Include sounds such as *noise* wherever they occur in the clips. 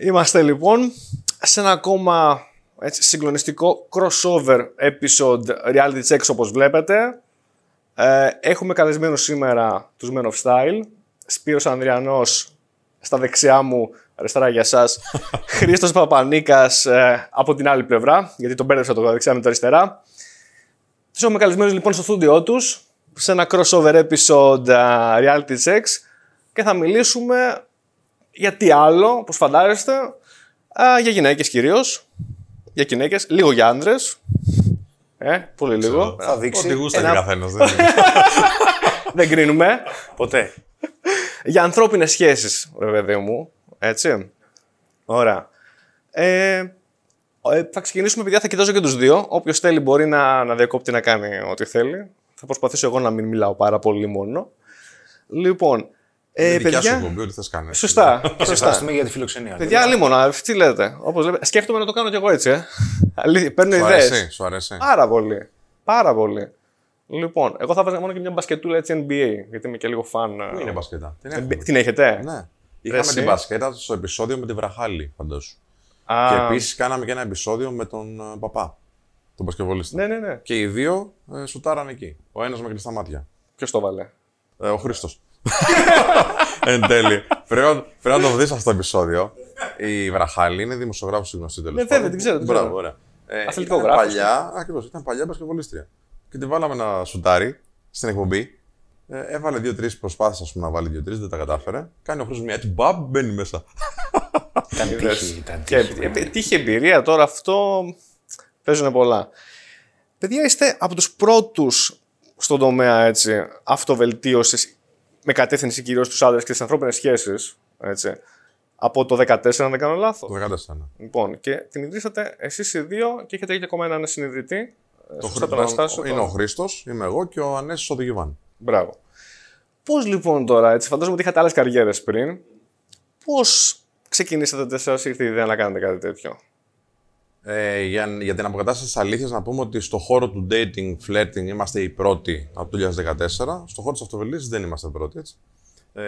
Είμαστε λοιπόν σε ένα ακόμα έτσι, συγκλονιστικό crossover episode reality checks όπως βλέπετε. Ε, έχουμε καλεσμένο σήμερα τους Men of Style. Σπύρος Ανδριανός στα δεξιά μου, αριστερά για σας. *laughs* Χρήστος Παπανίκας ε, από την άλλη πλευρά, γιατί τον μπέρδεψα το δεξιά με το αριστερά. Τους έχουμε καλεσμένους λοιπόν στο στούντιό τους, σε ένα crossover episode uh, reality checks και θα μιλήσουμε για τι άλλο, όπως φαντάζεστε, uh, για γυναίκες κυρίως, για γυναίκες, λίγο για άντρες, ε, πολύ λίγο. Θα δείξει. Ό,τι γούστα Ένα- και καθένας, δεν είναι. *laughs* Δεν κρίνουμε. Ποτέ. για ανθρώπινες σχέσεις, ρε παιδί μου, έτσι. Ωραία. Ε, ε, θα ξεκινήσουμε, παιδιά, θα κοιτάζω και τους δύο. Όποιος θέλει μπορεί να, να διακόπτει να κάνει ό,τι θέλει. Θα προσπαθήσω εγώ να μην μιλάω πάρα πολύ μόνο. Λοιπόν, ε, Είναι δικιά σου παιδιά, εκπομπή, ό,τι θες κάνεις. σωστά, Και σε σωστά. ευχαριστούμε για τη φιλοξενία. Παιδιά, λίμωνα, τι λέτε. Όπως λέτε. Σκέφτομαι να το κάνω κι εγώ έτσι, ε. *laughs* Αλήθεια, παίρνω Σου ιδέες. αρέσει, σου αρέσει. Πάρα πολύ. Πάρα πολύ. Λοιπόν, εγώ θα βάζα μόνο και μια μπασκετούλα έτσι NBA, γιατί είμαι και λίγο φαν. ε, Πού είναι μπασκέτα. Την Ε, έχουμε. Την έχετε; Ναι. Είχαμε εσύ. την μπασκέτα στο επεισόδιο με τη Βραχάλη, φαντάσου. Α, Και επίσης κάναμε και ένα επεισόδιο με τον ε, παπά, τον μπασκευολίστα. Ναι, ναι, ναι. Και οι δύο ε, σουτάραν εκεί. Ο ένας με κλειστά μάτια. Ποιος το βάλε; Ε, ο Χρήστος. *laughs* Εν τέλει. Πρέπει να- πρέπει να το δεις αυτό το επεισόδιο. Η Βραχάλη είναι δημοσιογράφος γνωστή τέλος Ναι, βέβαια, την ξέρω, την Μπράβο, ξέρω. ωραία. Ε, Αθλητικό ήταν γράφος. Παλιά, ακριβώς, ήταν παλιά μπασκευολίστρια. Και τη βάλαμε ένα σουτάρι στην εκπομπή. Ε, έβαλε δύο-τρεις προσπάθειες ας πούμε, να βάλει δύο-τρεις, δεν τα κατάφερε. Κάνει ο Χρήστος μια έτσι, μπαμ, μπαίνει μέσα. Ήταν τύχη. Ήταν Και τύχη. ε, τύχη εμπειρία τώρα αυτό παίζουν πολλά. Παιδιά, είστε από τους πρώτους στον τομέα έτσι, αυτοβελτίωσης με κατεύθυνση κυρίως στους άντρες και στις ανθρώπινες σχέσεις. Έτσι, από το 14, αν δεν κάνω λάθος. Το 14. Λοιπόν, και την ιδρύσατε εσείς οι δύο και έχετε και ακόμα έναν συνειδητή. Το Σωστά τον Χρήστος Αναστάσιο, είναι τον- ο Χρήστος, είμαι εγώ και ο Ανέσης ο Διγιβάν. Μπράβο. Πώς λοιπόν τώρα, έτσι, φαντάζομαι ότι είχατε άλλες καριέρες πριν. Πώς ξεκινήσατε, δεν σας ήρθε η ιδέα να κάνετε κάτι τέτοιο; Ε, για, για την αποκατάσταση της αλήθειας, να πούμε ότι στο χώρο του dating, flirting είμαστε οι πρώτοι από το 2014. Στο χώρο της αυτοβελτίωση δεν είμαστε πρώτοι, έτσι. Ε,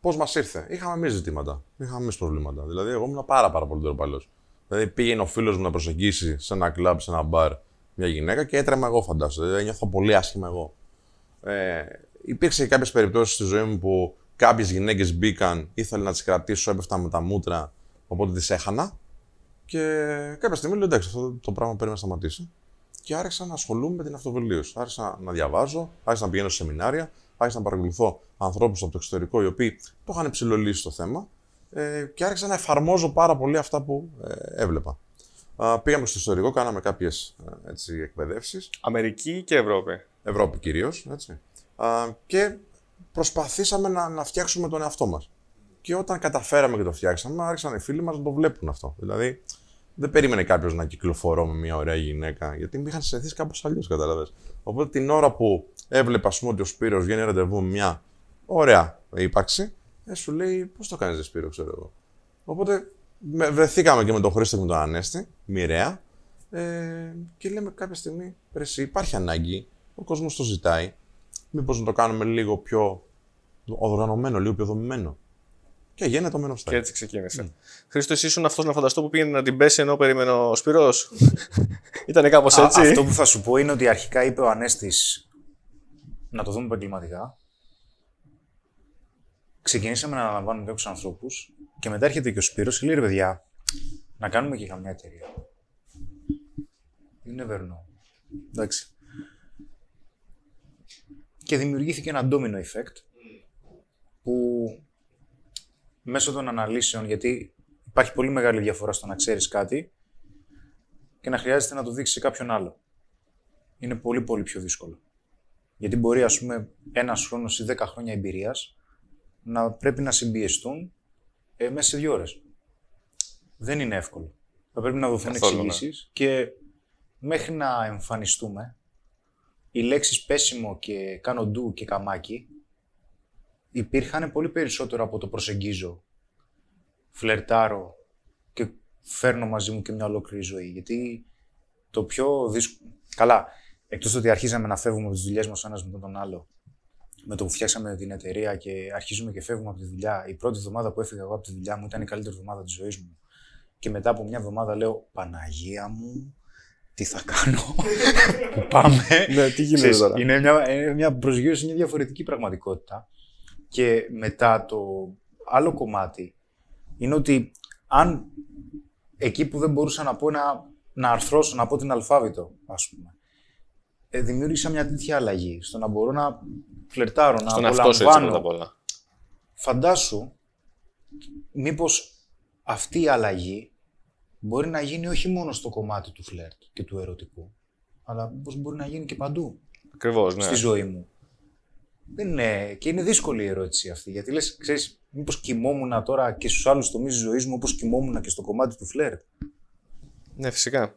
Πώς μας ήρθε, Είχαμε εμεί ζητήματα. Είχαμε εμεί προβλήματα. Δηλαδή, εγώ ήμουν πάρα, πάρα πολύ τροπαλό. Δηλαδή, πήγαινε ο φίλος μου να προσεγγίσει σε ένα κλαμπ, σε ένα μπαρ μια γυναίκα και έτρεμα εγώ, φαντάζομαι. Δηλαδή, νιώθω πολύ άσχημα εγώ. Ε, υπήρξε και κάποιες περιπτώσεις στη ζωή μου που κάποιες γυναίκες μπήκαν, ήθελα να τις κρατήσω, έπεφτα με τα μούτρα, οπότε τις έχανα. Και κάποια στιγμή λέω εντάξει, αυτό το πράγμα πρέπει να σταματήσει. Και άρχισα να ασχολούμαι με την αυτοβελτίωση. Άρχισα να διαβάζω, άρχισα να πηγαίνω σε σεμινάρια, άρχισα να παρακολουθώ ανθρώπους από το εξωτερικό οι οποίοι το είχαν ψηλολίσει το θέμα ε, και άρχισα να εφαρμόζω πάρα πολύ αυτά που ε, έβλεπα. Α, πήγαμε στο ιστορικό, κάναμε κάποιες εκπαιδεύσεις. Αμερική και Ευρώπη. Ευρώπη κυρίως. Και προσπαθήσαμε να, να φτιάξουμε τον εαυτό μας. Και όταν καταφέραμε και το φτιάξαμε, άρχισαν οι φίλοι μας να το βλέπουν αυτό. Δηλαδή, δεν περίμενε κάποιος να κυκλοφορώ με μια ωραία γυναίκα, γιατί με είχαν συνηθίσει κάπως αλλιώς, κατάλαβες. Οπότε την ώρα που έβλεπα, ας πούμε, ότι ο Σπύρος βγαίνει ραντεβού με μια ωραία ύπαρξη, ε, σου λέει, πώς το κάνεις, Σπύρο, ξέρω εγώ. Οπότε με- βρεθήκαμε και με τον Χρήστο και με τον Ανέστη, μοιραία, ε, και λέμε κάποια στιγμή, «Ρε εσύ, υπάρχει ανάγκη, ο κόσμος το ζητάει, μήπως να το κάνουμε λίγο πιο οργανωμένο, λίγο πιο δομημένο. Και γίνεται το Men of Style. Και έτσι ξεκίνησε. Χρήστος, εσύ ήσουν αυτός να φανταστώ που πήγαινε να την πέσει ενώ περίμενε ο Σπύρος; *laughs* Ήτανε κάπως Α, έτσι. Αυτό που θα σου πω είναι ότι αρχικά είπε ο Ανέστης να το δούμε επαγγελματικά. Ξεκινήσαμε να αναλαμβάνουμε κάποιου ανθρώπους και μετά έρχεται και ο Σπύρος και λέει ρε παιδιά, να κάνουμε και καμιά εταιρεία. You never know. Εντάξει. Και δημιουργήθηκε ένα domino effect που μέσω των αναλύσεων, γιατί υπάρχει πολύ μεγάλη διαφορά στο να ξέρεις κάτι και να χρειάζεται να το δείξεις σε κάποιον άλλο. Είναι πολύ πολύ πιο δύσκολο. Γιατί μπορεί, ας πούμε, ένας χρόνος ή δέκα χρόνια εμπειρίας να πρέπει να συμπιεστούν ε, μέσα σε δύο ώρες. Δεν είναι εύκολο. Θα πρέπει να δοθούν Καθόλου, ναι. εξηγήσεις και μέχρι να εμφανιστούμε, οι λέξεις πέσιμο και κάνω ντου και καμάκι υπήρχαν πολύ περισσότερο από το προσεγγίζω, φλερτάρω και φέρνω μαζί μου και μια ολόκληρη ζωή. Γιατί το πιο δύσκολο. Καλά, εκτός ότι αρχίζαμε να φεύγουμε από τις δουλειές μας ο ένας μετά τον άλλο, με το που φτιάξαμε την εταιρεία και αρχίζουμε και φεύγουμε από τη δουλειά, η πρώτη εβδομάδα που έφυγα εγώ από τη δουλειά μου ήταν η καλύτερη εβδομάδα της ζωής μου. Και μετά από μια εβδομάδα λέω Παναγία μου, τι θα κάνω, *laughs* που πάμε. Ναι, τι γίνεται Ξέρεις, τώρα; Είναι μια, είναι μια προσγείωση, μια διαφορετική πραγματικότητα. Και μετά το άλλο κομμάτι είναι ότι αν εκεί που δεν μπορούσα να πω να, να αρθρώσω, να πω την αλφάβητο, ας πούμε, ε, δημιούργησα μια τέτοια αλλαγή στο να μπορώ να φλερτάρω, να Στον εαυτό σου έτσι πρώτα απ' απολαμβάνω. όλα. Φαντάσου, μήπως αυτή η αλλαγή μπορεί να γίνει όχι μόνο στο κομμάτι του φλερτ και του ερωτικού, αλλά μήπως μπορεί να γίνει και παντού Ακριβώς, ναι. στη ζωή μου. Δεν είναι, και είναι δύσκολη η ερώτηση αυτή, γιατί λες, ξέρεις, μήπως κοιμόμουν τώρα και στους άλλους τομείς της ζωής μου όπως κοιμόμουν και στο κομμάτι του φλερτ. Ναι, φυσικά.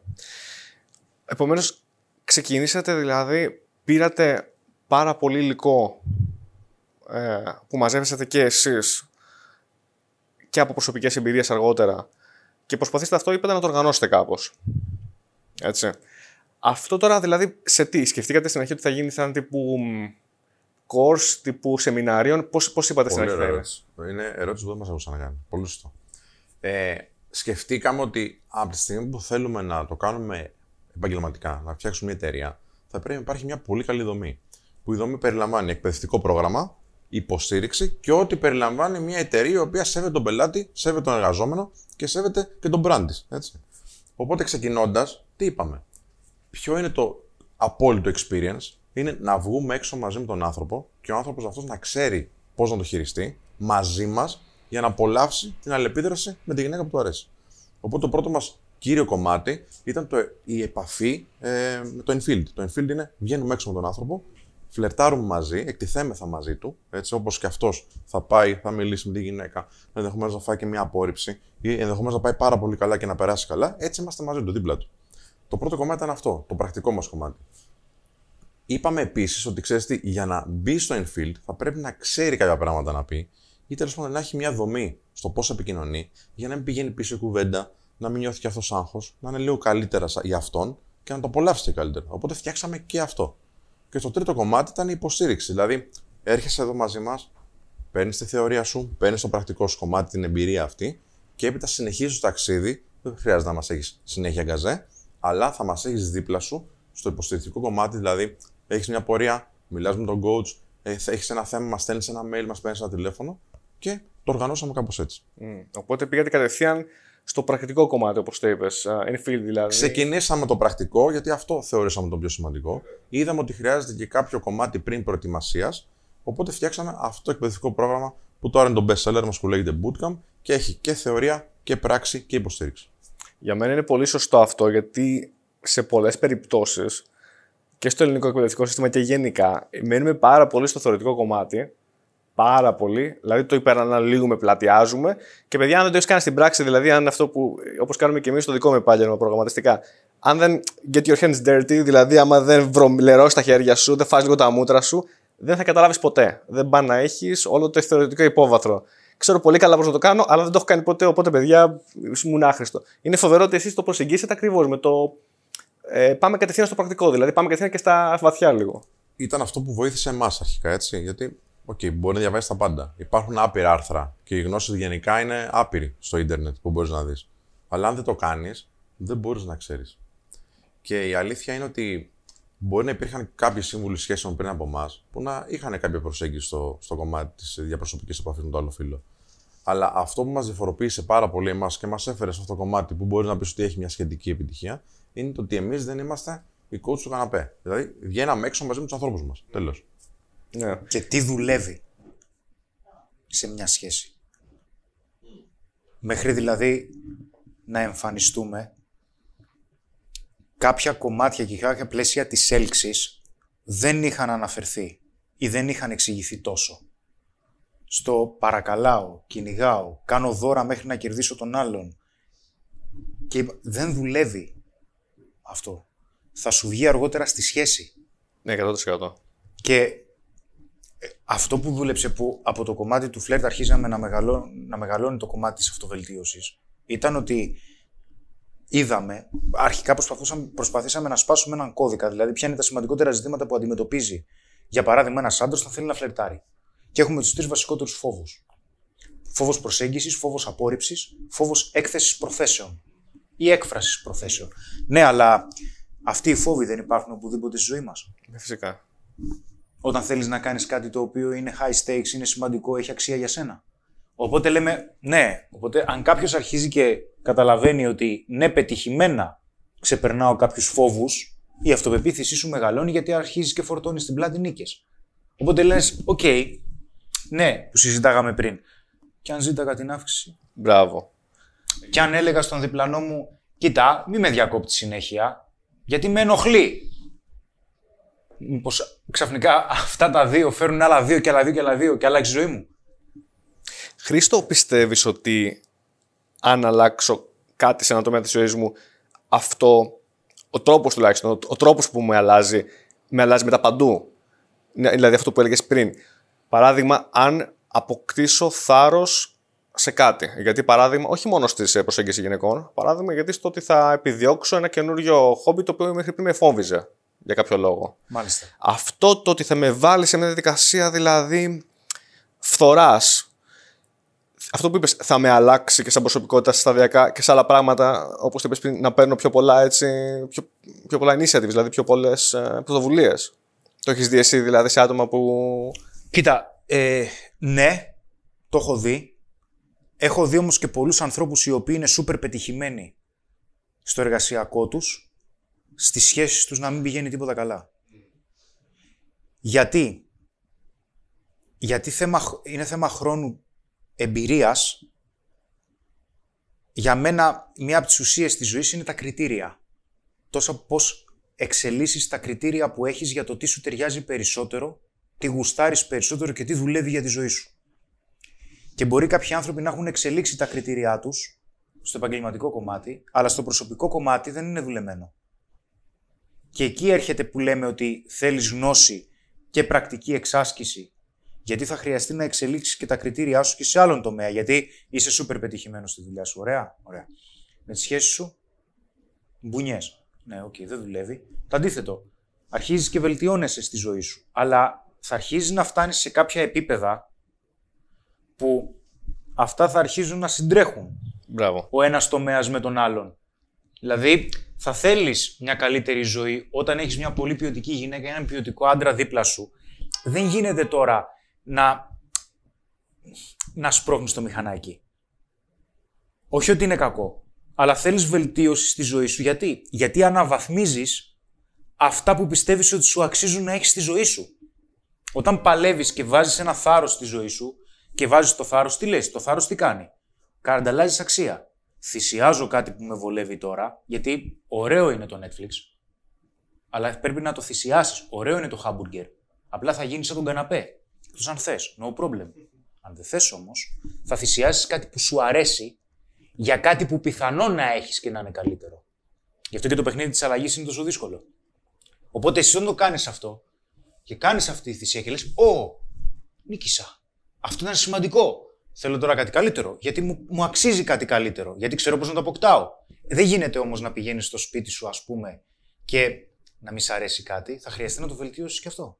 Επομένως, ξεκινήσατε δηλαδή, πήρατε πάρα πολύ υλικό ε, που μαζεύσατε και εσείς και από προσωπικές εμπειρίες αργότερα και προσπαθήσατε αυτό, είπατε, να το οργανώσετε κάπως. Έτσι. Αυτό τώρα δηλαδή σε τι, σκεφτήκατε στην αρχή ότι θα γίνει σαν τύπου μ, course, τύπου σεμινάριων, πώς, πώς είπατε στην Πολύ αρχή ωραία θα είναι. ερώτηση. Είναι ερώτηση που δεν μας έχουν ξανακάνει. Πολύ σωστό. Ε, σκεφτήκαμε ότι από τη στιγμή που θέλουμε να το κάνουμε επαγγελματικά, να φτιάξουμε μια εταιρεία, θα πρέπει να υπάρχει μια πολύ καλή δομή. Που η δομή περιλαμβάνει εκπαιδευτικό πρόγραμμα, υποστήριξη και ό,τι περιλαμβάνει μια εταιρεία η οποία σέβεται τον πελάτη, σέβεται τον εργαζόμενο και σέβεται και τον brand της, έτσι. Οπότε ξεκινώντας, τι είπαμε; Ποιο είναι το απόλυτο experience, είναι να βγούμε έξω μαζί με τον άνθρωπο και ο άνθρωπος αυτός να ξέρει πώς να το χειριστεί μαζί μας για να απολαύσει την αλληλεπίδραση με τη γυναίκα που του αρέσει. Οπότε το πρώτο μας κύριο κομμάτι ήταν το, η επαφή ε, με το infield. Το infield είναι βγαίνουμε έξω με τον άνθρωπο, φλερτάρουμε μαζί, εκτιθέμεθα μαζί του, έτσι όπως και αυτός θα πάει, θα μιλήσει με τη γυναίκα, ενδεχομένως να φάει και μια απόρριψη ή ενδεχομένως να πάει πάρα πολύ καλά και να περάσει καλά. Έτσι είμαστε μαζί του, δίπλα του. Το πρώτο κομμάτι ήταν αυτό, το πρακτικό μας κομμάτι. Είπαμε επίσης ότι ξέρεις τι, για να μπει στο infield θα πρέπει να ξέρει κάποια πράγματα να πει ή τέλος πάντων να έχει μια δομή στο πώς επικοινωνεί για να μην πηγαίνει πίσω η κουβέντα, να μην νιώθει και αυτός άγχος, να είναι λίγο καλύτερα σα- για αυτόν και να το απολαύσει και καλύτερα. Οπότε φτιάξαμε και αυτό. Και στο τρίτο κομμάτι ήταν η υποστήριξη. Δηλαδή, έρχεσαι εδώ μαζί μας, παίρνεις τη θεωρία σου, παίρνεις το πρακτικό σου κομμάτι, την εμπειρία αυτή και έπειτα συνεχίζεις το ταξίδι. Δεν χρειάζεται να μας έχεις συνέχεια γκαζέ, αλλά θα μας έχεις δίπλα σου στο υποστηρικτικό κομμάτι. Δηλαδή, έχεις μια πορεία, μιλάς με τον coach, έχεις ένα θέμα, μας στέλνεις ένα mail, μας παίρνεις ένα τηλέφωνο και το οργανώσαμε κάπως έτσι. Μμ. Οπότε πήγατε κατευθείαν στο πρακτικό κομμάτι, όπως το είπες, α, infield δηλαδή. Ξεκινήσαμε το πρακτικό, γιατί αυτό θεωρήσαμε το πιο σημαντικό. Είδαμε ότι χρειάζεται και κάποιο κομμάτι πριν προετοιμασίας. Οπότε φτιάξαμε αυτό το εκπαιδευτικό πρόγραμμα που τώρα είναι το best seller μας που λέγεται Bootcamp και έχει και θεωρία και πράξη και υποστήριξη. Για μένα είναι πολύ σωστό αυτό, γιατί σε πολλές περιπτώσεις και στο ελληνικό εκπαιδευτικό σύστημα και γενικά μένουμε πάρα πολύ στο θεωρητικό κομμάτι. Πάρα πολύ. Δηλαδή το υπεραναλύουμε, πλατιάζουμε. Και παιδιά, αν δεν το έχεις κάνει στην πράξη, δηλαδή αν αυτό που όπως κάνουμε και εμείς στο δικό μου επάγγελμα προγραμματιστικά, αν δεν get your hands dirty, δηλαδή άμα δεν βρωμι- λερώσεις τα χέρια σου, δεν φας λίγο τα μούτρα σου, δεν θα καταλάβεις ποτέ. Δεν πάει να έχεις όλο το θεωρητικό υπόβαθρο. Ξέρω πολύ καλά πώς να το κάνω, αλλά δεν το έχω κάνει ποτέ. Οπότε, παιδιά, ήμουν άχρηστος. Είναι φοβερό ότι εσείς το προσεγγίσετε ακριβώς με το. Ε, πάμε κατευθείαν στο πρακτικό, δηλαδή πάμε κατευθείαν και στα βαθιά λίγο. Ήταν αυτό που βοήθησε εμάς αρχικά, έτσι. Γιατί, οκ, μπορεί να διαβάσεις τα πάντα. Υπάρχουν άπειρα άρθρα και οι γνώσεις γενικά είναι άπειροι στο ίντερνετ που μπορείς να δεις. Αλλά αν δεν το κάνεις, δεν μπορείς να ξέρεις. Και η αλήθεια είναι ότι μπορεί να υπήρχαν κάποιοι σύμβουλοι σχέσεων πριν από εμάς που να είχαν κάποια προσέγγιση στο, στο κομμάτι της διαπροσωπικής επαφής με το άλλο φίλο. Αλλά αυτό που μας διαφοροποίησε πάρα πολύ εμάς και μας έφερε σε αυτό το κομμάτι που μπορείς να πεις ότι έχει μια σχετική επιτυχία είναι το ότι εμείς δεν είμαστε οι coach του καναπέ. Δηλαδή, βγαίναμε έξω μαζί με τους ανθρώπους μας. Τέλος. Ναι. Και τι δουλεύει σε μια σχέση. Μέχρι δηλαδή να εμφανιστούμε κάποια κομμάτια και κάποια πλαίσια της έλξης δεν είχαν αναφερθεί ή δεν είχαν εξηγηθεί τόσο. Στο παρακαλάω, κυνηγάω, κάνω δώρα μέχρι να κερδίσω τον άλλον. Και δεν δουλεύει αυτό. Θα σου βγει αργότερα στη σχέση. Ναι, 100%. Και ε, αυτό που δούλεψε που από το κομμάτι του φλερτ αρχίζαμε να, μεγαλώ, να μεγαλώνει το κομμάτι της αυτοβελτίωσης ήταν ότι είδαμε, αρχικά προσπαθούσαμε, προσπαθήσαμε να σπάσουμε έναν κώδικα, δηλαδή ποια είναι τα σημαντικότερα ζητήματα που αντιμετωπίζει Για παράδειγμα, ένας άντρας θα θέλει να φλερτάρει. Και έχουμε τους τρεις βασικότερους φόβους. Φόβος προσέγγισης, φόβος απόρριψης, φόβος έκθεσης προθέσεων ή έκφραση προθέσεων. Ναι, αλλά αυτοί οι φόβοι δεν υπάρχουν οπουδήποτε στη ζωή μας. Ε, Φυσικά. Όταν θέλεις να κάνεις κάτι το οποίο είναι high stakes, είναι σημαντικό, έχει αξία για σένα. Οπότε λέμε, ναι, οπότε αν κάποιος αρχίζει και καταλαβαίνει ότι ναι, πετυχημένα ξεπερνάω κάποιους φόβους, η αυτοπεποίθησή σου μεγαλώνει γιατί αρχίζεις και φορτώνεις στην πλάτη νίκες. Οπότε λες, οκ, ναι, που συζητάγαμε πριν. Και αν ζήταγα την αύξηση. Μπράβο. Και αν έλεγα στον διπλανό μου, κοίτα, μη με διακόπτεις συνέχεια, γιατί με ενοχλεί. Μήπως ξαφνικά αυτά τα δύο φέρουν άλλα δύο και άλλα δύο και άλλα δύο και αλλάξει η ζωή μου. Χρήστο, πιστεύεις ότι αν αλλάξω κάτι σε ένα τομέα της ζωής μου, αυτό, ο τρόπος τουλάχιστον, ο, ο τρόπος που με αλλάζει, με αλλάζει μετά παντού; Ναι, Δηλαδή αυτό που έλεγες πριν. Παράδειγμα, αν αποκτήσω θάρρος σε κάτι. Γιατί παράδειγμα, όχι μόνο στη προσέγγιση γυναικών, παράδειγμα γιατί στο ότι θα επιδιώξω ένα καινούριο χόμπι το οποίο μέχρι πριν με φόβιζε για κάποιο λόγο. Μάλιστα. Αυτό το ότι θα με βάλει σε μια διαδικασία δηλαδή φθοράς, αυτό που είπες θα με αλλάξει και σαν προσωπικότητα σταδιακά και σε άλλα πράγματα, όπως το είπες πριν, να παίρνω πιο πολλά έτσι, πιο, πιο πολλά initiatives, δηλαδή πιο πολλές ε, πρωτοβουλίες. Το έχεις δει εσύ δηλαδή σε άτομα που... Κοίτα, ε, ναι, το έχω δει. Έχω δει όμως και πολλούς ανθρώπους οι οποίοι είναι σούπερ πετυχημένοι στο εργασιακό τους, στις σχέσεις τους να μην πηγαίνει τίποτα καλά. Γιατί; Γιατί θέμα, είναι θέμα χρόνου εμπειρίας. Για μένα, μία από τις ουσίες της ζωής είναι τα κριτήρια. Τόσο πώς εξελίσσεις τα κριτήρια που έχεις για το τι σου ταιριάζει περισσότερο, τι γουστάρεις περισσότερο και τι δουλεύει για τη ζωή σου. Και μπορεί κάποιοι άνθρωποι να έχουν εξελίξει τα κριτήριά τους στο επαγγελματικό κομμάτι, αλλά στο προσωπικό κομμάτι δεν είναι δουλεμένο. Και εκεί έρχεται που λέμε ότι θέλεις γνώση και πρακτική εξάσκηση, γιατί θα χρειαστεί να εξελίξεις και τα κριτήριά σου και σε άλλον τομέα, γιατί είσαι σούπερ πετυχημένος στη δουλειά σου. Ωραία, ωραία. Με τις σχέσεις σου, μπουνιές. Ναι, οκ, δεν δουλεύει. Το αντίθετο. Αρχίζεις και βελτιώνεσαι στη ζωή σου. Αλλά θα αρχίζεις να φτάνεις σε κάποια επίπεδα που αυτά θα αρχίζουν να συντρέχουν Μπράβο. ο ένας τομέας με τον άλλον. Δηλαδή, θα θέλεις μια καλύτερη ζωή όταν έχεις μια πολύ ποιοτική γυναίκα ή έναν ποιοτικό άντρα δίπλα σου. Δεν γίνεται τώρα να, να σπρώχνεις το μηχανάκι. Όχι ότι είναι κακό, αλλά θέλεις βελτίωση στη ζωή σου. Γιατί; Γιατί αναβαθμίζεις αυτά που πιστεύεις ότι σου αξίζουν να έχεις στη ζωή σου. Όταν παλεύεις και βάζεις ένα θάρρος στη ζωή σου και βάζεις το θάρρος, τι λες, το θάρρος τι κάνει; Καρανταλάζεις αξία. Θυσιάζω κάτι που με βολεύει τώρα, γιατί ωραίο είναι το Netflix, αλλά πρέπει να το θυσιάσεις. Ωραίο είναι το hamburger. Απλά θα γίνεις σαν τον καναπέ. Εκτός αν θες. No problem. Αν δεν θες όμως, θα θυσιάσεις κάτι που σου αρέσει για κάτι που πιθανόν να έχεις και να είναι καλύτερο. Γι' αυτό και το παιχνίδι της αλλαγής είναι τόσο δύσκολο. Οπότε εσύ όταν το κάνεις αυτό και κάνεις αυτή τη θυσία και λες «Ω, νίκησα. Αυτό ήταν σημαντικό. Θέλω τώρα κάτι καλύτερο. Γιατί μου, μου αξίζει κάτι καλύτερο. Γιατί ξέρω πώς να το αποκτάω. Δεν γίνεται όμως να πηγαίνεις στο σπίτι σου, ας πούμε, και να μη σ' αρέσει κάτι. Θα χρειαστεί να το βελτιώσεις και αυτό.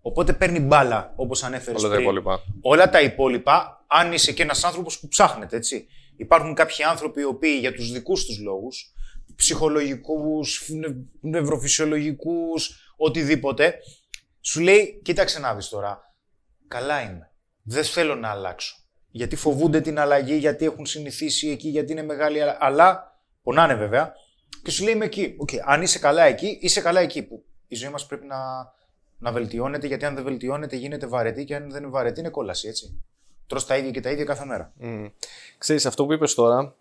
Οπότε παίρνει μπάλα, όπως ανέφερες Όλα τα πριν. υπόλοιπα. Όλα τα υπόλοιπα, αν είσαι και ένας άνθρωπος που ψάχνεται, έτσι. Υπάρχουν κάποιοι άνθρωποι οι οποίοι για τους δικούς τους λόγους, ψυχολογικούς, νευροφυσιολογικούς, οτιδήποτε, σου λέει: Κοίταξε να δεις τώρα. Καλά είμαι. Δεν θέλω να αλλάξω. Γιατί φοβούνται την αλλαγή, γιατί έχουν συνηθίσει εκεί, γιατί είναι μεγάλη. αλλα- Αλλά πονάνε βέβαια. Και σου λέει: Είμαι εκεί. Οκ, Αν είσαι καλά εκεί, είσαι καλά εκεί. Που η ζωή μας πρέπει να, να βελτιώνεται, γιατί αν δεν βελτιώνεται γίνεται βαρετή και αν δεν είναι βαρετή είναι κόλαση, έτσι. Τρως τα ίδια και τα ίδια κάθε μέρα. Mm. Ξέρεις, αυτό που είπες τώρα,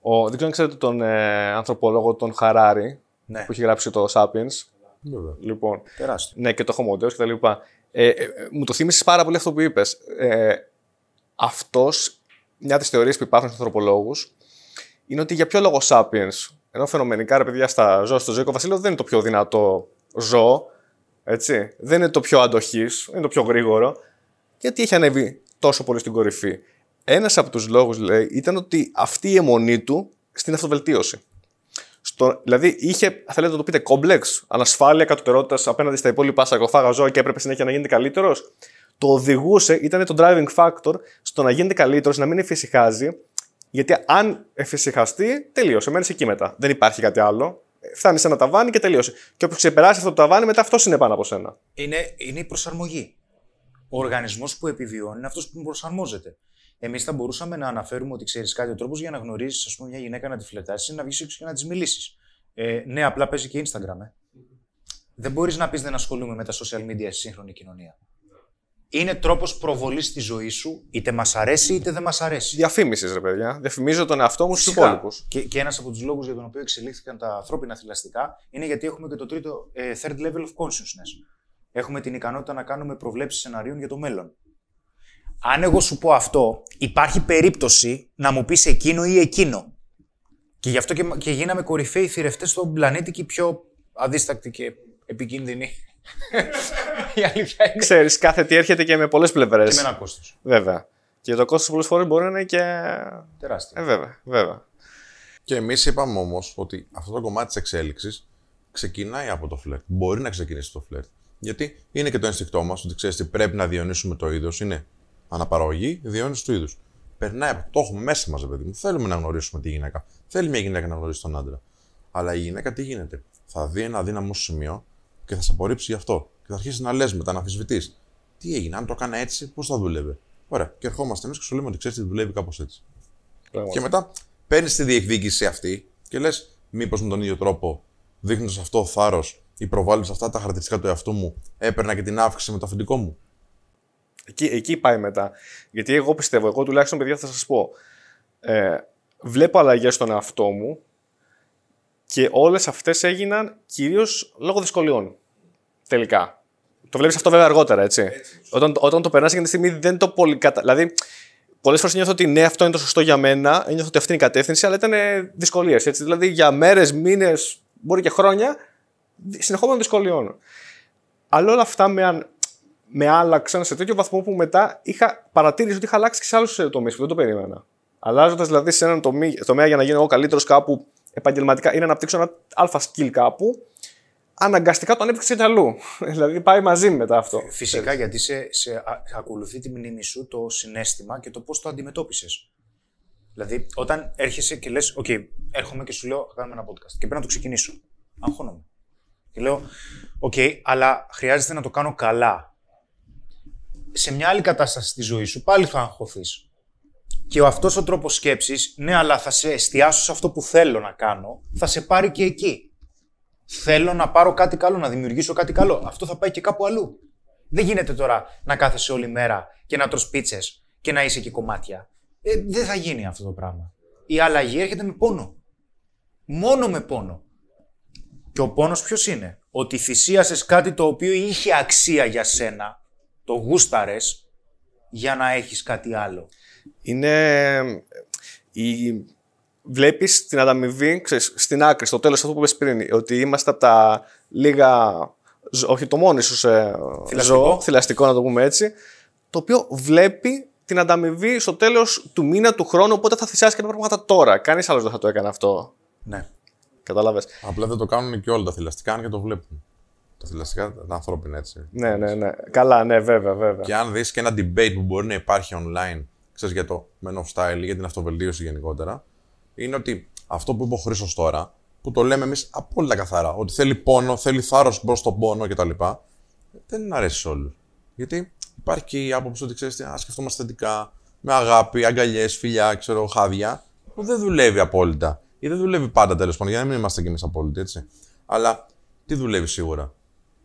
ο, δεν ξέρω αν ξέρετε τον ε, ανθρωπολόγο τον Χαράρι, Ναι, που έχει γράψει το Sapiens. Βέβαια. Λοιπόν, τεράστιο. ναι, και το Homo Deus και τα λοιπά. Ε, ε, μου το θύμισες πάρα πολύ αυτό που είπες. Ε, αυτός, μια από τις θεωρίες που υπάρχουν στους ανθρωπολόγους, είναι ότι για ποιο λόγο Sapiens, ενώ φαινομενικά ρε παιδιά στα ζώα, στο ζωικό βασίλειο δεν είναι το πιο δυνατό ζώο, έτσι, δεν είναι το πιο αντοχής, είναι το πιο γρήγορο, γιατί έχει ανέβει τόσο πολύ στην κορυφή. Ένας από τους λόγους, λέει, ήταν ότι αυτή η αιμονή του στην αυτοβελτίωση. Στο, δηλαδή είχε, θέλετε να το πείτε, κόμπλεξ, ανασφάλεια κατωτερότητας απέναντι στα υπόλοιπα σαρκοφάγα ζώα και έπρεπε συνέχεια να γίνεται καλύτερος. Το οδηγούσε, ήταν το driving factor στο να γίνεται καλύτερος, να μην εφησυχάζει. Γιατί αν εφησυχαστεί, τελείωσε. Μένεις εκεί μετά. Δεν υπάρχει κάτι άλλο. Φτάνεις σε ένα ταβάνι και τελείωσε. Και όποιο ξεπεράσει αυτό το ταβάνι, μετά αυτός είναι πάνω από σένα. Είναι, είναι η προσαρμογή. Ο οργανισμός που επιβιώνει είναι αυτός που προσαρμόζεται. Εμείς θα μπορούσαμε να αναφέρουμε ότι ξέρεις κάτι, ο τρόπος για να γνωρίζεις μια γυναίκα να τη φλετάσει είναι να βγεις έξω και να της μιλήσεις. Ε, ναι, απλά παίζει και Instagram. Ε. Δεν μπορείς να πεις δεν ασχολούμαι με τα social media στη σύγχρονη κοινωνία. Είναι τρόπος προβολής στη ζωής σου, είτε μας αρέσει είτε δεν μας αρέσει. Διαφήμισης, ρε παιδιά. Διαφημίζω τον εαυτό μου στους υπόλοιπους. Και, και ένας από τους λόγους για τον οποίο εξελίχθηκαν τα ανθρώπινα θηλαστικά είναι γιατί έχουμε και το τρίτο ε, third level of consciousness. Έχουμε την ικανότητα να κάνουμε προβλέψεις σεναρίων για το μέλλον αν εγώ σου πω αυτό, υπάρχει περίπτωση να μου πεις εκείνο ή εκείνο. Και γι' αυτό και, και γίναμε κορυφαίοι θηρευτές στον πλανήτη και οι πιο αδίστακτοι και επικίνδυνοι. *laughs* Η αλήθεια είναι. Ξέρεις, κάθε τι έρχεται και με πολλές πλευρές. Και με ένα κόστος. Βέβαια. Και το κόστος πολλές φορές μπορεί να είναι και... Τεράστιο. Ε, βέβαια, βέβαια. Και εμείς είπαμε όμως ότι αυτό το κομμάτι της εξέλιξης ξεκινάει από το φλερτ. Μπορεί να ξεκινήσει το φλερτ. Γιατί είναι και το ένστικτό μας ότι ξέρεις ότι πρέπει να διονύσουμε το είδος. Είναι αναπαραγωγή, διαιώνιση του είδους. Περνάει από το έχουμε μέσα μας, παιδί μου. Θέλουμε να γνωρίσουμε τη γυναίκα. Θέλει μια γυναίκα να γνωρίσει τον άντρα. Αλλά η γυναίκα τι γίνεται; Θα δει ένα αδύναμο σημείο και θα σε απορρίψει γι' αυτό. Και θα αρχίσεις να λες μετά, να αμφισβητείς. Τι έγινε, αν το έκανα έτσι, πώς θα δούλευε; Ωραία. Και ερχόμαστε εμείς και σου λέμε ότι ξέρεις τι δουλεύει κάπως έτσι. Και μετά παίρνεις τη διεκδίκηση αυτή και λες, μήπως με τον ίδιο τρόπο, δείχνοντας αυτό θάρρος ή προβάλλοντας αυτά τα χαρακτηριστικά του εαυτού μου, έπαιρνα και την αύξηση με το αφεντικό μου. Εκεί, εκεί πάει μετά. Γιατί εγώ πιστεύω, εγώ τουλάχιστον παιδιά θα σας πω, ε, βλέπω αλλαγές στον εαυτό μου και όλες αυτές έγιναν κυρίως λόγω δυσκολιών. Τελικά. Το βλέπεις αυτό βέβαια αργότερα, έτσι. Όταν, όταν το περνάς εκείνη τη στιγμή δεν το πολύ κατα... Δηλαδή, πολλές φορές νιώθω ότι ναι, αυτό είναι το σωστό για μένα, νιώθω ότι αυτή είναι η κατεύθυνση, αλλά ήταν δυσκολίες. Δηλαδή, για μέρες, μήνες, μπορεί και χρόνια, συνεχόμενων δυσκολιών. Αλλά όλα αυτά με, με άλλαξαν σε τέτοιο βαθμό που μετά είχα παρατήρηση ότι είχα αλλάξει και σε άλλους τομείς που δεν το περίμενα. Αλλάζοντας δηλαδή σε έναν τομέα για να γίνω εγώ καλύτερος κάπου επαγγελματικά ή να αναπτύξω ένα αλφα skill κάπου, αναγκαστικά το ανέπτυξε και αλλού. *laughs* δηλαδή πάει μαζί μετά αυτό. Φυσικά γιατί σε, σε ακολουθεί τη μνήμη σου το συνέστημα και το πώς το αντιμετώπισες. Δηλαδή, όταν έρχεσαι και λες: OK, έρχομαι και σου λέω: Θα κάνουμε ένα podcast και πρέπει να το ξεκινήσω. Αγχώνομαι. Και λέω: OK, αλλά χρειάζεται να το κάνω καλά σε μια άλλη κατάσταση στη ζωή σου πάλι θα αγχωθείς. Και ο αυτός ο τρόπος σκέψης, ναι, αλλά θα σε εστιάσω σε αυτό που θέλω να κάνω, θα σε πάρει και εκεί. Θέλω να πάρω κάτι καλό, να δημιουργήσω κάτι καλό. Αυτό θα πάει και κάπου αλλού. Δεν γίνεται τώρα να κάθεσαι όλη μέρα και να τρως πίτσες και να είσαι και κομμάτια. Ε, δεν θα γίνει αυτό το πράγμα. Η αλλαγή έρχεται με πόνο. Μόνο με πόνο. Και ο πόνος ποιος είναι; Ότι θυσίασες κάτι το οποίο είχε αξία για σένα το γούσταρες για να έχεις κάτι άλλο. Είναι... Η... Βλέπεις την ανταμοιβή ξέρεις, στην άκρη, στο τέλος αυτό που είπες πριν, ότι είμαστε από τα λίγα, όχι το μόνο ίσως ε, ζώο, θηλαστικό να το πούμε έτσι, το οποίο βλέπει την ανταμοιβή στο τέλος του μήνα, του χρόνου, οπότε θα θυσιάσει κάποια πράγματα τώρα. Κανείς άλλος δεν θα το έκανε αυτό. Ναι. Κατάλαβες. Απλά δεν το κάνουν και όλα τα θηλαστικά, αν και το βλέπουν. Τα θηλαστικά, τα ανθρώπινα έτσι. Ναι, ναι, ναι. Καλά, ναι, βέβαια, βέβαια. Και αν δεις και ένα debate που μπορεί να υπάρχει online, ξέρεις για το Men of Style ή για την αυτοβελτίωση γενικότερα, είναι ότι αυτό που είπε ο Χρήσος τώρα, που το λέμε εμείς απόλυτα καθαρά, ότι θέλει πόνο, θέλει θάρρος μπρος στον πόνο κτλ. Δεν αρέσει σε όλους. Γιατί υπάρχει και η άποψη ότι ξέρεις, α σκεφτόμαστε θετικά, με αγάπη, αγκαλιές, φιλιά, ξέρω, χάδια, που δεν δουλεύει απόλυτα. Ή δεν δουλεύει πάντα τέλος πάντων, για να μην είμαστε κι εμείς απόλυτοι, έτσι. Αλλά τι δουλεύει σίγουρα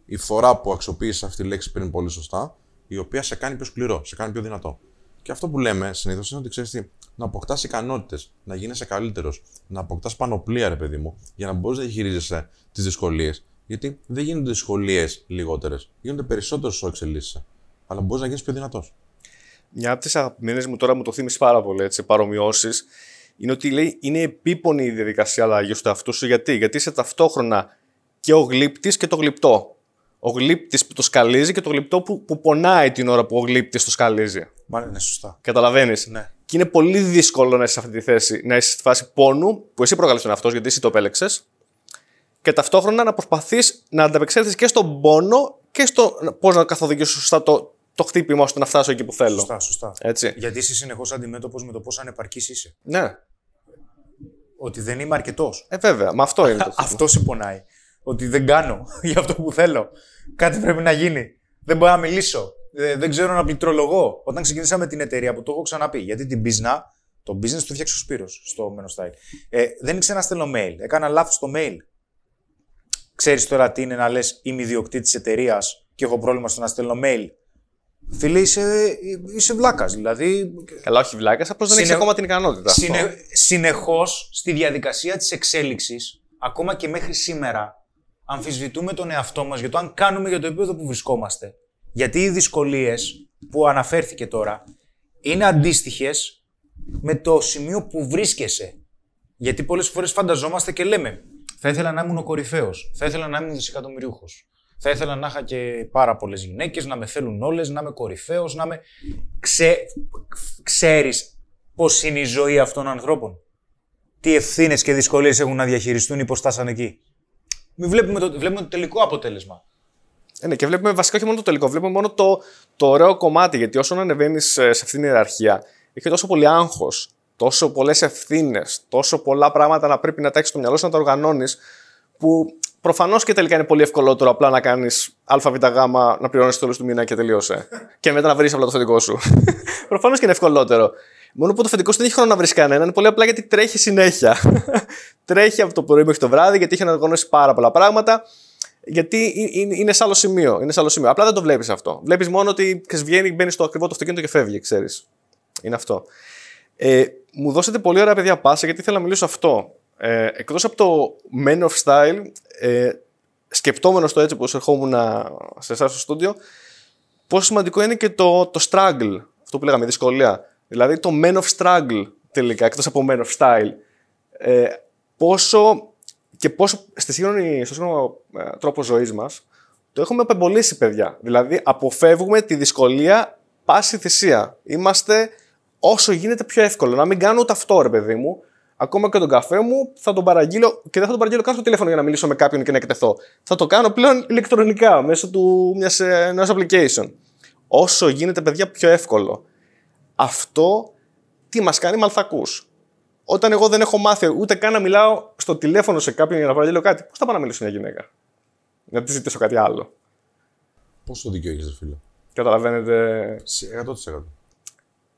η φορά που αξιοποίησε αυτή τη λέξη πριν πολύ σωστά, η οποία σε κάνει πιο σκληρό, σε κάνει πιο δυνατό. Και αυτό που λέμε συνήθως είναι ότι ξέρεις τι, να αποκτάς ικανότητες, να γίνεσαι καλύτερος, να αποκτάς πανοπλία, ρε παιδί μου, για να μπορείς να διαχειρίζεσαι τις δυσκολίες. Γιατί δεν γίνονται δυσκολίες λιγότερες, γίνονται περισσότερε όσο εξελίσσεσαι. Αλλά μπορείς να γίνεις πιο δυνατός. Μια από τις αγαπημένες μου τώρα μου το θύμισε πάρα πολύ, έτσι, παρομοιώσεις, είναι ότι λέει είναι επίπονη η διαδικασία αλλαγής του εαυτού σου. Γιατί, γιατί είσαι ταυτόχρονα και ο γλύπτης και το γλυπτό ο γλύπτης που το σκαλίζει και το γλυπτό που, που πονάει την ώρα που ο γλύπτης το σκαλίζει. Μάλλον είναι σωστά. Καταλαβαίνεις; Ναι. Και είναι πολύ δύσκολο να είσαι σε αυτή τη θέση, να είσαι στη φάση πόνου που εσύ προκαλεί τον αυτό γιατί εσύ το επέλεξες. και ταυτόχρονα να προσπαθείς να ανταπεξέλθεις και στον πόνο και στο πώς να καθοδηγήσει σωστά το, το χτύπημα ώστε να φτάσω εκεί που θέλω. Σωστά, σωστά. Έτσι. Γιατί είσαι συνεχώς αντιμέτωπος με το πόσο ανεπαρκής είσαι. Ναι. Ότι δεν είμαι αρκετός. Ε, βέβαια. Μα αυτό είναι. το θέμα. *laughs* Αυτό σε πονάει. Ότι δεν κάνω *laughs* για αυτό που θέλω. Κάτι πρέπει να γίνει. Δεν μπορώ να μιλήσω. Ε, δεν ξέρω να πληκτρολογώ. Όταν ξεκινήσαμε την εταιρεία που το έχω ξαναπεί, γιατί την business, το business το φτιάξε ο Σπύρος στο Menno Style. Ε, δεν ήξερα να στέλνω mail. Έκανα λάθος στο mail. Ξέρεις τώρα τι είναι να λες είμαι ιδιοκτήτης εταιρείας και έχω πρόβλημα στο να στέλνω mail. Φίλε, είσαι, είσαι βλάκας. Δηλαδή, Καλά, όχι βλάκας, απλώς δεν έχεις Συνε- ακόμα την ικανότητα. αυτό. Συνε... Συνεχώς στη διαδικασία της εξέλιξης, ακόμα και μέχρι σήμερα, αμφισβητούμε τον εαυτό μας για το αν κάνουμε για το επίπεδο που βρισκόμαστε. Γιατί οι δυσκολίες που αναφέρθηκε τώρα είναι αντίστοιχες με το σημείο που βρίσκεσαι. Γιατί πολλές φορές φανταζόμαστε και λέμε, θα ήθελα να ήμουν ο κορυφαίος, θα ήθελα να ήμουν δισεκατομμυρίουχος. Θα ήθελα να είχα και πάρα πολλές γυναίκες, να με θέλουν όλες, να είμαι κορυφαίος, να είμαι. Ξέ... Ξέρεις πώς είναι η ζωή αυτών των ανθρώπων; Τι ευθύνες και δυσκολίες έχουν να διαχειριστούν ή πώς φτάσανε εκεί; Μην βλέπουμε το, βλέπουμε το τελικό αποτέλεσμα. Ε, ναι, και βλέπουμε βασικά όχι μόνο το τελικό, βλέπουμε μόνο το, το ωραίο κομμάτι. Γιατί όσο ανεβαίνεις σε αυτήν την ιεραρχία, έχει τόσο πολύ άγχος, τόσο πολλές ευθύνες, τόσο πολλά πράγματα να πρέπει να τα έχεις στο μυαλό σου να τα οργανώνεις, που προφανώς και τελικά είναι πολύ ευκολότερο απλά να κάνεις ΑΒΓ, να πληρώνεις το τέλος του μήνα και τελείωσε. *laughs* και μετά να βρεις απλά το θετικό σου. *laughs* προφανώς και είναι ευκολότερο. Μόνο που το θετικό σου δεν έχει χρόνο να βρεις κανέναν, είναι πολύ απλά γιατί τρέχει συνέχεια. *laughs* τρέχει από το πρωί μέχρι το βράδυ, γιατί έχει να οργανώσει πάρα πολλά πράγματα γιατί ε- είναι, είναι σε άλλο σημείο. Είναι σε άλλο σημείο. Απλά δεν το βλέπεις αυτό. Βλέπεις μόνο ότι ξέρεις, βγαίνει, μπαίνει στο ακριβό το αυτοκίνητο και φεύγει, ξέρεις. Είναι αυτό. Ε, μου δώσατε πολύ ωραία παιδιά πάσα γιατί ήθελα να μιλήσω αυτό. Ε, Εκτός από το Men of Style, ε, σκεπτόμενος το έτσι που ερχόμουν σε εσάς στο στούντιο, πόσο σημαντικό είναι και το, το struggle. Αυτό που λέγαμε, η δυσκολία. Δηλαδή το Men of Struggle τελικά, εκτός από Men of Style. Ε, πόσο και πόσο στη σύγχρονη, στο σύγχρονο ε, τρόπο ζωής μας το έχουμε απεμπολίσει, παιδιά. Δηλαδή, αποφεύγουμε τη δυσκολία πάση θυσία. Είμαστε όσο γίνεται πιο εύκολο. Να μην κάνω ούτε αυτό, ρε παιδί μου. Ακόμα και τον καφέ μου θα τον παραγγείλω και δεν θα τον παραγγείλω καν στο τηλέφωνο για να μιλήσω με κάποιον και να εκτεθώ. Θα το κάνω πλέον ηλεκτρονικά μέσω του μιας, ε, ενός application. Όσο γίνεται, παιδιά, πιο εύκολο. Αυτό τι μας κάνει μαλθακούς. Όταν εγώ δεν έχω μάθει ούτε καν να μιλάω στο τηλέφωνο σε κάποιον για να παραγγείλω κάτι, πώς θα πάω να μιλήσω σε μια γυναίκα; Να τη ζητήσω κάτι άλλο. Πόσο δίκιο έχεις, φίλε; Καταλαβαίνετε. Σε 100%.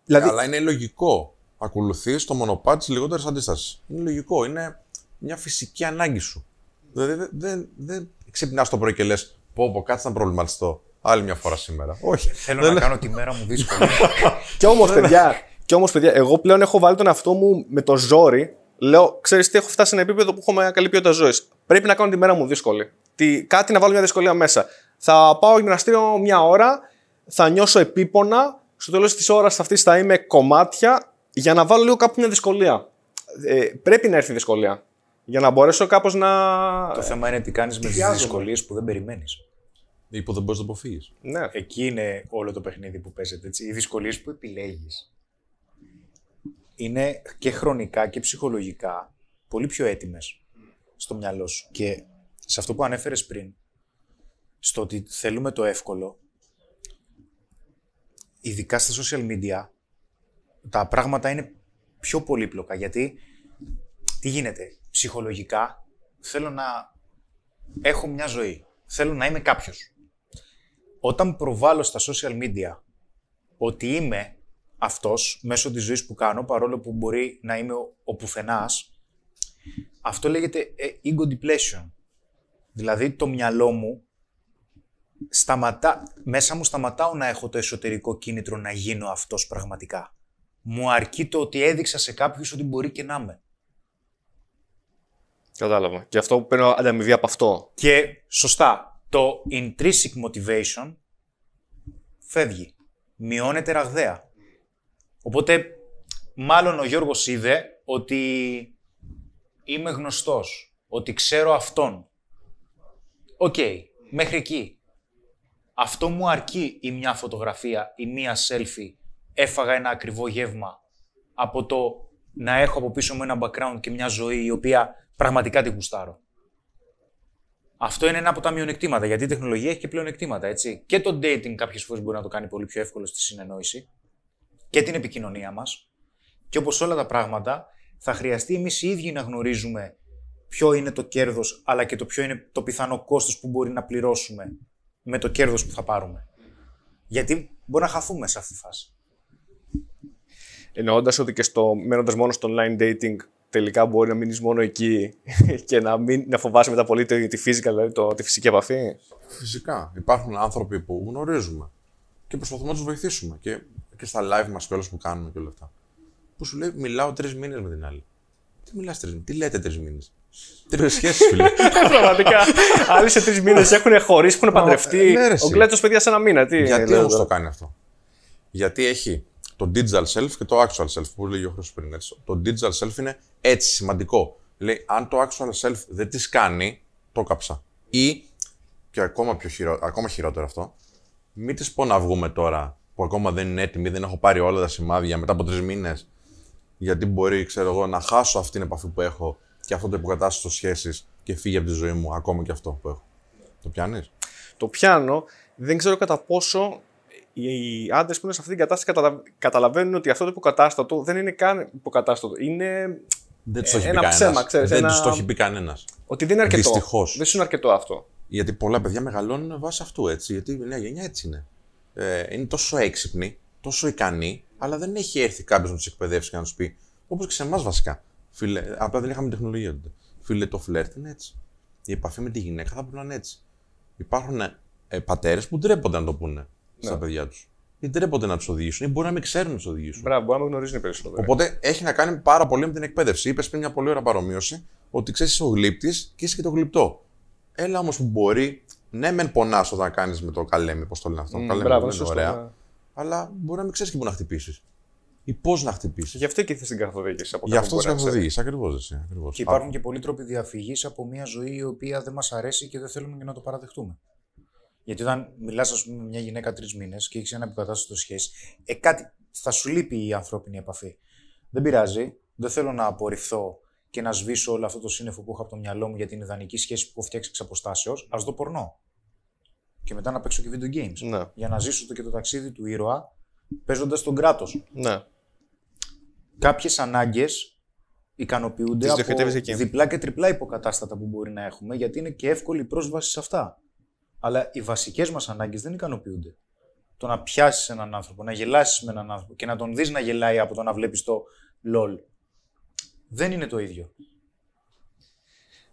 Δηλαδή, Αλλά είναι λογικό. Ακολουθείς το μονοπάτι της λιγότερης αντίστασης. Είναι λογικό. Είναι μια φυσική ανάγκη σου. Δηλαδή δεν δεν δεν ξυπνάς το πρωί και λες: Πω, πω, κάτσε να προβληματιστώ. Άλλη μια φορά σήμερα. Όχι. Θέλω να κάνω τη μέρα μου δύσκολη. *laughs* Κι όμως, παιδιά, κι όμως, παιδιά, εγώ πλέον έχω βάλει τον εαυτό μου με το ζόρι. Λέω, ξέρεις τι, έχω φτάσει σε ένα επίπεδο που έχω μια καλή ποιότητα ζωής. Πρέπει να κάνω τη μέρα μου δύσκολη. Τι, κάτι να βάλω μια δυσκολία μέσα. Θα πάω γυμναστήριο μια ώρα, θα νιώσω επίπονα. Στο τέλος της ώρας αυτής θα είμαι κομμάτια για να βάλω λίγο κάπου μια δυσκολία. Ε, πρέπει να έρθει η δυσκολία. Για να μπορέσω κάπως να. το θέμα είναι τι κάνεις με τις Εστιάζομαι. δυσκολίες που δεν περιμένεις. Ή που δεν μπορείς να το αποφύγεις. Ναι. Εκεί είναι όλο το παιχνίδι που παίζεται. Έτσι. Οι δυσκολίες που επιλέγεις είναι και χρονικά και ψυχολογικά πολύ πιο έτοιμες στο μυαλό σου. Και σε αυτό που ανέφερες πριν, στο ότι θέλουμε το εύκολο, ειδικά στα social media, τα πράγματα είναι πιο πολύπλοκα. Γιατί τι γίνεται, ψυχολογικά θέλω να έχω μια ζωή. Θέλω να είμαι κάποιος όταν προβάλλω στα social media ότι είμαι αυτός μέσω της ζωής που κάνω, παρόλο που μπορεί να είμαι ο, ο πουθενάς, αυτό λέγεται ε, ego depletion. Δηλαδή το μυαλό μου σταματά, μέσα μου σταματάω να έχω το εσωτερικό κίνητρο να γίνω αυτός πραγματικά. Μου αρκεί το ότι έδειξα σε κάποιους ότι μπορεί και να είμαι. Κατάλαβα. Και αυτό που παίρνω ανταμοιβή από αυτό. Και σωστά, το intrinsic motivation φεύγει. Μειώνεται ραγδαία. Οπότε, μάλλον ο Γιώργος είδε ότι είμαι γνωστός, ότι ξέρω αυτόν. Οκ, μέχρι εκεί. Αυτό μου αρκεί η μια φωτογραφία, η μία selfie, έφαγα ένα ακριβό γεύμα από το να έχω από πίσω μου ένα background και μια ζωή η οποία πραγματικά την γουστάρω. Αυτό είναι ένα από τα μειονεκτήματα, γιατί η τεχνολογία έχει και πλεονεκτήματα. Έτσι. Και το dating κάποιες φορές μπορεί να το κάνει πολύ πιο εύκολο στη συνεννόηση και την επικοινωνία μας. Και όπως όλα τα πράγματα, θα χρειαστεί εμείς οι ίδιοι να γνωρίζουμε ποιο είναι το κέρδος, αλλά και το ποιο είναι το πιθανό κόστος που μπορεί να πληρώσουμε με το κέρδος που θα πάρουμε. Γιατί μπορεί να χαθούμε σε αυτή τη φάση. Εννοώντας ότι και στο μένοντας μόνο στο online dating, τελικά μπορεί να μείνεις μόνο εκεί *laughs* και να, μην, να φοβάσαι μετά πολύ τη, τη physical, δηλαδή το, τη φυσική επαφή; Φυσικά. Υπάρχουν άνθρωποι που γνωρίζουμε και προσπαθούμε να τους βοηθήσουμε. Και, και στα live μας και όλα που κάνουμε και όλα αυτά. Που σου λέει, μιλάω τρεις μήνες με την άλλη. Τι μιλάς τρεις μήνες, τι λέτε τρεις μήνες; Τρεις *laughs* σχέσεις, φίλε. Πραγματικά. Άλλοι σε τρεις μήνες έχουν χωρίσει, έχουν παντρευτεί. ναι, ρε, Ο εσύ. Γκλέτσο, παιδιά, σε ένα μήνα. Τι Γιατί λέω όμως τώρα. το κάνει αυτό; Γιατί έχει το digital self και το actual self που λέγει ο Χρήστος πριν. έτσι. Το digital self είναι έτσι σημαντικό. Λέει, αν το actual self δεν τη κάνει, το κάψα. Ή, και ακόμα, πιο χειρο... ακόμα χειρότερο αυτό, μην τη πω να βγούμε τώρα που ακόμα δεν είναι έτοιμη, δεν έχω πάρει όλα τα σημάδια μετά από τρεις μήνες. Γιατί μπορεί, ξέρω εγώ, να χάσω αυτή την επαφή που έχω και αυτό το υποκατάστατο σχέσεις και φύγει από τη ζωή μου, ακόμα και αυτό που έχω. Το πιάνεις; Το πιάνω, δεν ξέρω κατά πόσο οι άντρες που είναι σε αυτή την κατάσταση καταλαβα- καταλαβαίνουν ότι αυτό το υποκατάστατο δεν είναι καν υποκατάστατο. Είναι Δεν τους Ε, το έχει ένα πει ψέμα, κανένας. ξέρεις, Δεν ένα- τους το έχει πει κανένας. ότι δεν είναι αρκετό. Δυστυχώς. Δεν σου είναι αρκετό αυτό. Γιατί πολλά παιδιά μεγαλώνουν βάσει αυτού έτσι. Γιατί η νέα γενιά έτσι είναι. Ε, είναι τόσο έξυπνοι, τόσο ικανοί, αλλά δεν έχει έρθει κάποιος να τους εκπαιδεύσει και να τους πει. Όπως και σε εμάς βασικά. Φίλε, απλά δεν είχαμε τεχνολογία τότε. Φίλε, το φλερτ είναι έτσι. Η επαφή με τη γυναίκα θα πρέπει να είναι έτσι. Υπάρχουν ε, πατέρες που ντρέπονται να το πούνε στα παιδιά τους. Ή ντρέπονται να τους οδηγήσουν, ή μπορεί να μην ξέρουν να τους οδηγήσουν. Μπράβο, μπορεί να με γνωρίζουν οι περισσότεροι. Οπότε έχει να κάνει πάρα πολύ με την εκπαίδευση. Είπες πριν μια πολύ ωραία παρομοίωση ότι ξέρεις είσαι ο γλύπτης και είσαι και το γλυπτό. Έλα όμως που μπορεί, ναι, μεν πονάς όταν κάνεις με το καλέμι, πώ το λένε αυτό. Μμ, καλέμι μπράβο, είναι σωστό, ωραία. ναι. Αλλά μπορεί να μην ξέρεις και πού να χτυπήσεις. Ή πώς να χτυπήσεις. Γι' αυτό και ήρθες στην καθοδήγηση. από Γι' κάπου αυτό μπορεί τι να ξέρει. καθοδήγησε. Ακριβώς εσύ. Ακριβώς. Και υπάρχουν και πολλοί τρόποι διαφυγής από μια ζωή η οποία δεν μας αρέσει και δεν θέλουμε και να το παραδεχτούμε. Γιατί όταν μιλάς, ας πούμε, με μια γυναίκα τρεις μήνες και έχεις ένα υποκατάστατο σχέση, ε, κάτι θα σου λείπει η ανθρώπινη επαφή. Δεν πειράζει. Δεν θέλω να απορριφθώ και να σβήσω όλο αυτό το σύννεφο που έχω από το μυαλό μου για την ιδανική σχέση που έχω φτιάξει εξ αποστάσεως. Α δω πορνό. Και μετά να παίξω και video games. Ναι. Για να ζήσω το και το ταξίδι του ήρωα παίζοντας τον κράτος. Ναι. Κάποιες ανάγκες ικανοποιούνται Τις από διοχετεύεις εκεί. διπλά και τριπλά υποκατάστατα που μπορεί να έχουμε, γιατί είναι και εύκολη η πρόσβαση σε αυτά. Αλλά οι βασικές μας ανάγκες δεν ικανοποιούνται. Το να πιάσεις έναν άνθρωπο, να γελάσεις με έναν άνθρωπο και να τον δεις να γελάει από το να βλέπεις το LOL. Δεν είναι το ίδιο.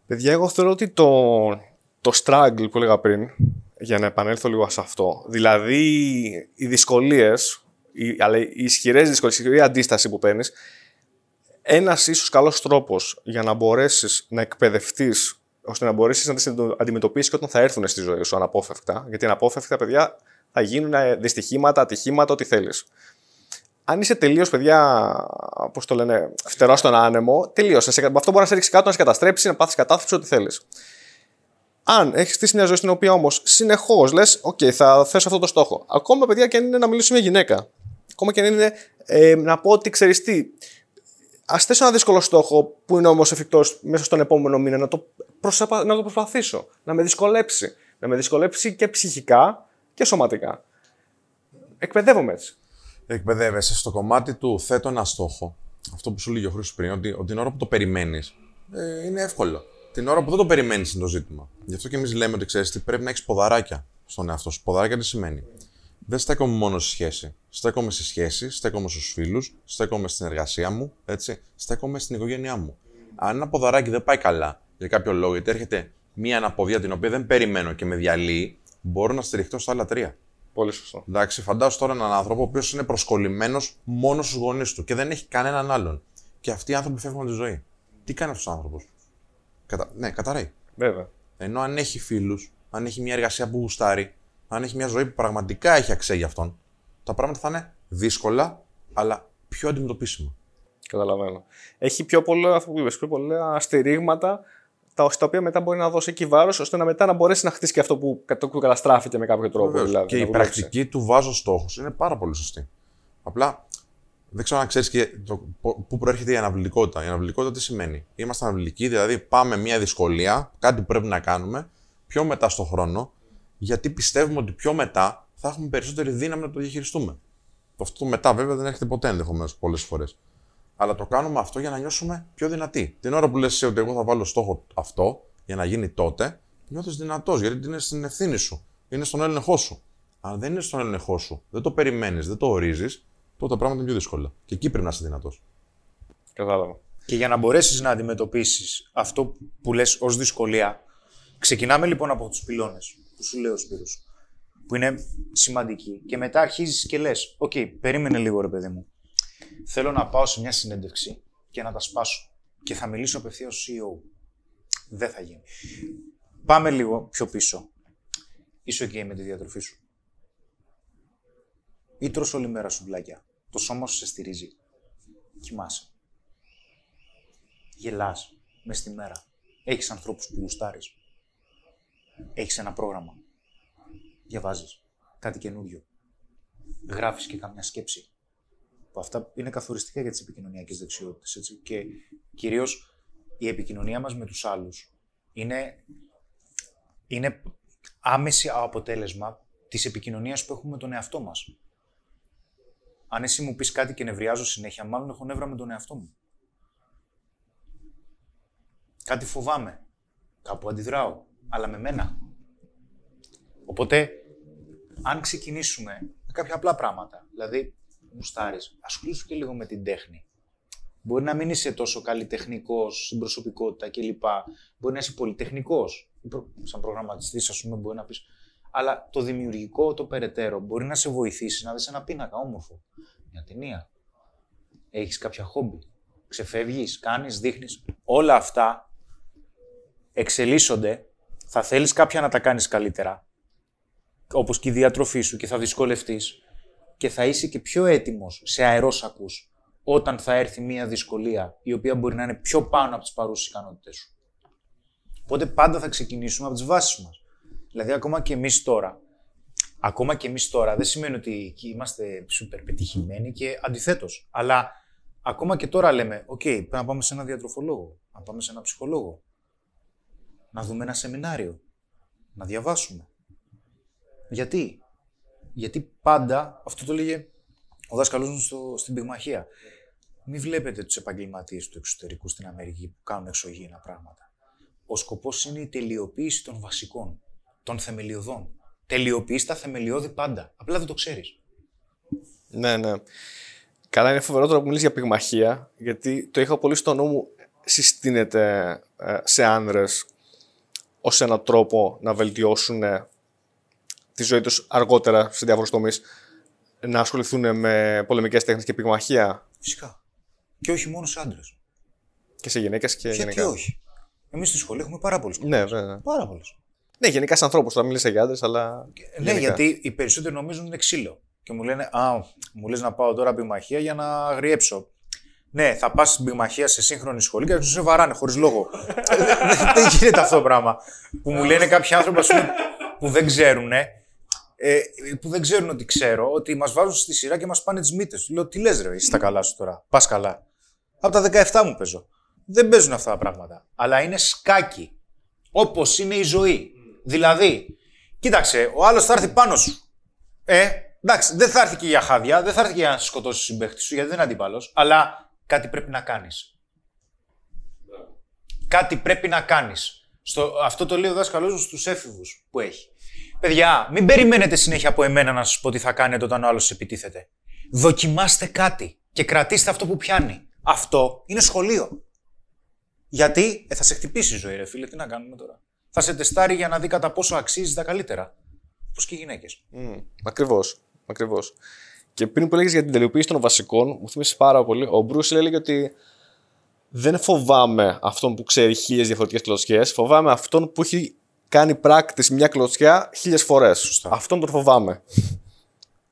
Παιδιά, εγώ θεωρώ ότι το, το struggle που έλεγα πριν, για να επανέλθω λίγο σε αυτό, δηλαδή οι δυσκολίες, αλλά οι ισχυρές δυσκολίες, η ισχυρή αντίσταση που παίρνεις, ένας ίσως καλός τρόπος για να μπορέσεις να εκπαιδευτείς, ώστε να μπορέσεις να τις αντιμετωπίσεις και όταν θα έρθουν στη ζωή σου αναπόφευκτα. Γιατί αναπόφευκτα, παιδιά, θα γίνουν δυστυχήματα, ατυχήματα, ό,τι θέλεις. Αν είσαι τελείως, παιδιά, πώς το λένε, φτερό στον άνεμο, τελείωσε. Σε- Αυτό μπορείς να σε ρίξει κάτω, να σε καταστρέψει, να πάθεις κατάθλιψη, ό,τι θέλεις. Αν έχεις στήσει μια ζωή στην οποία όμως συνεχώς λες, OK, θα θέσω αυτό το στόχο. Ακόμα, παιδιά, και αν είναι να μιλήσω με γυναίκα. Ακόμα και αν είναι ε, να πω ότι ξέρεις τι. Α θέσω ένα δύσκολο στόχο που είναι όμως εφικτός μέσα στον επόμενο μήνα να το, προσαπα- να το προσπαθήσω. Να με δυσκολέψει. Να με δυσκολέψει και ψυχικά και σωματικά. Εκπαιδεύομαι έτσι. Εκπαιδεύεσαι στο κομμάτι του θέτω ένα στόχο. Αυτό που σου λέγει ο Χρήστος πριν, ότι, ότι την ώρα που το περιμένεις ε, είναι εύκολο. Την ώρα που δεν το περιμένεις είναι το ζήτημα. Γι' αυτό και εμείς λέμε ότι ξέρεις τι πρέπει να έχεις ποδαράκια στον εαυτό σου. Ποδαράκια τι σημαίνει; Δεν στέκομαι μόνο στη σχέση. Στέκομαι στη σχέση, στέκομαι στους φίλους, στέκομαι στην εργασία μου, έτσι. Στέκομαι στην οικογένειά μου. Αν ένα ποδαράκι δεν πάει καλά για κάποιο λόγο, γιατί έρχεται μία αναποδία την οποία δεν περιμένω και με διαλύει, μπορώ να στηριχτώ στα άλλα τρία. Πολύ σωστό. Εντάξει, φαντάσου τώρα έναν άνθρωπο ο οποίος είναι προσκολλημένος μόνος στους γονείς του και δεν έχει κανέναν άλλον. Και αυτοί οι άνθρωποι φεύγουν από τη ζωή. Τι κάνει αυτός ο άνθρωπος; Κατα... Ναι, καταραίει. Βέβαια. Ενώ αν έχει φίλους, αν έχει μια εργασία που γουστάρει, αν έχει μια ζωή που πραγματικά έχει αξία για αυτόν, τα πράγματα θα είναι δύσκολα, αλλά πιο αντιμετωπίσιμα. Καταλαβαίνω. Έχει πιο πολλά, αυτό που είπες, πιο πολλά στηρίγματα τα, στα οποία μετά μπορεί να δώσει εκεί βάρος, ώστε να μετά να μπορέσει να χτίσει και αυτό που, κατ- που καταστράφηκε με κάποιο τρόπο. Βεβαίως. Δηλαδή, και να η δουλέψει. πρακτική του βάζω στόχους είναι πάρα πολύ σωστή. Απλά δεν ξέρω αν ξέρεις και το, πο- πού προέρχεται η αναβλητικότητα. Η αναβλητικότητα τι σημαίνει; Είμαστε αναβλητικοί, δηλαδή πάμε μια δυσκολία, κάτι που πρέπει να κάνουμε, πιο μετά στο χρόνο, γιατί πιστεύουμε ότι πιο μετά θα έχουμε περισσότερη δύναμη να το διαχειριστούμε. Αυτό το μετά βέβαια δεν έρχεται ποτέ ενδεχομένως πολλές φορές. Αλλά το κάνουμε αυτό για να νιώσουμε πιο δυνατοί. Την ώρα που λες εσύ ότι εγώ θα βάλω στόχο αυτό για να γίνει τότε, νιώθεις δυνατός γιατί είναι στην ευθύνη σου. Είναι στον έλεγχό σου. Αν δεν είναι στον έλεγχό σου, δεν το περιμένεις, δεν το ορίζεις, τότε τα πράγματα είναι πιο δύσκολα. Και εκεί πρέπει να είσαι δυνατός. Κατάλαβα. Και για να μπορέσεις να αντιμετωπίσεις αυτό που λες ως δυσκολία, ξεκινάμε λοιπόν από τους πυλώνες που σου λέει ο Σπύρος, που είναι σημαντικοί. Και μετά αρχίζεις και λες: Οκ, περίμενε λίγο ρε παιδί μου. Θέλω να πάω σε μια συνέντευξη και να τα σπάσω. Και θα μιλήσω απευθείας στο CEO. Δεν θα γίνει. Πάμε λίγο πιο πίσω. Είσαι OK με τη διατροφή σου; Ή τρως όλη μέρα σου μπλάκια; Το σώμα σου σε στηρίζει; Κοιμάσαι. Γελάς μες στη μέρα; Έχεις ανθρώπους που γουστάρεις; Έχεις ένα πρόγραμμα; Διαβάζεις κάτι καινούριο; Γράφεις και καμιά σκέψη; Που αυτά είναι καθοριστικά για τις επικοινωνιακές δεξιότητες. Έτσι. Και κυρίως η επικοινωνία μας με τους άλλους είναι, είναι άμεση αποτέλεσμα της επικοινωνίας που έχουμε με τον εαυτό μας. Αν εσύ μου πεις κάτι και νευριάζω συνέχεια, μάλλον έχω νεύρα με τον εαυτό μου. Κάτι φοβάμαι. Κάπου αντιδράω. Αλλά με μένα. Οπότε, αν ξεκινήσουμε με κάποια απλά πράγματα, δηλαδή, μουστάρεις, ασχολήσου και λίγο με την τέχνη. Μπορεί να μην είσαι τόσο καλλιτεχνικός στην προσωπικότητα κλπ. Μπορεί να είσαι πολυτεχνικός. Σαν προγραμματιστής, ας πούμε, μπορεί να πεις. Αλλά το δημιουργικό, το περαιτέρω, μπορεί να σε βοηθήσει να δεις ένα πίνακα όμορφο. Μια ταινία. Έχεις κάποια χόμπι. Ξεφεύγεις, κάνεις, δείχνεις. Όλα αυτά εξελίσσονται. Θα θέλεις κάποια να τα κάνεις καλύτερα. Όπως και η διατροφή σου και θα δυσκολευτείς. Και θα είσαι και πιο έτοιμος σε αερόσακους όταν θα έρθει μια δυσκολία η οποία μπορεί να είναι πιο πάνω από τις παρούσες ικανότητέ σου. Οπότε πάντα θα ξεκινήσουμε από τις βάσεις μας. Δηλαδή, ακόμα και εμείς τώρα, ακόμα και εμείς τώρα, δεν σημαίνει ότι είμαστε σούπερ πετυχημένοι και αντιθέτως. Αλλά ακόμα και τώρα λέμε, OK, πρέπει να πάμε σε ένα διατροφολόγο, να πάμε σε ένα ψυχολόγο, να δούμε ένα σεμινάριο, να διαβάσουμε. Γιατί; Γιατί πάντα, αυτό το λέγε ο δάσκαλός μου στην πυγμαχία. Μην βλέπετε τους επαγγελματίες του εξωτερικού στην Αμερική που κάνουν εξωγήινα πράγματα. Ο σκοπός είναι η τελειοποίηση των βασικών, των θεμελιωδών. Τελειοποιεί τα θεμελιώδη πάντα. Απλά δεν το ξέρεις. Ναι, ναι. Καλά, είναι φοβερό τώρα που μιλήσεις για πυγμαχία, γιατί το είχα πολύ στο νου μου. Συστήνεται ε, σε άνδρες ως έναν τρόπο να βελτιώσουν ε, τη ζωή τους αργότερα σε διάφορους τομείς να ασχοληθούν με πολεμικές τέχνες και πυγμαχία. Φυσικά. Και όχι μόνο σε άντρες. Και σε γυναίκες και Γιατί γενικά. όχι. Εμείς στη σχολή έχουμε πάρα πολλούς. Ναι, βέβαια. Πάρα πολλούς. Ναι, γενικά σαν ανθρώπους, τώρα μιλήσει για άντρες, αλλά. Ναι, γενικά. γιατί οι περισσότεροι νομίζουν είναι ξύλο. Και μου λένε, Α, μου λες να πάω τώρα πυγμαχία για να αγριέψω. Ναι, θα πας στην πυγμαχία σε σύγχρονη σχολή και θα σου σε βαράνε χωρίς λόγο. Δεν- *laughs* δεν- Δεν γίνεται αυτό το πράγμα. Που μου λένε κάποιοι άνθρωποι ας πούμε, που δεν ξέρουν, ε, που δεν ξέρουν ότι ξέρω, ότι μας βάζουν στη σειρά και μας πάνε τις μύτες. Λέω, τι λες, ρε, είσαι τα καλά σου τώρα; Πας καλά. Από τα 17 μου παίζω. Δεν παίζουν αυτά τα πράγματα. Αλλά είναι σκάκι. Όπως είναι η ζωή. Δηλαδή, κοίταξε, ο άλλος θα έρθει πάνω σου. Ε, εντάξει, δεν θα έρθει και για χάδια, δεν θα έρθει και για να σκοτώσεις τον συμπαίχτη σου, γιατί δεν είναι αντίπαλος. Αλλά κάτι πρέπει να κάνεις. Κάτι πρέπει να κάνεις. Αυτό το λέει ο δάσκαλός μου στους έφηβους που έχει. Παιδιά, μην περιμένετε συνέχεια από εμένα να σας πω τι θα κάνετε όταν ο άλλος επιτίθεται. Δοκιμάστε κάτι και κρατήστε αυτό που πιάνει. Αυτό είναι σχολείο. Γιατί; Ε, θα σε χτυπήσει η ζωή, ρε φίλε, τι να κάνουμε τώρα; Θα σε τεστάρει για να δει κατά πόσο αξίζεις τα καλύτερα. Πώ και οι γυναίκες. Ακριβώς. Ακριβώς. Και πριν που έλεγε για την τελειοποίηση των βασικών, μου θύμισες πάρα πολύ. Ο Μπρούσιλ έλεγε ότι δεν φοβάμαι αυτόν που ξέρει χίλιες διαφορετικές κλωτσιέ. Φοβάμαι αυτόν που έχει κάνει practice μια κλωτσιά χίλιες φορές. Αυτόν τον φοβάμαι.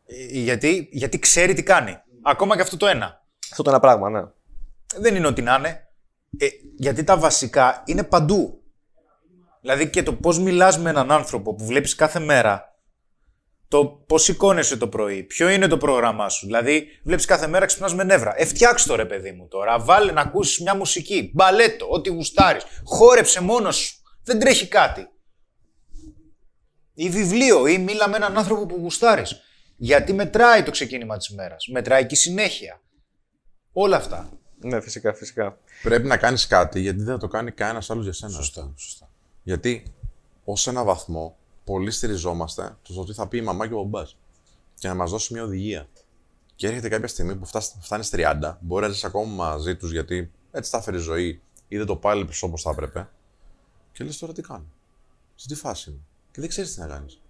Ε, Γιατί, γιατί ξέρει τι κάνει. Ακόμα και αυτό το ένα. Αυτό το ένα πράγμα, ναι. Δεν είναι ότι να είναι. Ε, γιατί τα βασικά είναι παντού. Δηλαδή και το πώς μιλάς με έναν άνθρωπο που βλέπεις κάθε μέρα. Το πώς σηκώνεσαι το πρωί, ποιο είναι το πρόγραμμά σου. Δηλαδή, βλέπεις κάθε μέρα ξυπνάς με νεύρα. Ε, φτιάξ' το ρε παιδί μου τώρα. Βάλε να ακούσεις μια μουσική. Μπαλέτο, ό,τι γουστάρεις. Χόρεψε μόνος σου. Δεν τρέχει κάτι. Ή βιβλίο, ή μίλα με έναν άνθρωπο που γουστάρεις. Γιατί μετράει το ξεκίνημα της μέρας. Μετράει και η συνέχεια. Όλα αυτά. Ναι, φυσικά, φυσικά. Πρέπει να κάνεις κάτι γιατί δεν θα το κάνει κανένας άλλος για σένα. Σωστά. σωστά. Γιατί ως ένα βαθμό πολύ στηριζόμαστε στο ότι θα πει η μαμά και ο μπαμπάς και να μας δώσει μια οδηγία. Και έρχεται κάποια στιγμή που φτάνεις 30, μπορεί να ζεις ακόμα μαζί τους γιατί έτσι θα έφερε η ζωή ή δεν το πάλεψε όπως θα έπρεπε. Και λες τώρα τι κάνω. Σε τι φάση είμαι. Και δεν ξέρεις τι να κάνεις.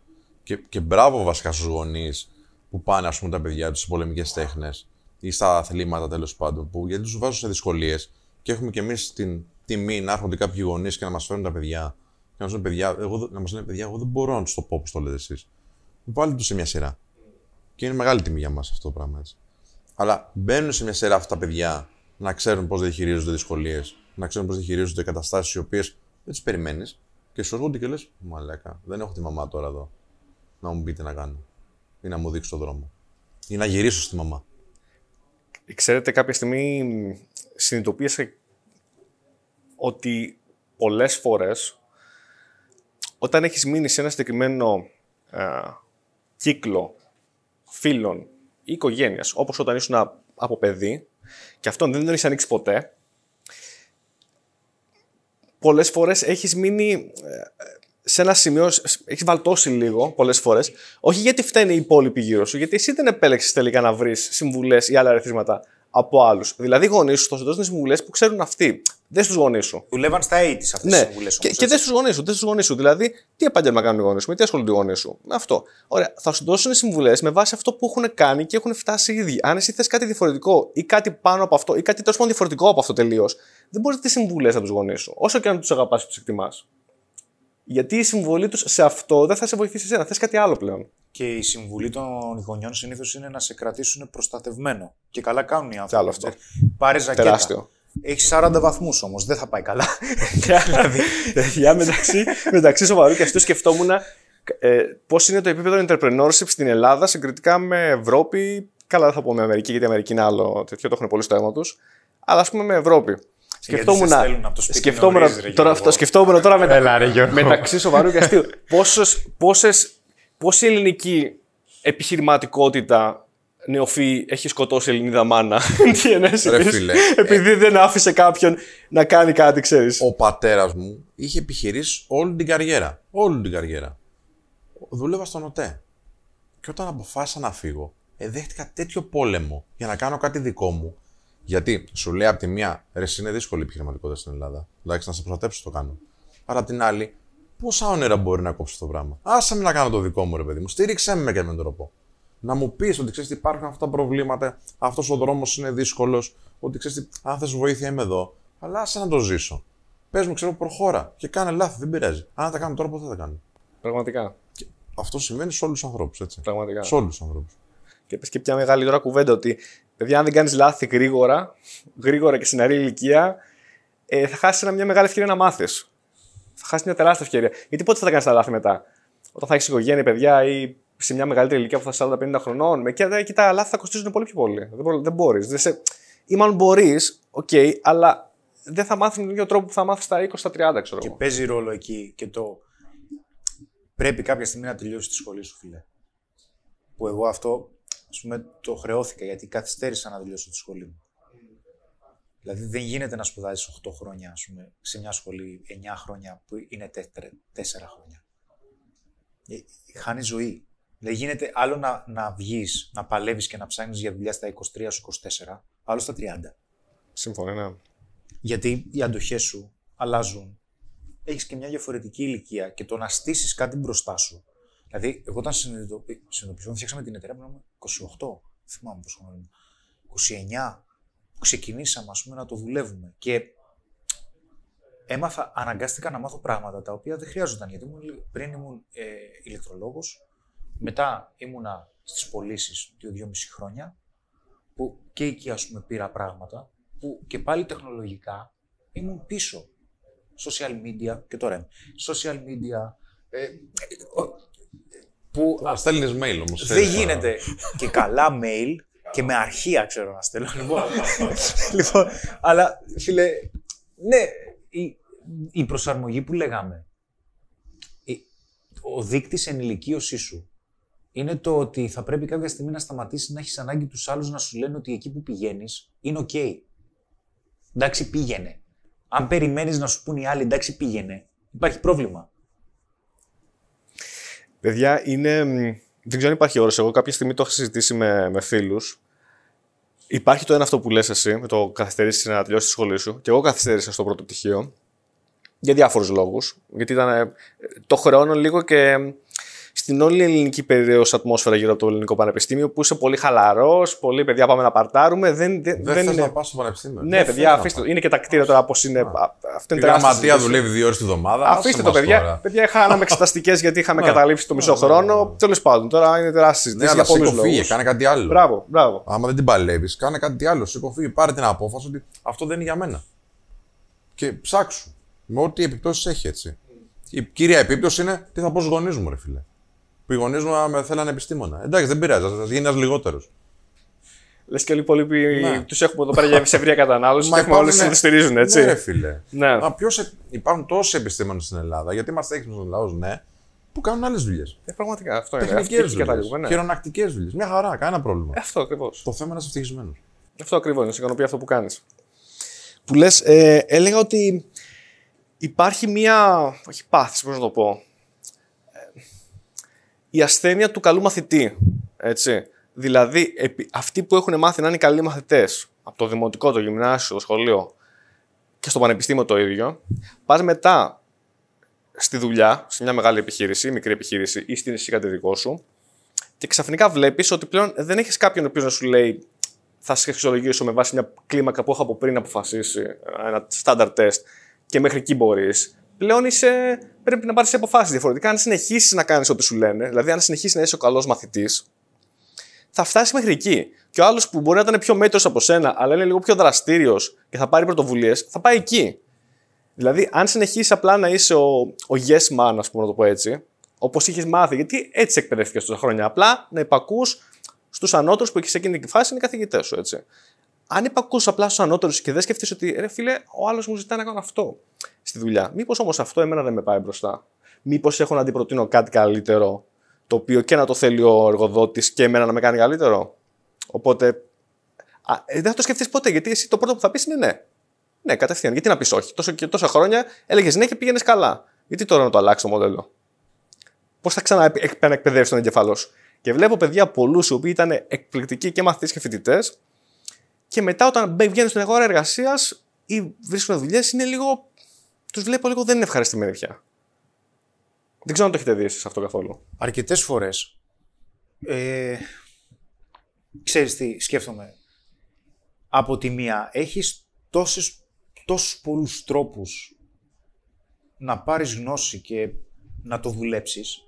Και, και μπράβο βασικά στους γονείς που πάνε, ας πούμε, τα παιδιά τους σε πολεμικές τέχνες ή στα αθλήματα τέλος πάντων, που γιατί τους βάζουν σε δυσκολίες και έχουμε κι εμείς την τιμή να έρχονται κάποιοι γονείς και να μας φέρουν τα παιδιά. Και να μας λένε παιδιά, εγώ, να μας λένε, παιδιά, εγώ δεν μπορώ να τους το πω όπως το λέτε εσείς. Βάλτε τους σε μια σειρά. Και είναι μεγάλη τιμή για μας αυτό το πράγμα έτσι. Αλλά μπαίνουν σε μια σειρά αυτά τα παιδιά να ξέρουν πώς διαχειρίζονται δυσκολίες, να ξέρουν πώς διαχειρίζονται καταστάσεις οι οποίες δεν τις περιμένεις και σου έρχονται και λες: Μαλάκα, δεν έχω τη μαμά τώρα εδώ. Να μου πείτε να κάνω. Ή να μου δείξει τον δρόμο. Ή να γυρίσω στη μαμά. Ξέρετε, κάποια στιγμή συνειδητοποίησα ότι πολλές φορές όταν έχεις μείνει σε ένα συγκεκριμένο ε, κύκλο φίλων ή οικογένειας, όπως όταν ήσουν από παιδί, και αυτόν δεν τον έχεις ανοίξει ποτέ, πολλές φορές έχεις μείνει ε, σε ένα σημείο, έχεις βαλτώσει λίγο πολλές φορές, όχι γιατί φταίνει οι υπόλοιποι γύρω σου, γιατί εσύ δεν επέλεξες τελικά να βρεις συμβουλές ή άλλα αριθμήματα από άλλους. Δηλαδή, οι γονείς σου θα σου δώσουν συμβουλέ που ξέρουν αυτοί. Δεν στου γονείς σου. Δουλεύαν στα 80 αυτές Ναι, τι συμβουλέ και, και δεν στου γονείς σου. Δεν στους γονείς σου. Δηλαδή, τι επάγγελμα κάνουν οι γονείς σου, με τι ασχολούνται οι γονείς σου. Με αυτό. Ωραία, θα σου δώσουν συμβουλές με βάση αυτό που έχουν κάνει και έχουν φτάσει οι ίδιοι. Αν εσύ θες κάτι διαφορετικό ή κάτι πάνω από αυτό ή κάτι τέλος πάντων διαφορετικό από αυτό τελείως, δεν μπορείς να τι συμβουλές από τους γονείς σου. Όσο και αν τους αγαπάς και τους εκτιμάς. Γιατί η συμβολή τους σε αυτό δεν θα σε βοηθήσει εσένα. Θες κάτι άλλο πλέον. Και η συμβουλή των γονιών συνήθως είναι να σε κρατήσουν προστατευμένο. Και καλά κάνουν οι άνθρωποι. άλλο αυτό. Πάρε ζακέτα. Τεράστιο. Έχεις 40 βαθμούς όμως, δεν θα πάει καλά. *laughs* Για μεταξύ, μεταξύ σοβαρού και αυτού σκεφτόμουν ε, πώς είναι το επίπεδο entrepreneurship στην Ελλάδα συγκριτικά με Ευρώπη. Καλά, δεν θα πω με Αμερική, γιατί η Αμερική είναι άλλο τέτοιο, το έχουν πολύ στο αίμα τους. Αλλά ας πούμε με Ευρώπη. Σκεφτόμουν, σε στέλνουν από το σπίτι σκεφτόμουν, νωρίς, ρε, τώρα, Γιώργο. αυτό, σκεφτόμουν τώρα μετα, Έλα, ρε, Γιώργο. μεταξύ σοβαρού και αστείου. Πόσες, πόσες, πόση ελληνική επιχειρηματικότητα νεοφύη έχει σκοτώσει Ελληνίδα μάνα; *laughs* Τι εννοείς, Ρε, εμείς, φίλε. Επειδή δεν άφησε κάποιον να κάνει κάτι, ξέρεις. Ο πατέρας μου είχε επιχειρήσει όλη την καριέρα. Όλη την καριέρα. Δούλευα στον ΟΤΕ. Και όταν αποφάσισα να φύγω, ε, δέχτηκα τέτοιο πόλεμο για να κάνω κάτι δικό μου. Γιατί σου λέει από τη μία, ρε, εσύ είναι δύσκολη η επιχειρηματικότητα στην Ελλάδα. Εντάξει, να σε προστατέψω το κάνω. Αλλά απ' την άλλη, πόσα όνειρα μπορεί να κόψεις το πράγμα; Άσε με να κάνω το δικό μου, ρε παιδί μου. Στήριξέ με με κάποιον τρόπο. Να μου πεις ότι ξέρεις τι υπάρχουν αυτά τα προβλήματα, αυτός ο δρόμος είναι δύσκολος, ότι ξέρεις τι, αν θες βοήθεια είμαι εδώ. Αλλά άσε να το ζήσω. Πες μου, ξέρω, προχώρα και κάνε λάθη, δεν πειράζει. Αν τα κάνω τώρα, πώς θα τα κάνω; Πραγματικά. Αυτό συμβαίνει σε όλους τους ανθρώπους, έτσι. Πραγματικά. Σε όλους τους ανθρώπους. Και πες και μια μεγάλη τώρα κουβέντα ότι παιδιά, αν δεν κάνεις λάθη γρήγορα, γρήγορα και στη νεαρή ηλικία, ε, θα χάσεις μια μεγάλη ευκαιρία να μάθεις. Θα χάσεις μια τεράστια ευκαιρία. Γιατί πότε θα τα κάνεις τα λάθη μετά, Όταν θα έχεις οικογένεια, παιδιά ή σε μια μεγαλύτερη ηλικία που θα είσαι 40-50 χρονών, με εκεί, εκεί τα λάθη θα κοστίζουν πολύ πιο πολύ. Δεν, μπο- δεν μπορείς. Δεν σε... Ή μάλλον μπορείς, οκ, αλλά δεν θα μάθεις με τον ίδιο τρόπο που θα μάθεις στα 20, στα 30, ξέρω Και εγώ. παίζει ρόλο εκεί και το. Πρέπει κάποια στιγμή να τελειώσει τη σχολή σου, φίλε. Που εγώ αυτό, ας πούμε, το χρεώθηκα γιατί καθυστέρησα να τελειώσω τη σχολή μου. Δηλαδή δεν γίνεται να σπουδάζεις 8 χρόνια, ας πούμε, σε μια σχολή 9 χρόνια που είναι 4, 4 χρόνια. Ε, Χάνεις ζωή. Δεν γίνεται άλλο να, να βγεις, να παλεύεις και να ψάχνεις για δουλειά στα 23 σου 24, άλλο στα 30. Συμφωνώ, ναι. Γιατί οι αντοχές σου αλλάζουν. Έχεις και μια διαφορετική ηλικία και το να στήσεις κάτι μπροστά σου. Δηλαδή, εγώ όταν συνειδητοποιη- συνειδητοποιηθώ, φτιάξαμε την εταιρεία που ήμουν 28, δεν θυμάμαι πόσο χρόνο ήμουν. 29, που ξεκινήσαμε ας πούμε να το δουλεύουμε. Και έμαθα, αναγκάστηκα να μάθω πράγματα τα οποία δεν χρειάζονταν. Γιατί ήμουν, πριν ήμουν ε, ηλεκτρολόγος, μετά ήμουνα στις πωλήσεις δύο-δυόμιση χρόνια, που και εκεί ας πούμε πήρα πράγματα, που και πάλι τεχνολογικά ήμουν πίσω. Social media, και τώρα είμαι. Social media, ε, ε, ο- που Στέλνεις mail όμως. δεν γίνεται και καλά mail και με αρχεία ξέρω να στέλνω. Λοιπόν, *laughs* λοιπόν αλλά φίλε, ναι, η, η προσαρμογή που λέγαμε, η- ο δείκτης ενηλικίωσής σου είναι το ότι θα πρέπει κάποια στιγμή να σταματήσεις να έχεις ανάγκη τους άλλους να σου λένε ότι εκεί που πηγαίνεις είναι οκ. Εντάξει, πήγαινε. Αν περιμένεις να σου πούν οι άλλοι, εντάξει, πήγαινε, υπάρχει πρόβλημα. Παιδιά, είναι. μ, Δεν ξέρω αν υπάρχει όρος. Εγώ κάποια στιγμή το έχω συζητήσει με, με φίλους. Υπάρχει το ένα αυτό που λες εσύ, με το καθυστερήσεις να τελειώσεις τη σχολή σου. Και εγώ καθυστέρησα στο πρώτο πτυχίο. Για διάφορους λόγους. Γιατί ήταν. ε, Το χρεώνω λίγο και μ, στην όλη ελληνική περίοδος ατμόσφαιρα γύρω από το ελληνικό πανεπιστήμιο που είσαι πολύ χαλαρός, πολλοί παιδιά πάμε να παρτάρουμε. Δεν, δεν, Δεν, δεν θες είναι. να πας στο πανεπιστήμιο. Ναι, Δεν παιδιά, θέλω να αφήστε το. πάω. Είναι και τα κτίρια τώρα πώ είναι. α, Αυτό Η είναι τεράστια γραμματεία συζήτηση. δουλεύει δύο ώρες τη βδομάδα. Αφήστε άσε το, μας παιδιά. τώρα. Παιδιά, είχαμε εξεταστικές γιατί είχαμε Ναι. καταλήψει το μισό Ναι, ναι, χρόνο. ναι. Τέλος πάντων, τώρα είναι τεράστια Ναι, συζήτηση αλλά για πολλούς σήκω φύγε, λόγους. κάνε κάτι άλλο. Μπράβο, μπράβο. Άμα δεν την παλεύεις, κάνε κάτι άλλο. Σήκω φύγε, πάρε την απόφαση ότι αυτό δεν είναι για μένα. Και ψάξου. Με ό,τι επιπτώσεις έχει έτσι. Η κύρια επίπτωση είναι τι θα πω στους γονείς μου, ρε φίλε. Που οι γονείς μου με θέλανε επιστήμονα. Εντάξει, δεν πειράζει, θα γίνει ένας λιγότερος. Λες και όλοι οι υπόλοιποι Ναι. τους έχουμε εδώ πέρα για σε ευρία κατανάλωση και έχουμε όλοι υπάρχουν- τους στηρίζουν, έτσι. Ναι, ρε φίλε. Ναι. Μα ποιος ε- υπάρχουν τόσοι επιστήμονες στην Ελλάδα, γιατί είμαστε έξυπνο λαός, ναι, που κάνουν άλλες δουλειές. Ε, πραγματικά αυτό είναι. Τεχνικές Αυτή δουλειές. καταλήγουμε, ναι. Χειρονακτικές δουλειές. Μια χαρά, κανένα πρόβλημα. Ε, Αυτό ακριβώς. Το θέμα είναι να είσαι ευτυχισμένος. Αυτό ακριβώς. Να σε ικανοποιεί αυτό που κάνεις. Που λες, ε, έλεγα ότι υπάρχει μία. Όχι πάθηση, πώς να το πω. Ε, η ασθένεια του καλού μαθητή. Έτσι. Δηλαδή, επί- αυτοί που έχουν μάθει να είναι καλοί μαθητές από το δημοτικό, το γυμνάσιο, το σχολείο και στο πανεπιστήμιο το ίδιο, πας μετά στη δουλειά, σε μια μεγάλη επιχείρηση, μικρή επιχείρηση ή στην εσύ κάτι δικό σου, και ξαφνικά βλέπεις ότι πλέον δεν έχεις κάποιον ο οποίος να σου λέει θα σε αξιολογήσω με βάση μια κλίμακα που έχω από πριν αποφασίσει, ένα standard test και μέχρι εκεί μπορείς. Πλέον είσαι, πρέπει να πάρεις αποφάσεις διαφορετικά. Αν συνεχίσεις να κάνεις ό,τι σου λένε, δηλαδή αν συνεχίσεις να είσαι ο καλός μαθητής, θα φτάσει μέχρι εκεί. Και ο άλλος που μπορεί να ήταν πιο μέτρο από σένα, αλλά είναι λίγο πιο δραστήριος και θα πάρει πρωτοβουλίες, θα πάει εκεί. Δηλαδή, αν συνεχίσεις απλά να είσαι ο, ο yes man, ας πούμε, να το πω έτσι, όπως είχες μάθει, γιατί έτσι εκπαιδεύτηκες τόσα χρόνια, απλά να υπακούς στους ανώτερους που εκεί σε εκείνη τη φάση είναι οι καθηγητές σου, έτσι. Αν υπακούς απλά στους ανώτερους και δεν σκεφτεί ότι ρε φίλε, ο άλλος μου ζητάει να κάνω αυτό στη δουλειά. Μήπως όμως αυτό εμένα δεν με πάει μπροστά. Μήπως έχω να αντιπροτείνω κάτι καλύτερο, το οποίο και να το θέλει ο εργοδότης και εμένα να με κάνει καλύτερο. Οπότε. Α, ε, δεν θα το σκεφτείς ποτέ, γιατί εσύ το πρώτο που θα πεις είναι ναι. Ναι, κατευθείαν. Γιατί να πεις όχι. Τόσο, και τόσα χρόνια έλεγες ναι και πήγαινες καλά. Γιατί τώρα να το αλλάξει το μοντέλο; Πώς θα ξαναεκπαιδεύσει τον εγκεφαλός; Σου. Και βλέπω παιδιά πολλούς οι οποίοι ήταν εκπληκτικοί και μαθητές και φοιτητές, και μετά όταν μπαι- βγαίνουν στην αγορά εργασίας ή βρίσκουν δουλειές, είναι λίγο. Τους βλέπω λίγο δεν είναι ευχαριστημένοι πια. Δεν ξέρω αν το έχετε δει εσείς αυτό καθόλου. Αρκετές φορές, ε, ξέρεις τι σκέφτομαι, από τη μία έχεις τόσες, τόσους πολλούς τρόπους να πάρεις γνώση και να το δουλέψεις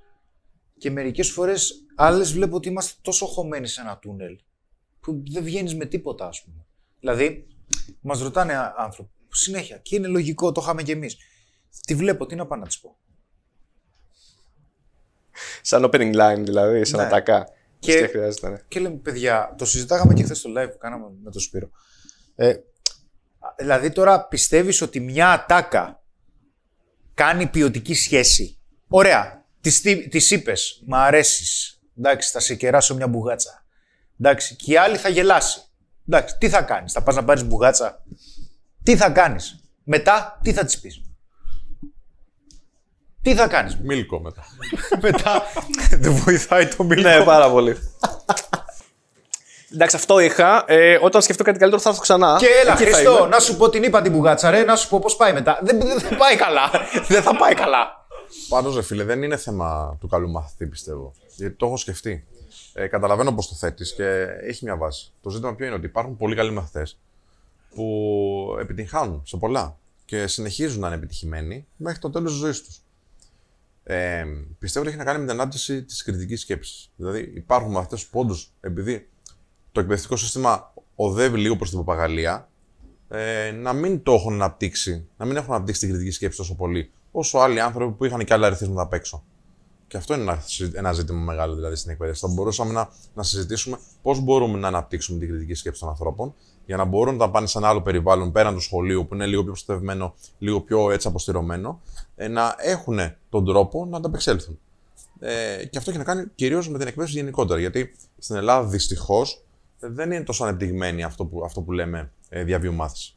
και μερικές φορές άλλες βλέπω ότι είμαστε τόσο χωμένοι σε ένα τούνελ που δεν βγαίνεις με τίποτα ας πούμε. Δηλαδή, μας ρωτάνε α- άνθρωποι συνέχεια και είναι λογικό, το είχαμε κι εμείς. Τι βλέπω, τι να πάω να της πω. Σαν opening line δηλαδή, σαν Ναι. ατακά. Και- Και... χρειάζεται. ναι. Και λέμε, παιδιά, το συζητάγαμε και χθες στο live που κάναμε με τον Σπύρο. Ε, δηλαδή τώρα πιστεύεις ότι μια ατάκα κάνει ποιοτική σχέση; Ωραία. Της, τι- της είπες, μ' αρέσεις. Εντάξει, θα σε κεράσω μια μπουγάτσα. Εντάξει, και η άλλη θα γελάσει. Εντάξει, τι θα κάνεις, θα πας να πάρεις μπουγάτσα; Τι θα κάνεις; Μετά, τι θα της πεις; Τι θα κάνεις; Μίλκο μετά. *laughs* Μετά, δεν βοηθάει το μιλό. ναι, πάρα πολύ. Εντάξει, αυτό είχα. Ε, όταν σκεφτώ κάτι καλύτερο θα έρθω ξανά. Και έλα, Εκεί θα Χριστό, είμαι. να σου πω την είπα την μπουγάτσα, ρε, να σου πω πώς πάει μετά. Δεν, δεν θα πάει καλά. δεν θα πάει καλά. Πάντως, ρε φίλε, δεν είναι θέμα του καλού μαθητή, πιστεύω. Γιατί το έχω σκεφτεί. Ε, καταλαβαίνω πώς το θέτεις και έχει μια βάση. Το ζήτημα ποιο είναι ότι υπάρχουν πολύ καλοί μαθητές που επιτυγχάνουν σε πολλά και συνεχίζουν να είναι επιτυχημένοι μέχρι το τέλος της ζωής τους. Ε, πιστεύω ότι έχει να κάνει με την ανάπτυξη της κριτικής σκέψης. Δηλαδή, υπάρχουν μαθητέ που όντως, επειδή το εκπαιδευτικό σύστημα οδεύει λίγο προς την παπαγαλία, ε, να μην το έχουν αναπτύξει, να μην έχουν αναπτύξει την κριτική σκέψη τόσο πολύ, όσο άλλοι άνθρωποι που είχαν και άλλα αριθμήματα απ' έξω. Και αυτό είναι ένα, συ- ένα ζήτημα μεγάλο δηλαδή στην εκπαίδευση. Θα μπορούσαμε να, να συζητήσουμε πώς μπορούμε να αναπτύξουμε την κριτική σκέψη των ανθρώπων για να μπορούν να πάνε σε ένα άλλο περιβάλλον πέραν του σχολείου που είναι λίγο πιο προστατευμένο, λίγο πιο έτσι αποστηρωμένο, ε, να έχουν τον τρόπο να ανταπεξέλθουν. Ε, και αυτό έχει να κάνει κυρίως με την εκπαίδευση γενικότερα. Γιατί στην Ελλάδα δυστυχώς δεν είναι τόσο ανεπτυγμένη αυτό που, αυτό που λέμε ε, διαβίου μάθηση.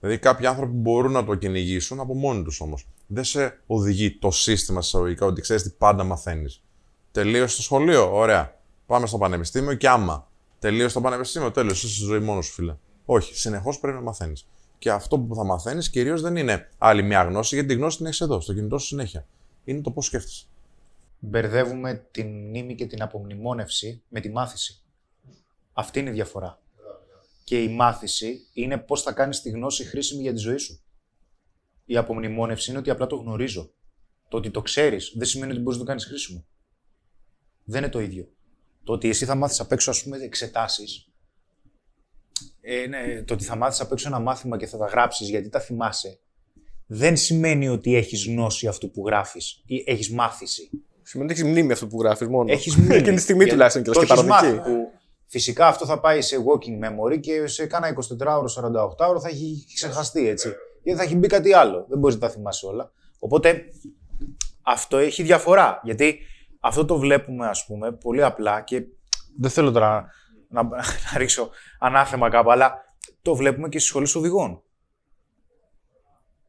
Δηλαδή, κάποιοι άνθρωποι μπορούν να το κυνηγήσουν από μόνοι τους όμως. Δεν σε οδηγεί το σύστημα εισαγωγικά ότι ξέρεις τι πάντα μαθαίνεις. Τελείωσε το σχολείο, ωραία. Πάμε στο πανεπιστήμιο και άμα. Τελείωσε το πανεπιστήμιο, τέλος. Είσαι στη ζωή μόνος σου, φίλε. Όχι, συνεχώς πρέπει να μαθαίνεις. Και αυτό που θα μαθαίνεις κυρίως δεν είναι άλλη μια γνώση, γιατί τη γνώση την έχεις εδώ, στο κινητό σου συνέχεια. Είναι το πώς σκέφτεσαι. Μπερδεύουμε την μνήμη και την απομνημόνευση με τη μάθηση. Αυτή είναι η διαφορά. Και η μάθηση είναι πώς θα κάνεις τη γνώση χρήσιμη για τη ζωή σου. Η απομνημόνευση είναι ότι απλά το γνωρίζω. Το ότι το ξέρεις δεν σημαίνει ότι μπορείς να το κάνεις χρήσιμο. Δεν είναι το ίδιο. Το ότι εσύ θα μάθεις απ' έξω, ας πούμε, εξετάσεις. Ε, ναι, το ότι θα μάθεις απ' έξω ένα μάθημα και θα τα γράψεις γιατί τα θυμάσαι. Δεν σημαίνει ότι έχεις γνώση αυτού που γράφεις ή έχεις μάθηση. Σημαίνει ότι έχεις μνήμη αυτό που γράφεις μόνο. Έχεις μνήμη. *laughs* Εκείνη τη στιγμή Για- τουλάχιστον και το και έχεις μάθει, παροδική. που Φυσικά αυτό θα πάει σε walking memory και σε κάνα 24ωρο, 48ωρο θα έχει ξεχαστεί έτσι. Γιατί θα έχει μπει κάτι άλλο. Δεν μπορείς να τα θυμάσαι όλα. Οπότε αυτό έχει διαφορά. Γιατί αυτό το βλέπουμε, ας πούμε, πολύ απλά και δεν θέλω τώρα να, να, να ρίξω ανάθεμα κάπου, αλλά το βλέπουμε και στις σχολές οδηγών.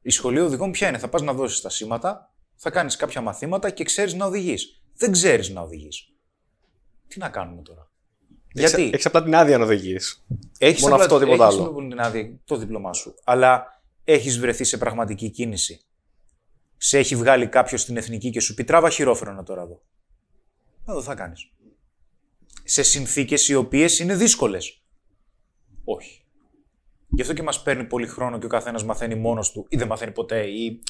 Η σχολή οδηγών ποια είναι, θα πας να δώσεις τα σήματα, θα κάνεις κάποια μαθήματα και ξέρεις να οδηγείς. Δεν ξέρεις να οδηγείς. Τι να κάνουμε τώρα; Γιατί; Έχεις απλά την άδεια να οδηγείς. έχεις μόνο απλά- αυτό, τίποτα έχεις άλλο. μόνο την άδεια, το δίπλωμά σου, αλλά έχεις βρεθεί σε πραγματική κίνηση. Σε έχει βγάλει κάποιος στην εθνική και σου πει τράβα χειρόφρενο τώρα εδώ. Εδώ θα κάνεις. Σε συνθήκες οι οποίες είναι δύσκολες. Όχι. Γι' αυτό και μας παίρνει πολύ χρόνο και ο καθένας μαθαίνει μόνος του ή δεν μαθαίνει ποτέ ή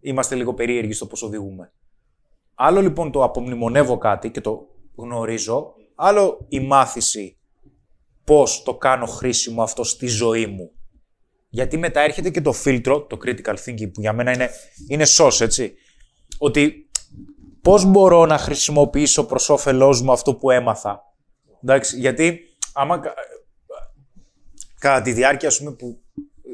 είμαστε λίγο περίεργοι στο πώς οδηγούμε. Άλλο λοιπόν το απομνημονεύω κάτι και το γνωρίζω, άλλο η μάθηση πώς το κάνω χρήσιμο αυτό στη ζωή μου. Γιατί μετά έρχεται και το φίλτρο, το critical thinking, που για μένα είναι, είναι σως, έτσι. Ότι πώς μπορώ να χρησιμοποιήσω προς όφελός μου αυτό που έμαθα; Εντάξει, γιατί άμα κα- κατά τη διάρκεια ας πούμε, που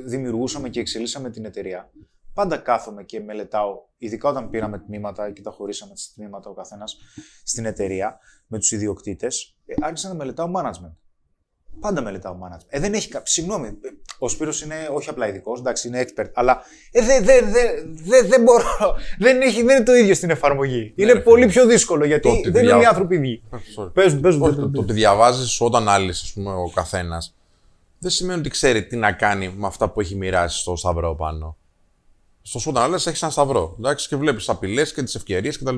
δημιουργούσαμε και εξελίσσαμε την εταιρεία, πάντα κάθομαι και μελετάω, ειδικά όταν πήραμε τμήματα και τα χωρίσαμε στις τμήματα ο καθένας στην εταιρεία με τους ιδιοκτήτες, ε, άρχισα να μελετάω management. Πάντα μελετάω management. Ε, δεν έχει κάποιο. Συγγνώμη, ε, ο Σπύρος είναι όχι απλά ειδικός, εντάξει, είναι expert, αλλά ε, δεν δε, δε, δε, δεν μπορώ. *laughs* Δεν, έχει, δεν είναι το ίδιο στην εφαρμογή. είναι ρε πολύ πιο δύσκολο γιατί Το ότι δεν είναι διά- οι άνθρωποι ίδιοι. Sorry. Πες, πες, Όχι, πες, το, πες. το ότι διαβάζεις όταν ανάλυση, ας πούμε, ο καθένας, δεν σημαίνει ότι ξέρει τι να κάνει με αυτά που έχει μοιράσει στο σταυρό πάνω. Στο SWOT analysis έχεις ένα σταυρό. Εντάξει, και βλέπεις τι απειλές και τις ευκαιρίες κτλ.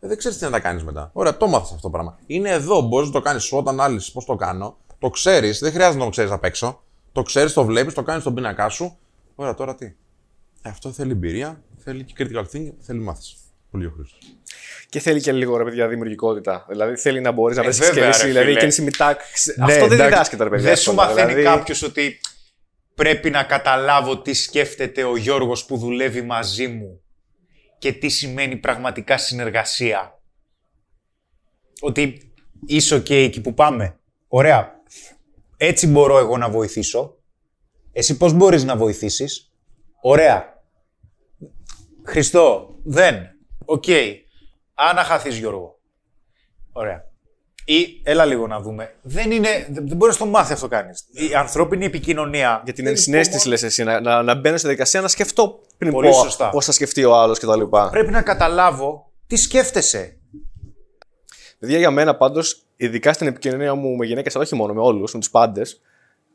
Ε, δεν ξέρεις τι να τα κάνεις μετά. Ωραία, το μάθει αυτό το πράγμα. Είναι εδώ, μπορείς να το κάνεις SWOT analysis, πώς το κάνω. Το ξέρεις, δεν χρειάζεται να το ξέρεις απ' έξω. Το ξέρεις, το βλέπεις, το κάνεις στον πίνακά σου. Ωραία, τώρα τι. Ε, αυτό θέλει εμπειρία, θέλει και critical thinking, θέλει μάθηση. Πολύ ο Χρήστος. Και θέλει και λίγο ρε παιδιά δημιουργικότητα. Δηλαδή θέλει να μπορείς να Ε, βρει τη βέβαια, σκέψη. ρε, Δηλαδή φίλε. εκείνη η μητάκ. Ναι, Αυτό δεν εντάξει. διδάσκεται, ρε παιδιά. Δεν σου εύκολα. μαθαίνει Δηλαδή, κάποιος ότι πρέπει να καταλάβω τι σκέφτεται ο Γιώργος που δουλεύει μαζί μου και τι σημαίνει πραγματικά συνεργασία. Ότι είσαι ok εκεί που πάμε. Ωραία. Έτσι μπορώ εγώ να βοηθήσω. Εσύ πώς μπορείς να βοηθήσεις; Ωραία. Χριστό, δεν. Οκ. Άι να χαθείς Γιώργο. Ωραία. Ή, έλα λίγο να δούμε. Δεν είναι, δεν δεν μπορείς να το μάθει αυτό κανείς. Η ανθρώπινη επικοινωνία. Για την ενσυναίσθηση, λες εσύ, να, να, να μπαίνω στη διαδικασία να σκεφτώ πριν Πολύ πω σωστά. πώς θα σκεφτεί ο άλλος κτλ. Πρέπει να καταλάβω τι σκέφτεσαι. Παιδιά, για μένα πάντως, ειδικά στην επικοινωνία μου με γυναίκες, αλλά όχι μόνο με όλους, με τους πάντες,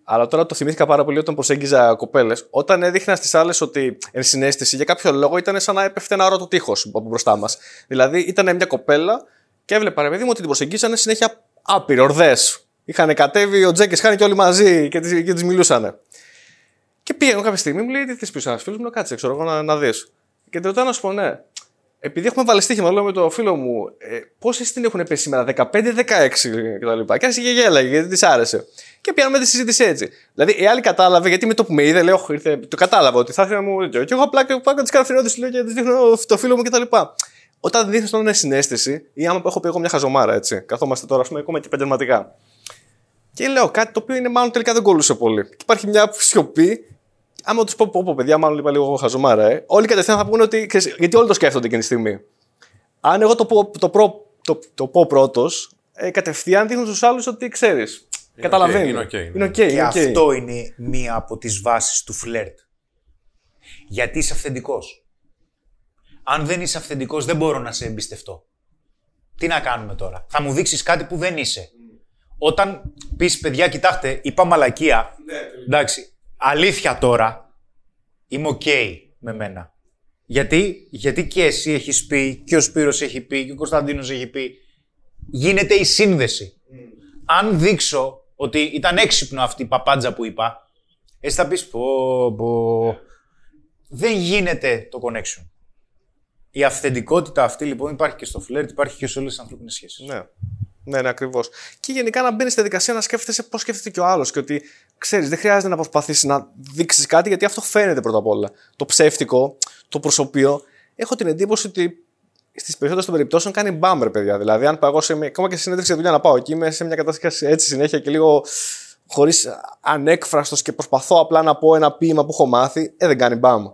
αλλά τώρα το θυμήθηκα πάρα πολύ όταν προσέγγιζα κοπέλες, όταν έδειχνα στις άλλες ότι ενσυναίσθηση για κάποιο λόγο ήταν σαν να έπεφτε ένα ρότο τείχος από μπροστά μας. Δηλαδή ήταν μια κοπέλα και έβλεπα ρε παιδί μου ότι την προσεγγίζανε συνέχεια άπειροι, ορδές. Είχαν κατέβει, ο Τζέκης χάνει και όλοι μαζί και τις, και τις μιλούσαν. Και πήγαινε κάποια στιγμή, μου λέει: Τι θες πει ένα φίλο μου, λέω, κάτσε, ξέρω εγώ να, να δεις. Και ρωτάω να σου πω, ναι, επειδή έχουμε βάλει στοίχημα, λέω με το φίλο μου, ε, πόσες την έχουν πέσει σήμερα, 15-16 κτλ. Και άρχισε και γέλαγε γιατί της άρεσε. Και πιάνουμε τη συζήτηση έτσι. Δηλαδή η άλλη κατάλαβε, γιατί με το που με είδε, λέω, ήρθε, το κατάλαβα ότι θα ήθελα να μου. Και εγώ απλά πάω τι καραφινότητε, λέω και της δείχνω το φίλο μου κτλ. Όταν δείχνεις τον συνέστηση, ή άμα έχω πει εγώ μια χαζομάρα, έτσι. Καθόμαστε τώρα, ας πούμε, ακόμα και επαγγελματικά. Και λέω κάτι το οποίο είναι μάλλον τελικά δεν κολλούσε πολύ. Και υπάρχει μια σιωπή. Άμα τους πω, πω, πω, παιδιά, μάλλον είπα λίγο χαζομάρα, ε. Όλοι κατευθείαν θα πούνε ότι. Ξέρεις, γιατί όλοι το σκέφτονται εκείνη τη στιγμή. αν εγώ το πω, το προ, το, το πω πρώτος, ε, κατευθείαν δείχνω στους άλλους ότι ξέρεις. Καταλαβαίνει. είναι οκ, ναι. Είναι οκ. Και είναι οκ. αυτό είναι μία από τις βάσεις του φλερτ. Γιατί είσαι αυθεντικός. Αν δεν είσαι αυθεντικός δεν μπορώ να σε εμπιστευτώ. Τι να κάνουμε τώρα; Θα μου δείξεις κάτι που δεν είσαι. Όταν πεις παιδιά κοιτάξτε είπα μαλακία. εντάξει. Αλήθεια τώρα. Είμαι οκ με μένα. Γιατί, γιατί και εσύ έχεις πει και ο Σπύρος έχει πει και ο Κωνσταντίνος έχει πει γίνεται η σύνδεση αν δείξω ότι ήταν έξυπνο αυτή η παπάντζα που είπα, εσύ θα πεις πω, πω. Δεν γίνεται το connection. Η αυθεντικότητα αυτή λοιπόν υπάρχει και στο φλερτ, υπάρχει και σε όλες τις ανθρώπινες σχέσεις. Ναι. Ναι, ναι, ακριβώς. Και γενικά να μπαίνεις στη διαδικασία να σκέφτεσαι πώς σκέφτεται και ο άλλος. Και ότι ξέρεις, δεν χρειάζεται να προσπαθήσεις να δείξεις κάτι, γιατί αυτό φαίνεται πρώτα απ' όλα. Το ψεύτικο, το προσωπείο. Έχω την εντύπωση ότι στις περισσότερες των περιπτώσεων κάνει μπάμπερ, παιδιά. Δηλαδή, αν πάω εγώ σε μια, ακόμα και σε συνέντευξη για δουλειά να πάω εκεί, είμαι σε μια κατάσταση έτσι συνέχεια και λίγο χωρίς ανέκφραστος και προσπαθώ απλά να πω ένα ποίημα που έχω μάθει, ε, δεν κάνει μπαμ.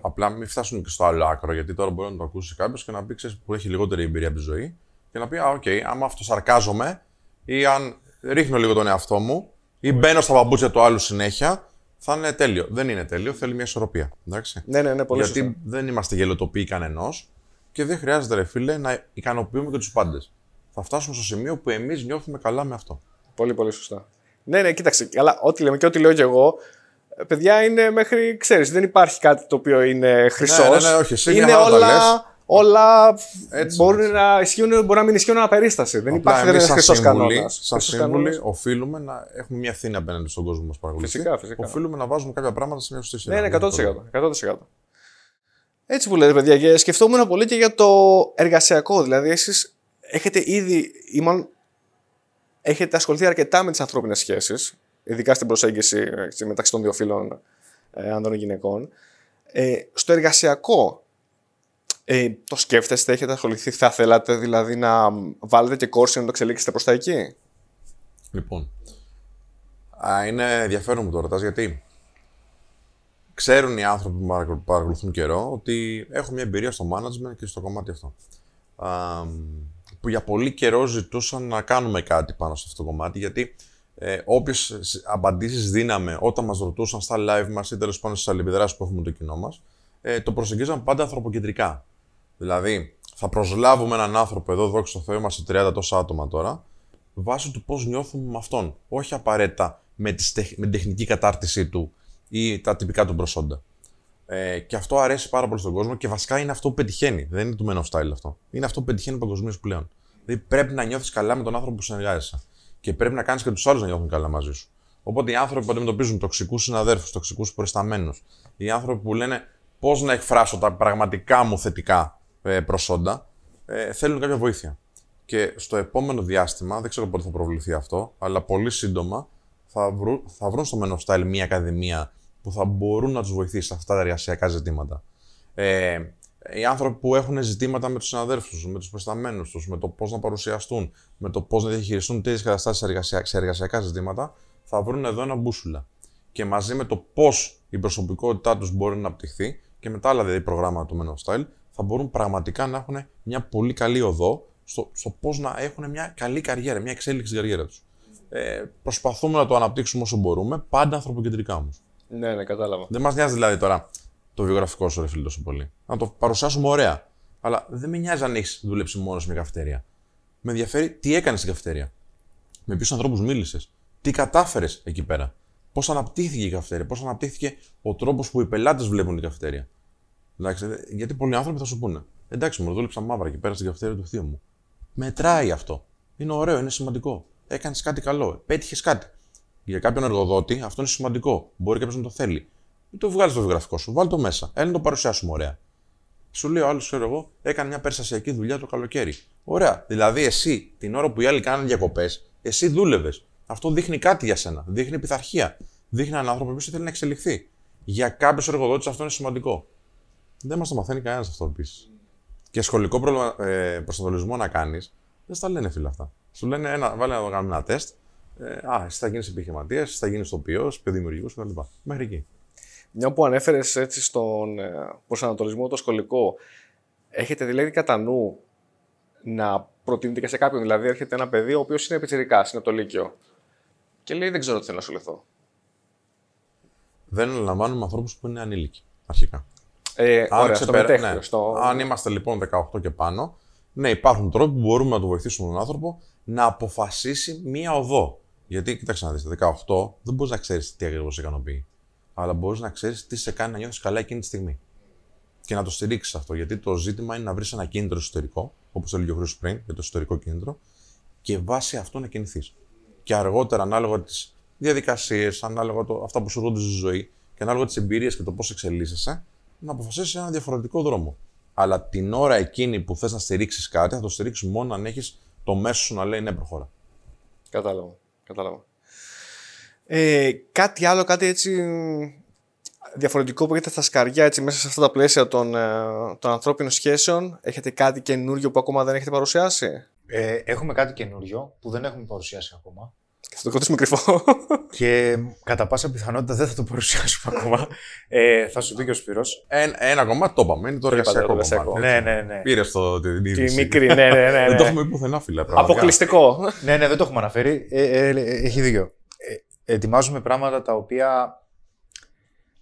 Απλά μην φτάσουν και στο άλλο άκρο, γιατί τώρα μπορεί να το ακούσει κάποιος και να πει ξέρεις, που έχει λιγότερη εμπειρία από τη ζωή και να πει: Α, οκ, άμα αυτοσαρκάζομαι ή αν ρίχνω λίγο τον εαυτό μου ή μπαίνω στα παπούτσια του άλλου συνέχεια, θα είναι τέλειο. Δεν είναι τέλειο, θέλει μια ισορροπία. Εντάξει. Ναι, ναι, ναι, πολύ γιατί σωστά. δεν είμαστε γελοτοποί κανενός και δεν χρειάζεται, ρε φίλε, να ικανοποιούμε και τους πάντες. Θα φτάσουμε στο σημείο που εμείς νιώθουμε καλά με αυτό. Πολύ, πολύ σωστά. Ναι, ναι, κοίταξε. Αλλά ό,τι λέμε και ό,τι λέω κι εγώ, ε, παιδιά είναι μέχρι, ξέρεις, δεν υπάρχει κάτι το οποίο είναι χρυσό. ναι, ναι, όχι, εσύ μια είναι χαρά τα λες. όλα, όλα Έτσι, μπορεί έτσι. να ισχύουν, μπορεί να μην ισχύουν ένα περίσταση. Δεν Απλά υπάρχει, δεν εμείς είναι σαν χρυσό σύμβουλοι, κανόνας. σαν σύμβουλοι, οφείλουμε να έχουμε μια ευθύνη απέναντι στον κόσμο που μα παρακολουθεί. Φυσικά, φυσικά. Οφείλουμε να βάζουμε κάποια πράγματα σε μια σωστή σειρά. Ναι, ναι, Δεν είναι 100%. 100%. Έτσι που λέτε, παιδιά, και σκεφτόμουν πολύ και για το εργασιακό. Δηλαδή, εσείς έχετε ήδη, ή μάλλον έχετε ασχοληθεί αρκετά με τις ανθρώπινες σχέσεις, ειδικά στην προσέγγιση έτσι, μεταξύ των δύο φίλων ε, άνδρων και γυναικών. Ε, στο εργασιακό, ε, το σκέφτεστε, έχετε ασχοληθεί, θα θέλατε δηλαδή να βάλετε και κόρση να το εξελίξετε προς τα εκεί; Λοιπόν, α, είναι ενδιαφέρον που το ρωτάς γιατί ξέρουν οι άνθρωποι που παρακολου- παρακολουθούν καιρό ότι έχω μια εμπειρία στο management και στο κομμάτι αυτό. Α, που για πολύ καιρό ζητούσαν να κάνουμε κάτι πάνω σε αυτό το κομμάτι γιατί ε, όποιες απαντήσεις δίναμε όταν μας ρωτούσαν στα live μας ή τέλος πάντων στις αλληλεπιδράσεις που έχουμε με το κοινό μας, ε, το προσεγγίζαμε πάντα ανθρωποκεντρικά. Δηλαδή, θα προσλάβουμε έναν άνθρωπο εδώ, δόξα τω Θεώ, είμαστε 30 τόσα άτομα τώρα, βάσει του πώς νιώθουμε με αυτόν. Όχι απαραίτητα με, τις τεχ- με την τεχνική κατάρτισή του ή τα τυπικά του προσόντα. Ε, και αυτό αρέσει πάρα πολύ στον κόσμο και βασικά είναι αυτό που πετυχαίνει. Δεν είναι του Men of Style αυτό. Είναι αυτό που πετυχαίνει παγκοσμίως πλέον. Δηλαδή πρέπει να νιώθεις καλά με τον άνθρωπο που συνεργάζεσαι. Και πρέπει να κάνεις και τους άλλους να νιώθουν καλά μαζί σου. Οπότε οι άνθρωποι που αντιμετωπίζουν τοξικούς συναδέρφους, τοξικούς προϊσταμένους, οι άνθρωποι που λένε πώς να εκφράσω τα πραγματικά μου θετικά ε, προσόντα, ε, θέλουν κάποια βοήθεια. Και στο επόμενο διάστημα, δεν ξέρω πότε θα προβληθεί αυτό, αλλά πολύ σύντομα θα, βρουν, θα βρουν στο Men of Style μια ακαδημία που θα μπορούν να τους βοηθήσει σε αυτά τα εργασιακά ζητήματα. Ε, οι άνθρωποι που έχουν ζητήματα με τους συναδέλφους τους, με τους προσταμένους τους, με το πώς να παρουσιαστούν, με το πώς να διαχειριστούν τέτοιες καταστάσεις σε, εργασια- σε εργασιακά ζητήματα, θα βρουν εδώ ένα μπούσουλα. Και μαζί με το πώς η προσωπικότητά τους μπορεί να αναπτυχθεί και με τα άλλα δηλαδή προγράμματα του Men of Style, θα μπορούν πραγματικά να έχουν μια πολύ καλή οδό στο, στο πώς να έχουν μια καλή καριέρα, μια εξέλιξη στην καριέρα τους. Ε, προσπαθούμε να το αναπτύξουμε όσο μπορούμε, πάντα ανθρωποκεντρικά όμως. Ναι, ναι, κατάλαβα. Δεν μας νοιάζει δηλαδή τώρα το βιογραφικό σου, ρε φίλε, τόσο πολύ. Να το παρουσιάσουμε ωραία. Αλλά δεν με νοιάζει αν έχεις δουλέψει μόνος σε μια καυτερία. Με ενδιαφέρει τι έκανες στην καυτερία. Με ποιους ανθρώπους μίλησες. Τι κατάφερες εκεί πέρα. Πώς αναπτύχθηκε η καυτερία. Πώς αναπτύχθηκε ο τρόπος που οι πελάτες βλέπουν την καυτερία. Εντάξει, ε, γιατί πολλοί άνθρωποι θα σου πούνε. Εντάξει, μου δούλεψα μαύρα και πέρα στην καυτερία του θείου μου. Μετράει αυτό. Είναι ωραίο, είναι σημαντικό. Έκανες κάτι καλό. Πέτυχες κάτι. Για κάποιον εργοδότη αυτό είναι σημαντικό. Μπορεί κάποιος να το θέλει. Μην το βγάλεις στο βιογραφικό σου, βάλει το μέσα. Έλα να το παρουσιάσουμε ωραία. Σου λέει ο άλλος, ξέρω εγώ, έκανε μια περιστασιακή δουλειά το καλοκαίρι. Ωραία. Δηλαδή, εσύ την ώρα που οι άλλοι κάνουν διακοπές, εσύ δούλευες. Αυτό δείχνει κάτι για σένα. Δείχνει πειθαρχία. Δείχνει έναν άνθρωπο που θέλει να εξελιχθεί. Για κάποιους εργοδότες αυτό είναι σημαντικό. Δεν μας το μαθαίνει κανένας αυτό επίσης. Και σχολικό προβλημα- ε, προσανατολισμό να κάνεις, δεν στα λένε φίλε αυτά. Σου λένε, ένα, βάλε να το κάνουμε ένα τεστ. Ε, α, εσύ θα γίνεις επιχειρηματίας, εσύ θα γίνεις τοπιός, πιο δημιουργικό κτλ. Μέχρι εκεί. Μια που ανέφερες έτσι στον ε, προσανατολισμό το σχολικό, Έχετε δηλαδή κατά νου να προτείνετε και σε κάποιον. Δηλαδή, έρχεται ένα παιδί ο οποίος είναι επιτσυρικά, είναι το Λύκειο. Και λέει: Δεν ξέρω τι θέλω να ασχοληθώ. Δεν λαμβάνουμε ανθρώπους που είναι ανήλικοι, αρχικά. Ε, Αν, ωραία, στο ξεπερα- μετέχθιο, ναι. στο... Αν είμαστε λοιπόν 18 και πάνω, ναι, υπάρχουν τρόποι που μπορούμε να του βοηθήσουμε τον άνθρωπο να αποφασίσει μία οδό. Γιατί, κοίταξε να δεις, 18 δεν μπορείς να ξέρεις τι ακριβώς σε ικανοποιεί. Αλλά μπορείς να ξέρεις τι σε κάνει να νιώθεις καλά εκείνη τη στιγμή. Και να το στηρίξεις αυτό. Γιατί το ζήτημα είναι να βρεις ένα κίνητρο εσωτερικό, όπως έλεγε ο Χρήστος πριν, για το εσωτερικό κίνητρο, και βάσει αυτό να κινηθείς. Και αργότερα, ανάλογα τις διαδικασίες, ανάλογα το, αυτά που σου έρχονται στη ζωή και ανάλογα τις εμπειρίες και το πώς εξελίσσεσαι, να αποφασίσεις ένα διαφορετικό δρόμο. Αλλά την ώρα εκείνη που θες να στηρίξεις κάτι, θα το στηρίξεις μόνο αν έχεις το μέσο σου να λέει ναι, προχώρα. Κατάλαβα. Κατάλαβα. Ε, κάτι άλλο, κάτι έτσι μ, διαφορετικό που έχετε στα σκαριά έτσι, μέσα σε αυτά τα πλαίσια των, ε, των ανθρώπινων σχέσεων. Έχετε κάτι καινούριο που ακόμα δεν έχετε παρουσιάσει; Ε, έχουμε κάτι καινούριο που δεν έχουμε παρουσιάσει ακόμα. Και θα το κρατήσουμε κρυφό. Και κατά πάσα πιθανότητα δεν θα το παρουσιάσουμε *laughs* ακόμα. Ε, θα σου πει και ο Σπύρος. Ένα, ένα κομμάτι το είπαμε, είναι το είπατε, εργασιακό το εργασιακό. κομμάτι. Ναι, ναι, ναι. Πήρε το την Τη είδηση. μικρή, ναι, ναι, ναι. *laughs* Δεν ναι. το έχουμε πει πουθενά, φίλε. πραγματικά. Αποκλειστικό. ναι, ναι, δεν το έχουμε αναφέρει. Ε, ε, ε, έχει δίκιο. Ε, ετοιμάζουμε πράγματα τα οποία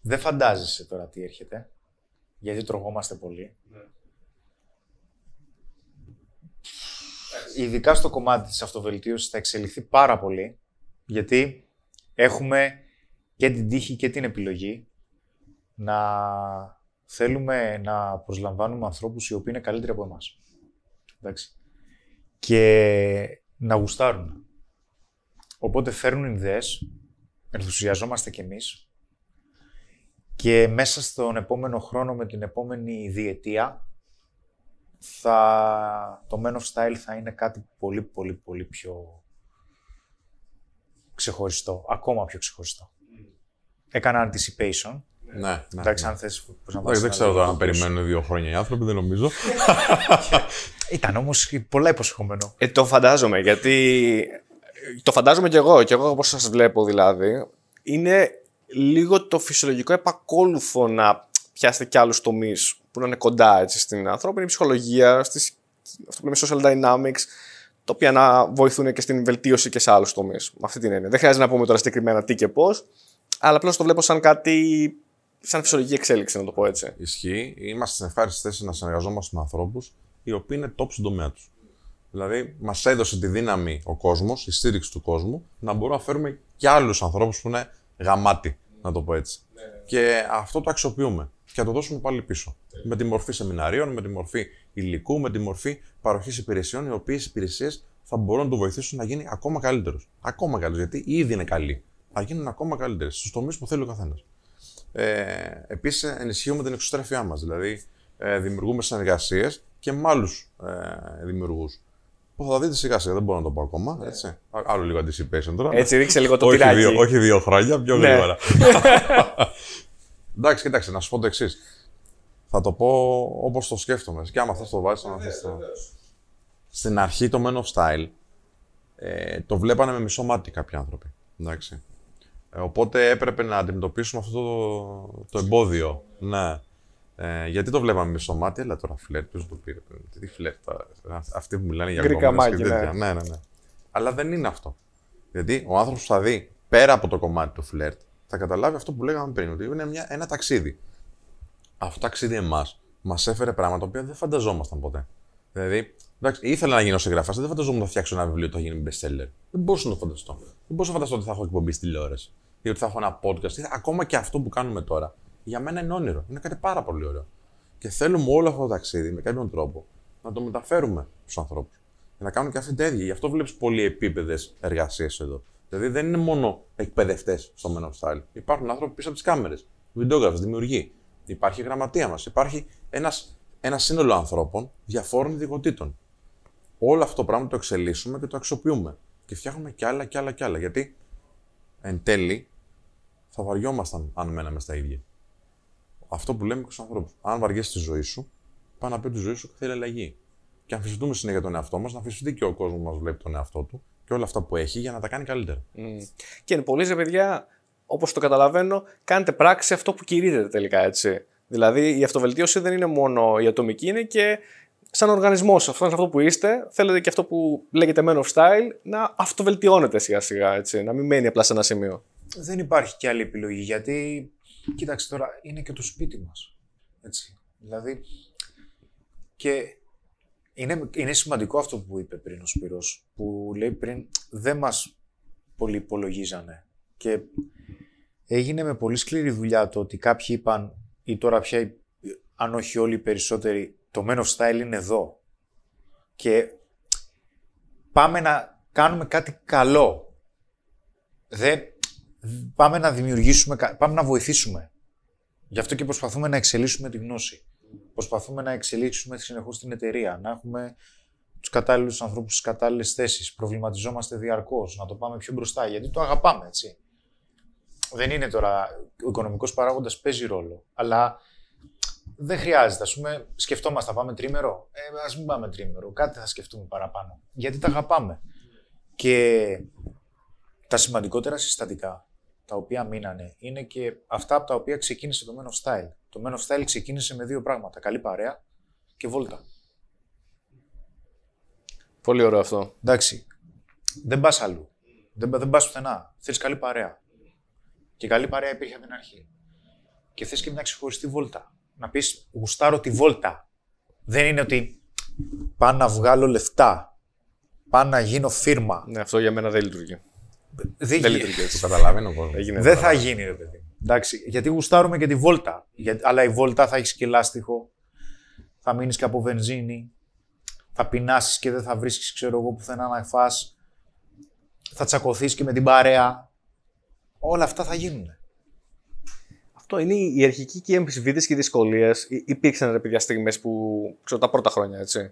δεν φαντάζεσαι τώρα τι έρχεται. Γιατί τρογόμαστε πολύ. Ειδικά στο κομμάτι της αυτοβελτίωσης θα εξελιχθεί πάρα πολύ. Γιατί έχουμε και την τύχη και την επιλογή να θέλουμε να προσλαμβάνουμε ανθρώπους οι οποίοι είναι καλύτεροι από εμάς. Εντάξει. Και να γουστάρουν. Οπότε φέρνουν ιδέες, ενθουσιαζόμαστε κι εμείς και μέσα στον επόμενο χρόνο με την επόμενη διετία θα, το Men of Style θα είναι κάτι πολύ πολύ πολύ πιο ξεχωριστό, ακόμα πιο ξεχωριστό. Έκανα anticipation. Ναι, ναι. Εντάξει, ναι. αν θες πώς να Εντάξει, πάρεις δεν ένα ξέρω τώρα αν λίγο πίσω. περιμένουν δύο χρόνια οι άνθρωποι, δεν νομίζω. *laughs* Ήταν όμως πολλά υποσχόμενο. Ε, το φαντάζομαι, γιατί το φαντάζομαι κι εγώ, κι εγώ όπως σας βλέπω δηλαδή, είναι λίγο το φυσιολογικό επακόλουθο να πιάσετε κι άλλους τομείς που να είναι κοντά έτσι, στην ανθρώπινη ψυχολογία, στις, αυτό που λέμε social dynamics, τα οποία να βοηθούν και στην βελτίωση και σε άλλους τομείς. Με αυτή την έννοια. Δεν χρειάζεται να πούμε τώρα συγκεκριμένα τι και πώς, αλλά απλώς το βλέπω σαν κάτι, σαν φυσιολογική εξέλιξη, να το πω έτσι. Ισχύει. Είμαστε στην ευχάριστη θέση να συνεργαζόμαστε με ανθρώπους οι οποίοι είναι top στον τομέα τους. Δηλαδή, μας έδωσε τη δύναμη ο κόσμος, η στήριξη του κόσμου, να μπορούμε να φέρουμε και άλλους ανθρώπους που είναι γαμάτοι, να το πω έτσι. Και αυτό το αξιοποιούμε και θα το δώσουμε πάλι πίσω. Με τη μορφή σεμιναρίων, με τη μορφή υλικού, με τη μορφή παροχής υπηρεσιών, οι οποίες υπηρεσίες θα μπορούν να του βοηθήσουν να γίνει ακόμα καλύτερος. Ακόμα καλύτερος, γιατί ήδη είναι καλοί. Θα γίνουν ακόμα καλύτερες στους τομείς που θέλει ο καθένας. Ε, Επίσης, ενισχύουμε την εξωστρέφειά μας. Δηλαδή, ε, δημιουργούμε συνεργασίες και με άλλους ε, δημιουργούς. Που θα δείτε σιγά σιγά, δεν μπορώ να το πω ακόμα. Έτσι. Α- Άλλο λίγο anticipation τώρα. Έτσι, ρίξε λίγο το όχι, τυράκι. δύο, όχι δύο χρόνια, πιο Ναι. γρήγορα. *laughs* Εντάξει, κοίταξε, να σου πω το εξής. Θα το πω όπως το σκέφτομαι. Και άμα θες το βάζεις, να θες το. Στην αρχή το Men of Style ε, το βλέπανε με μισό μάτι κάποιοι άνθρωποι. Εντάξει. Ε, οπότε έπρεπε να αντιμετωπίσουμε αυτό το, το εμπόδιο. Ναι. Ε, γιατί το βλέπαμε με μισό μάτι, αλλά τώρα φλερτ, ποιος το πήρε. Τι φλερτ, τώρα, αυτοί που μιλάνε για Γκρικά γκόμενες και μάκι, ναι. τέτοια. Ναι, ναι, ναι. Αλλά δεν είναι αυτό. Γιατί ο άνθρωπος που θα δει πέρα από το κομμάτι του φλερτ, θα καταλάβει αυτό που λέγαμε πριν, ότι είναι μια, ένα ταξίδι. Αυτό το ταξίδι εμάς μας έφερε πράγματα τα οποία δεν φανταζόμασταν ποτέ. Δηλαδή, εντάξει, ήθελα να γίνω συγγραφέας, δεν φανταζόμουν να φτιάξω ένα βιβλίο που θα γίνει best-seller. Δεν μπορούσα να το φανταστώ. Δεν μπορούσα να φανταστώ ότι θα έχω εκπομπή στη τηλεόραση ή ότι θα έχω ένα podcast. Ή ακόμα και αυτό που κάνουμε τώρα, για μένα είναι όνειρο. Είναι κάτι πάρα πολύ ωραίο. Και θέλουμε όλο αυτό το ταξίδι με κάποιον τρόπο να το μεταφέρουμε στους ανθρώπους. Για να κάνουν και αυτή την ίδια. Γι' αυτό βλέπεις πολυεπίπεδε εργασίες εδώ. Δηλαδή δεν είναι μόνο εκπαιδευτές στο Men of Style. Υπάρχουν άνθρωποι πίσω από τις κάμερες. Βιντεόγραφες, δημιουργοί. Υπάρχει η γραμματεία μας. Υπάρχει ένας, ένα σύνολο ανθρώπων διαφόρων ειδικοτήτων. Όλο αυτό το πράγμα το εξελίσσουμε και το αξιοποιούμε. Και φτιάχνουμε κι άλλα κι άλλα κι άλλα. Γιατί εν τέλει θα βαριόμασταν αν μέναμε στα ίδια. Αυτό που λέμε και στους ανθρώπους. Αν βαριέσαι τη ζωή σου, πάει να πει ότι η ζωή σου θέλει αλλαγή. Και αμφισβητούμε συνέχεια τον εαυτό μας, να αμφισβητεί και ο κόσμος μας βλέπει τον εαυτό του και όλα αυτά που έχει για να τα κάνει καλύτερα. Και είναι πολλοί, ρε παιδιά, όπως το καταλαβαίνω, κάνετε πράξη αυτό που κηρύτετε τελικά, έτσι. Δηλαδή η αυτοβελτίωση δεν είναι μόνο η ατομική, είναι και σαν οργανισμός. Αυτό είναι αυτό που είστε. Θέλετε και αυτό που λέγεται Men of Style να αυτοβελτιώνεται σιγά σιγά, έτσι, να μην μένει απλά σε ένα σημείο. Δεν υπάρχει και άλλη επιλογή γιατί, κοίταξε τώρα, είναι και το σπίτι μας. Έτσι. Δηλαδή, και είναι, είναι σημαντικό αυτό που είπε πριν ο Σπύρος, που λέει πριν δεν μας πολύ υπολογίζανε. Και έγινε με πολύ σκληρή δουλειά το ότι κάποιοι είπαν, ή τώρα πια, αν όχι όλοι οι περισσότεροι, το Men of Style είναι εδώ. Και πάμε να κάνουμε κάτι καλό. Δεν, πάμε να δημιουργήσουμε, πάμε να βοηθήσουμε. Γι' αυτό και προσπαθούμε να εξελίσσουμε τη γνώση. Προσπαθούμε να εξελίξουμε συνεχώς την εταιρεία, να έχουμε τους κατάλληλους ανθρώπους στις κατάλληλες θέσεις. Προβληματιζόμαστε διαρκώς, να το πάμε πιο μπροστά, γιατί το αγαπάμε, έτσι. Δεν είναι τώρα. Ο οικονομικός παράγοντας παίζει ρόλο. Αλλά δεν χρειάζεται. Α πούμε, σκεφτόμαστε, θα πάμε τρίμερο. Ε, ας μην πάμε τρίμερο. Κάτι θα σκεφτούμε παραπάνω. Γιατί τα αγαπάμε. Και τα σημαντικότερα συστατικά τα οποία μείνανε είναι και αυτά από τα οποία ξεκίνησε το Men of Style. Το Men of Style ξεκίνησε με δύο πράγματα. Καλή παρέα και βόλτα. Πολύ ωραίο αυτό. Εντάξει. Δεν πας αλλού. Δεν, δεν πας πουθενά. Θέλει καλή παρέα. Και καλή παρέα υπήρχε από την αρχή. Και θες και μια ξεχωριστή βόλτα. Να πεις γουστάρω τη βόλτα. Δεν είναι ότι πάω να βγάλω λεφτά. Πάω να γίνω φίρμα. Ναι, αυτό για μένα δεν λειτουργεί. Δεν, Δεν γι- λειτουργεί έτσι. Το καταλαβαίνω κόσμο. Έγινε δεν τώρα. θα γίνει, ρε παιδί. Εντάξει, γιατί γουστάρουμε και τη βόλτα. Για- αλλά η βόλτα θα έχεις και λάστιχο. Θα μείνεις και από βενζίνη. Θα πεινάσεις και δεν θα βρίσκεις, ξέρω εγώ, πουθενά να φας. Θα τσακωθείς και με την παρέα. Όλα αυτά θα γίνουν. Αυτό είναι η αρχική και οι αμφισβήτηση και οι δυσκολίες. Υπήρξαν ρε παιδιά στιγμές που. ξέρω τα πρώτα χρόνια, έτσι.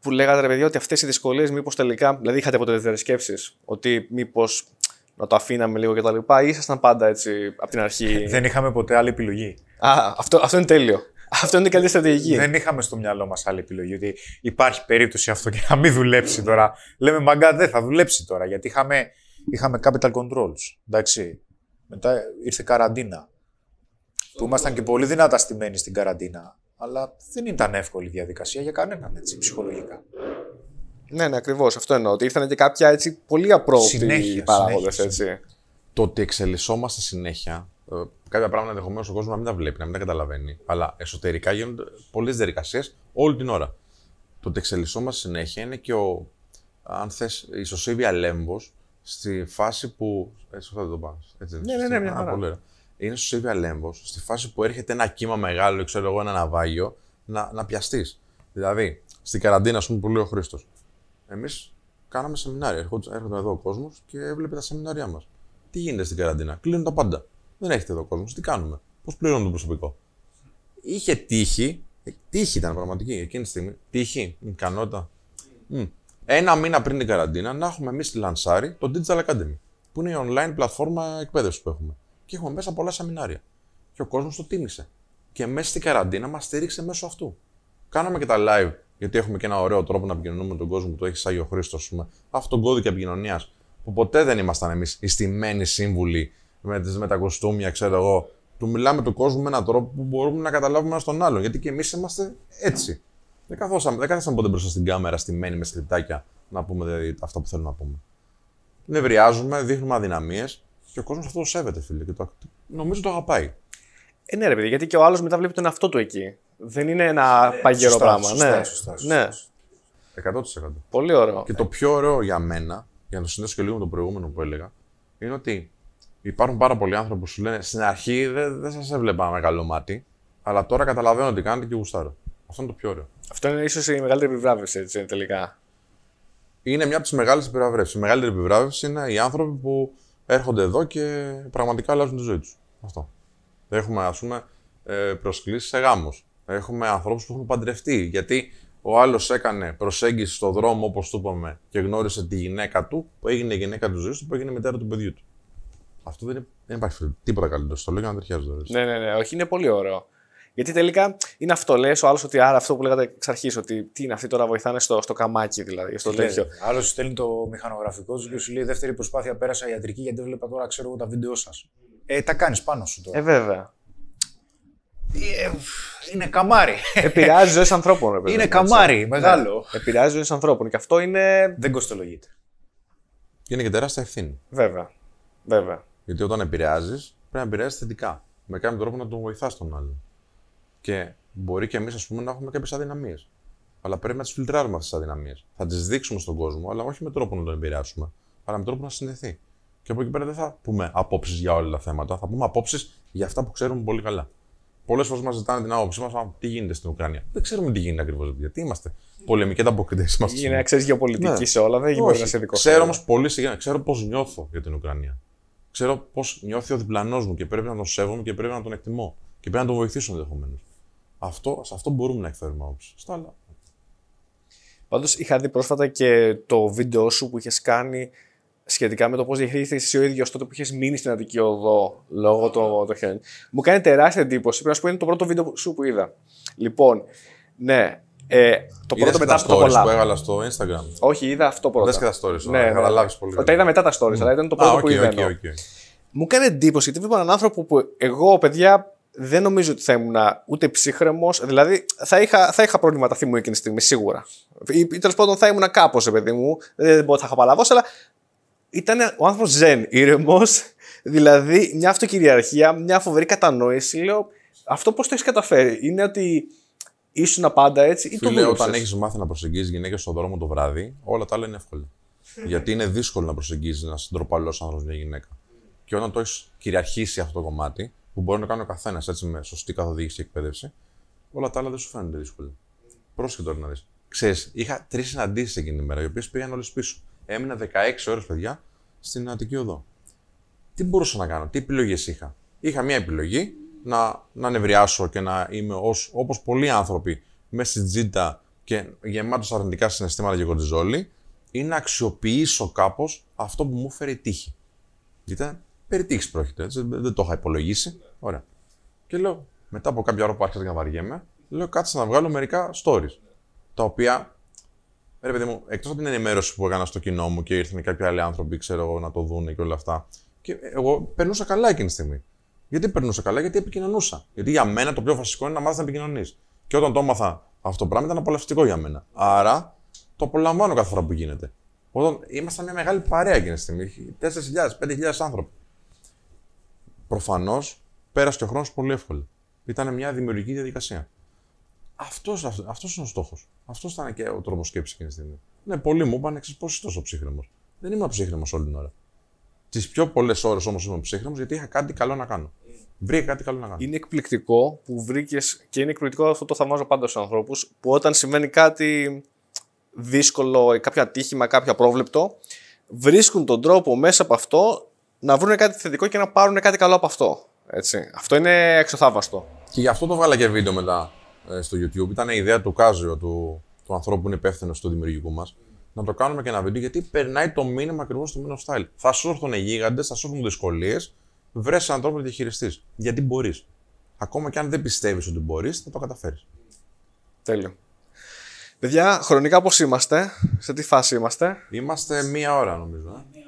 Που λέγατε ρε παιδιά ότι αυτές οι δυσκολίες μήπως τελικά. Δηλαδή είχατε ποτέ τέτοιες σκέψεις. Ότι μήπως να το αφήναμε λίγο κτλ. ή ήσασταν πάντα έτσι από την αρχή. Δεν είχαμε ποτέ άλλη επιλογή. Α, αυτό, αυτό είναι τέλειο. *laughs* Αυτό είναι η καλή στρατηγική. Δεν είχαμε στο μυαλό μας άλλη επιλογή. Ότι υπάρχει περίπτωση αυτό και να μην δουλέψει τώρα. Λέμε μαγκά, δεν θα δουλέψει τώρα. Γιατί είχαμε, είχαμε capital controls. Εντάξει. Μετά ήρθε καραντίνα. Που ήμασταν και πολύ δυνατά στημένοι στην καραντίνα. Αλλά δεν ήταν εύκολη διαδικασία για κανέναν έτσι, ψυχολογικά. Ναι, ναι, ακριβώς. Αυτό εννοώ. Ότι ήρθαν και κάποια έτσι πολύ απρόοπτοι Συνέχεια, παράγοντες. συνέχεια. έτσι. το ότι εξελισσόμαστε συνέχεια, ε, κάποια πράγματα ενδεχομένως ο κόσμος να μην τα βλέπει, να μην τα καταλαβαίνει, αλλά εσωτερικά γίνονται πολλές διαδικασίες όλη την ώρα. Το ότι εξελισσόμαστε συνέχεια είναι και ο, αν θες, η ισοσύβια λέμβος στη φάση που. Έτσι, σωστά δεν το πάω. Έτσι, Ναι, ναι, ναι, μια Α, χαρά. πολύ ωραία. Είναι ισοσύβια λέμβος στη φάση που έρχεται ένα κύμα μεγάλο, ξέρω εγώ, ένα ναυάγιο, να, να πιαστείς. Δηλαδή, στην καραντίνα, ας πούμε, που λέει ο Χρήστος, εμείς κάναμε σεμινάρια. Έρχονταν έρχονταν εδώ ο κόσμος και έβλεπε τα σεμινάρια μας. Τι γίνεται στην καραντίνα, κλείνουν τα πάντα. Δεν έχετε εδώ κόσμος, τι κάνουμε, πώς πληρώνουν το προσωπικό; Είχε τύχη, ε, τύχη ήταν πραγματική εκείνη τη στιγμή. Τύχη, ικανότητα. Μμ. Ένα μήνα πριν την καραντίνα να έχουμε εμείς τη Λανσάρι το Digital Academy, που είναι η online πλατφόρμα εκπαίδευσης που έχουμε. Και έχουμε μέσα πολλά σεμινάρια. Και ο κόσμος το τίμησε. Και μέσα στην καραντίνα μας στήριξε μέσω αυτού. Κάναμε και τα live, γιατί έχουμε και ένα ωραίο τρόπο να επικοινωνούμε με τον κόσμο που το έχει σαν ο Χρήστο, αυτόν τον κώδικα επικοινωνίας. Που ποτέ δεν ήμασταν εμείς οι στημένοι σύμβουλοι με, τις, με τα κοστούμια, ξέρω εγώ. Του μιλάμε του κόσμου με έναν τρόπο που μπορούμε να καταλάβουμε ένα τον άλλον. Γιατί και εμείς είμαστε έτσι. Δεν καθόσαμε, δεν καθίσαμε ποτέ μπροστά στην κάμερα στημένοι με σκριτάκια να πούμε δηλαδή, αυτά που θέλουμε να πούμε. Νευριάζουμε, δείχνουμε αδυναμίες και ο κόσμος αυτό το σέβεται, φίλε. Και το, νομίζω το αγαπάει. Ε, ναι, ρε παιδί, γιατί και ο άλλος μετά βλέπει τον εαυτό του εκεί. Δεν είναι ένα παγερό σωστά, πράγμα. σωστά, ναι. σωστά, σωστά, ναι. 100%. Πολύ ωραίο. Και το πιο ωραίο για μένα, για να το συνδέσω και λίγο με το προηγούμενο που έλεγα, είναι ότι υπάρχουν πάρα πολλοί άνθρωποι που σου λένε στην αρχή δεν, δεν σας έβλεπα με καλό μάτι, αλλά τώρα καταλαβαίνω τι κάνετε και γουστάρω. Αυτό είναι το πιο ωραίο. Αυτό είναι ίσως η μεγαλύτερη επιβράβευση έτσι, τελικά. Είναι μια από τις μεγάλες επιβραβεύσει. Η μεγαλύτερη επιβράβευση είναι οι άνθρωποι που έρχονται εδώ και πραγματικά αλλάζουν τη ζωή τους. Αυτό. Έχουμε, ας πούμε, προσκλήσεις σε γάμους. Έχουμε ανθρώπους που έχουν παντρευτεί. Γιατί ο άλλος έκανε προσέγγιση στον δρόμο, όπως του είπαμε, και γνώρισε τη γυναίκα του, που έγινε η γυναίκα του ζωής του, που έγινε η μητέρα του παιδιού του. Αυτό δεν, είναι, δεν υπάρχει τίποτα καλύτερο. Στο λέω για να ταιριάζει τώρα. Ναι, ναι, ναι. Όχι, είναι πολύ ωραίο. Γιατί τελικά είναι αυτό. Λες ο άλλος ότι άρα αυτό που λέγατε εξ αρχής, ότι τι είναι αυτοί τώρα βοηθάνε στο, στο καμάκι δηλαδή, στο τέτοιο. Άλλος σου στέλνει το μηχανογραφικό του και σου λέει δεύτερη προσπάθεια πέρασα ιατρική γιατί δεν βλέπα τώρα ξέρω εγώ τα βίντεο σας. Ε, τα κάνεις πάνω σου τώρα. Ε, βέβαια. Ε, Είναι καμάρι. Επηρεάζει ζωές ανθρώπων. ρε παιδί Είναι μου, καμάρι, έτσι. μεγάλο. Ναι. Επηρεάζει ζωές ανθρώπων. Και αυτό είναι. Δεν κοστολογείται. Και είναι και τεράστια ευθύνη. Βέβαια. Βέβαια. Γιατί όταν επηρεάζεις, πρέπει να επηρεάζεις θετικά. Με κάποιο τρόπο να τον βοηθάς τον άλλον. Και μπορεί και εμείς, ας πούμε, να έχουμε κάποιες αδυναμίες. Αλλά πρέπει να τις φιλτράρουμε αυτές τις αδυναμίες. Θα τις δείξουμε στον κόσμο, αλλά όχι με τρόπο να τον επηρεάσουμε, αλλά με τρόπο να συνδεθεί. Και από εκεί πέρα δεν θα πούμε απόψεις για όλα τα θέματα, θα πούμε απόψεις για αυτά που ξέρουμε πολύ καλά. Πολλές φορές μας ζητάνε την άποψή μας, τι γίνεται στην Ουκρανία; Δεν ξέρουμε τι γίνεται ακριβώς. Γιατί είμαστε; Πολεμικοί ανταποκριτέ είμαστε. Είναι να ξέρεις γεωπολιτική Ναι. σε όλα. Δεν μπορεί Όχι. να σε δικό Ξέρω όμως πολύ συγκεκριμένα. Ξέρω πώς νιώθω για την Ουκρανία. Ξέρω πώς νιώθει ο διπλανός μου και πρέπει να τον σέβομαι και πρέπει να τον εκτιμώ. Και πρέπει να τον βοηθήσω ενδεχομένως. Αυτό, σε αυτό μπορούμε να εκφέρουμε άποψη. Στα άλλα. Πάντως είχα δει πρόσφατα και το βίντεο σου που είχες κάνει σχετικά με το πώς διαχειρίζεσαι εσύ ο ίδιος τότε που είχες μείνει στην Αττική Οδό λόγω του το χιόνι. Μου κάνει τεράστια εντύπωση. Πρέπει να σου πω είναι το πρώτο βίντεο σου που είδα. Λοιπόν, ναι. Ε, το Είδες πρώτο και μετά τα από το stories που collab. έβαλα στο Instagram; Όχι, είδα αυτό πρώτα. Δες και τα stories, Ναι, ωραία, ναι. καταλάβεις πολύ Τα καλά. είδα μετά τα stories, αλλά ήταν το Α, πρώτο οκ, που είδα. οκ, εννοώ. οκ. Μου κάνει εντύπωση γιατί βλέπω έναν άνθρωπο που εγώ, παιδιά, δεν νομίζω ότι θα ήμουν ούτε ψύχρεμος. Δηλαδή, θα είχα, θα είχα προβλήματα θυμού εκείνη τη στιγμή, σίγουρα. Ή, ή τέλος πάντων θα ήμουν κάπως, παιδί μου. Δεν μπορώ θα είχα παλαβώσει, αλλά ήταν ο άνθρωπος ζεν, ήρεμος. *laughs* Δηλαδή, μια αυτοκυριαρχία, μια φοβερή κατανόηση. Λέω, αυτό πώς το έχεις καταφέρει; Είναι ότι ήσουν πάντα έτσι ή το Φίλε, όταν δούλεψες; έχεις μάθει να προσεγγίζεις γυναίκες στον δρόμο το βράδυ, όλα τα άλλα είναι εύκολα. Γιατί είναι δύσκολο να προσεγγίζεις ένας ντροπαλός άνθρωπος μια γυναίκα. Και όταν το έχεις κυριαρχήσει αυτό το κομμάτι, που μπορεί να κάνει ο καθένας έτσι με σωστή καθοδήγηση και εκπαίδευση, όλα τα άλλα δεν σου φαίνονται δύσκολα. Πρόσεχε τώρα να δεις. Ξέρεις, είχα τρεις συναντήσεις εκείνη τη μέρα, οι οποίες πήγαν όλες πίσω. Έμεινα 16 ώρες, παιδιά, στην Αττική Οδό. Τι μπορούσα να κάνω, τι επιλογές είχα. Είχα μια επιλογή να, να νευριάσω και να είμαι ως, όπως πολλοί άνθρωποι μέσα στην τζίτα και γεμάτος αρνητικά συναισθήματα και κορτιζόλη ή να αξιοποιήσω κάπως αυτό που μου έφερε η τύχη. Γιατί ήταν περί τύχης πρόκειται, έτσι, δεν δεν το είχα υπολογίσει. Ωραία. Και λέω, μετά από κάποια ώρα που άρχισα να βαριέμαι, λέω κάτσε να βγάλω μερικά stories. Τα οποία, ρε παιδί μου, εκτός από την ενημέρωση που έκανα στο κοινό μου και ήρθαν κάποιοι άλλοι άνθρωποι, ξέρω εγώ, να το δούνε και όλα αυτά. Και εγώ περνούσα καλά εκείνη τη στιγμή. Γιατί περνούσα καλά, γιατί επικοινωνούσα. Γιατί για μένα το πιο βασικό είναι να μάθεις να επικοινωνείς. Και όταν το έμαθα αυτό το πράγμα ήταν απολαυστικό για μένα. Άρα το απολαμβάνω κάθε φορά που γίνεται. Όταν ήμασταν μια μεγάλη παρέα εκείνη τη στιγμή. 4.000, 5.000 άνθρωποι. Προφανώς πέρασε και ο χρόνος πολύ εύκολα. Ήταν μια δημιουργική διαδικασία. Αυτός, αυτός, αυτός είναι ο στόχος. Αυτός ήταν και ο τρόπος σκέψης εκείνη τη στιγμή. Ναι, πολλοί μου είπαν εξή: Πώ είσαι τόσο ψύχρεμος. Δεν ήμουν ψύχρεμος όλη την ώρα. Τις πιο πολλές ώρες όμως ήμουν ψύχρεμος γιατί είχα κάτι καλό να κάνω. Βρήκα κάτι καλό να κάνω. Είναι εκπληκτικό που βρήκες και είναι εκπληκτικό αυτό το θαυμάζω πάντα στους ανθρώπους που όταν συμβαίνει κάτι δύσκολο, κάποιο ατύχημα, κάποιο απρόβλεπτο, βρίσκουν τον τρόπο μέσα από αυτό να βρουν κάτι θετικό και να πάρουν κάτι καλό από αυτό. Έτσι. Αυτό είναι εξωθαύμαστο. Και γι' αυτό το βάλα και βίντεο μετά ε, στο YouTube. Ήταν η ιδέα του Κάζιο, του, του ανθρώπου που είναι υπεύθυνος του δημιουργικού μας, να το κάνουμε και ένα βίντεο γιατί περνάει το μήνυμα ακριβώς του Men of Style. Θα σου έρθουν γίγαντες, θα σου έρθουν δυσκολίες, βρες έναν τρόπο να διαχειριστείς. Γιατί μπορείς. Ακόμα και αν δεν πιστεύεις ότι μπορείς, θα το καταφέρεις. Τέλειο. Παιδιά, χρονικά πώς είμαστε, σε τι φάση είμαστε; Είμαστε μία ώρα νομίζω. Ε.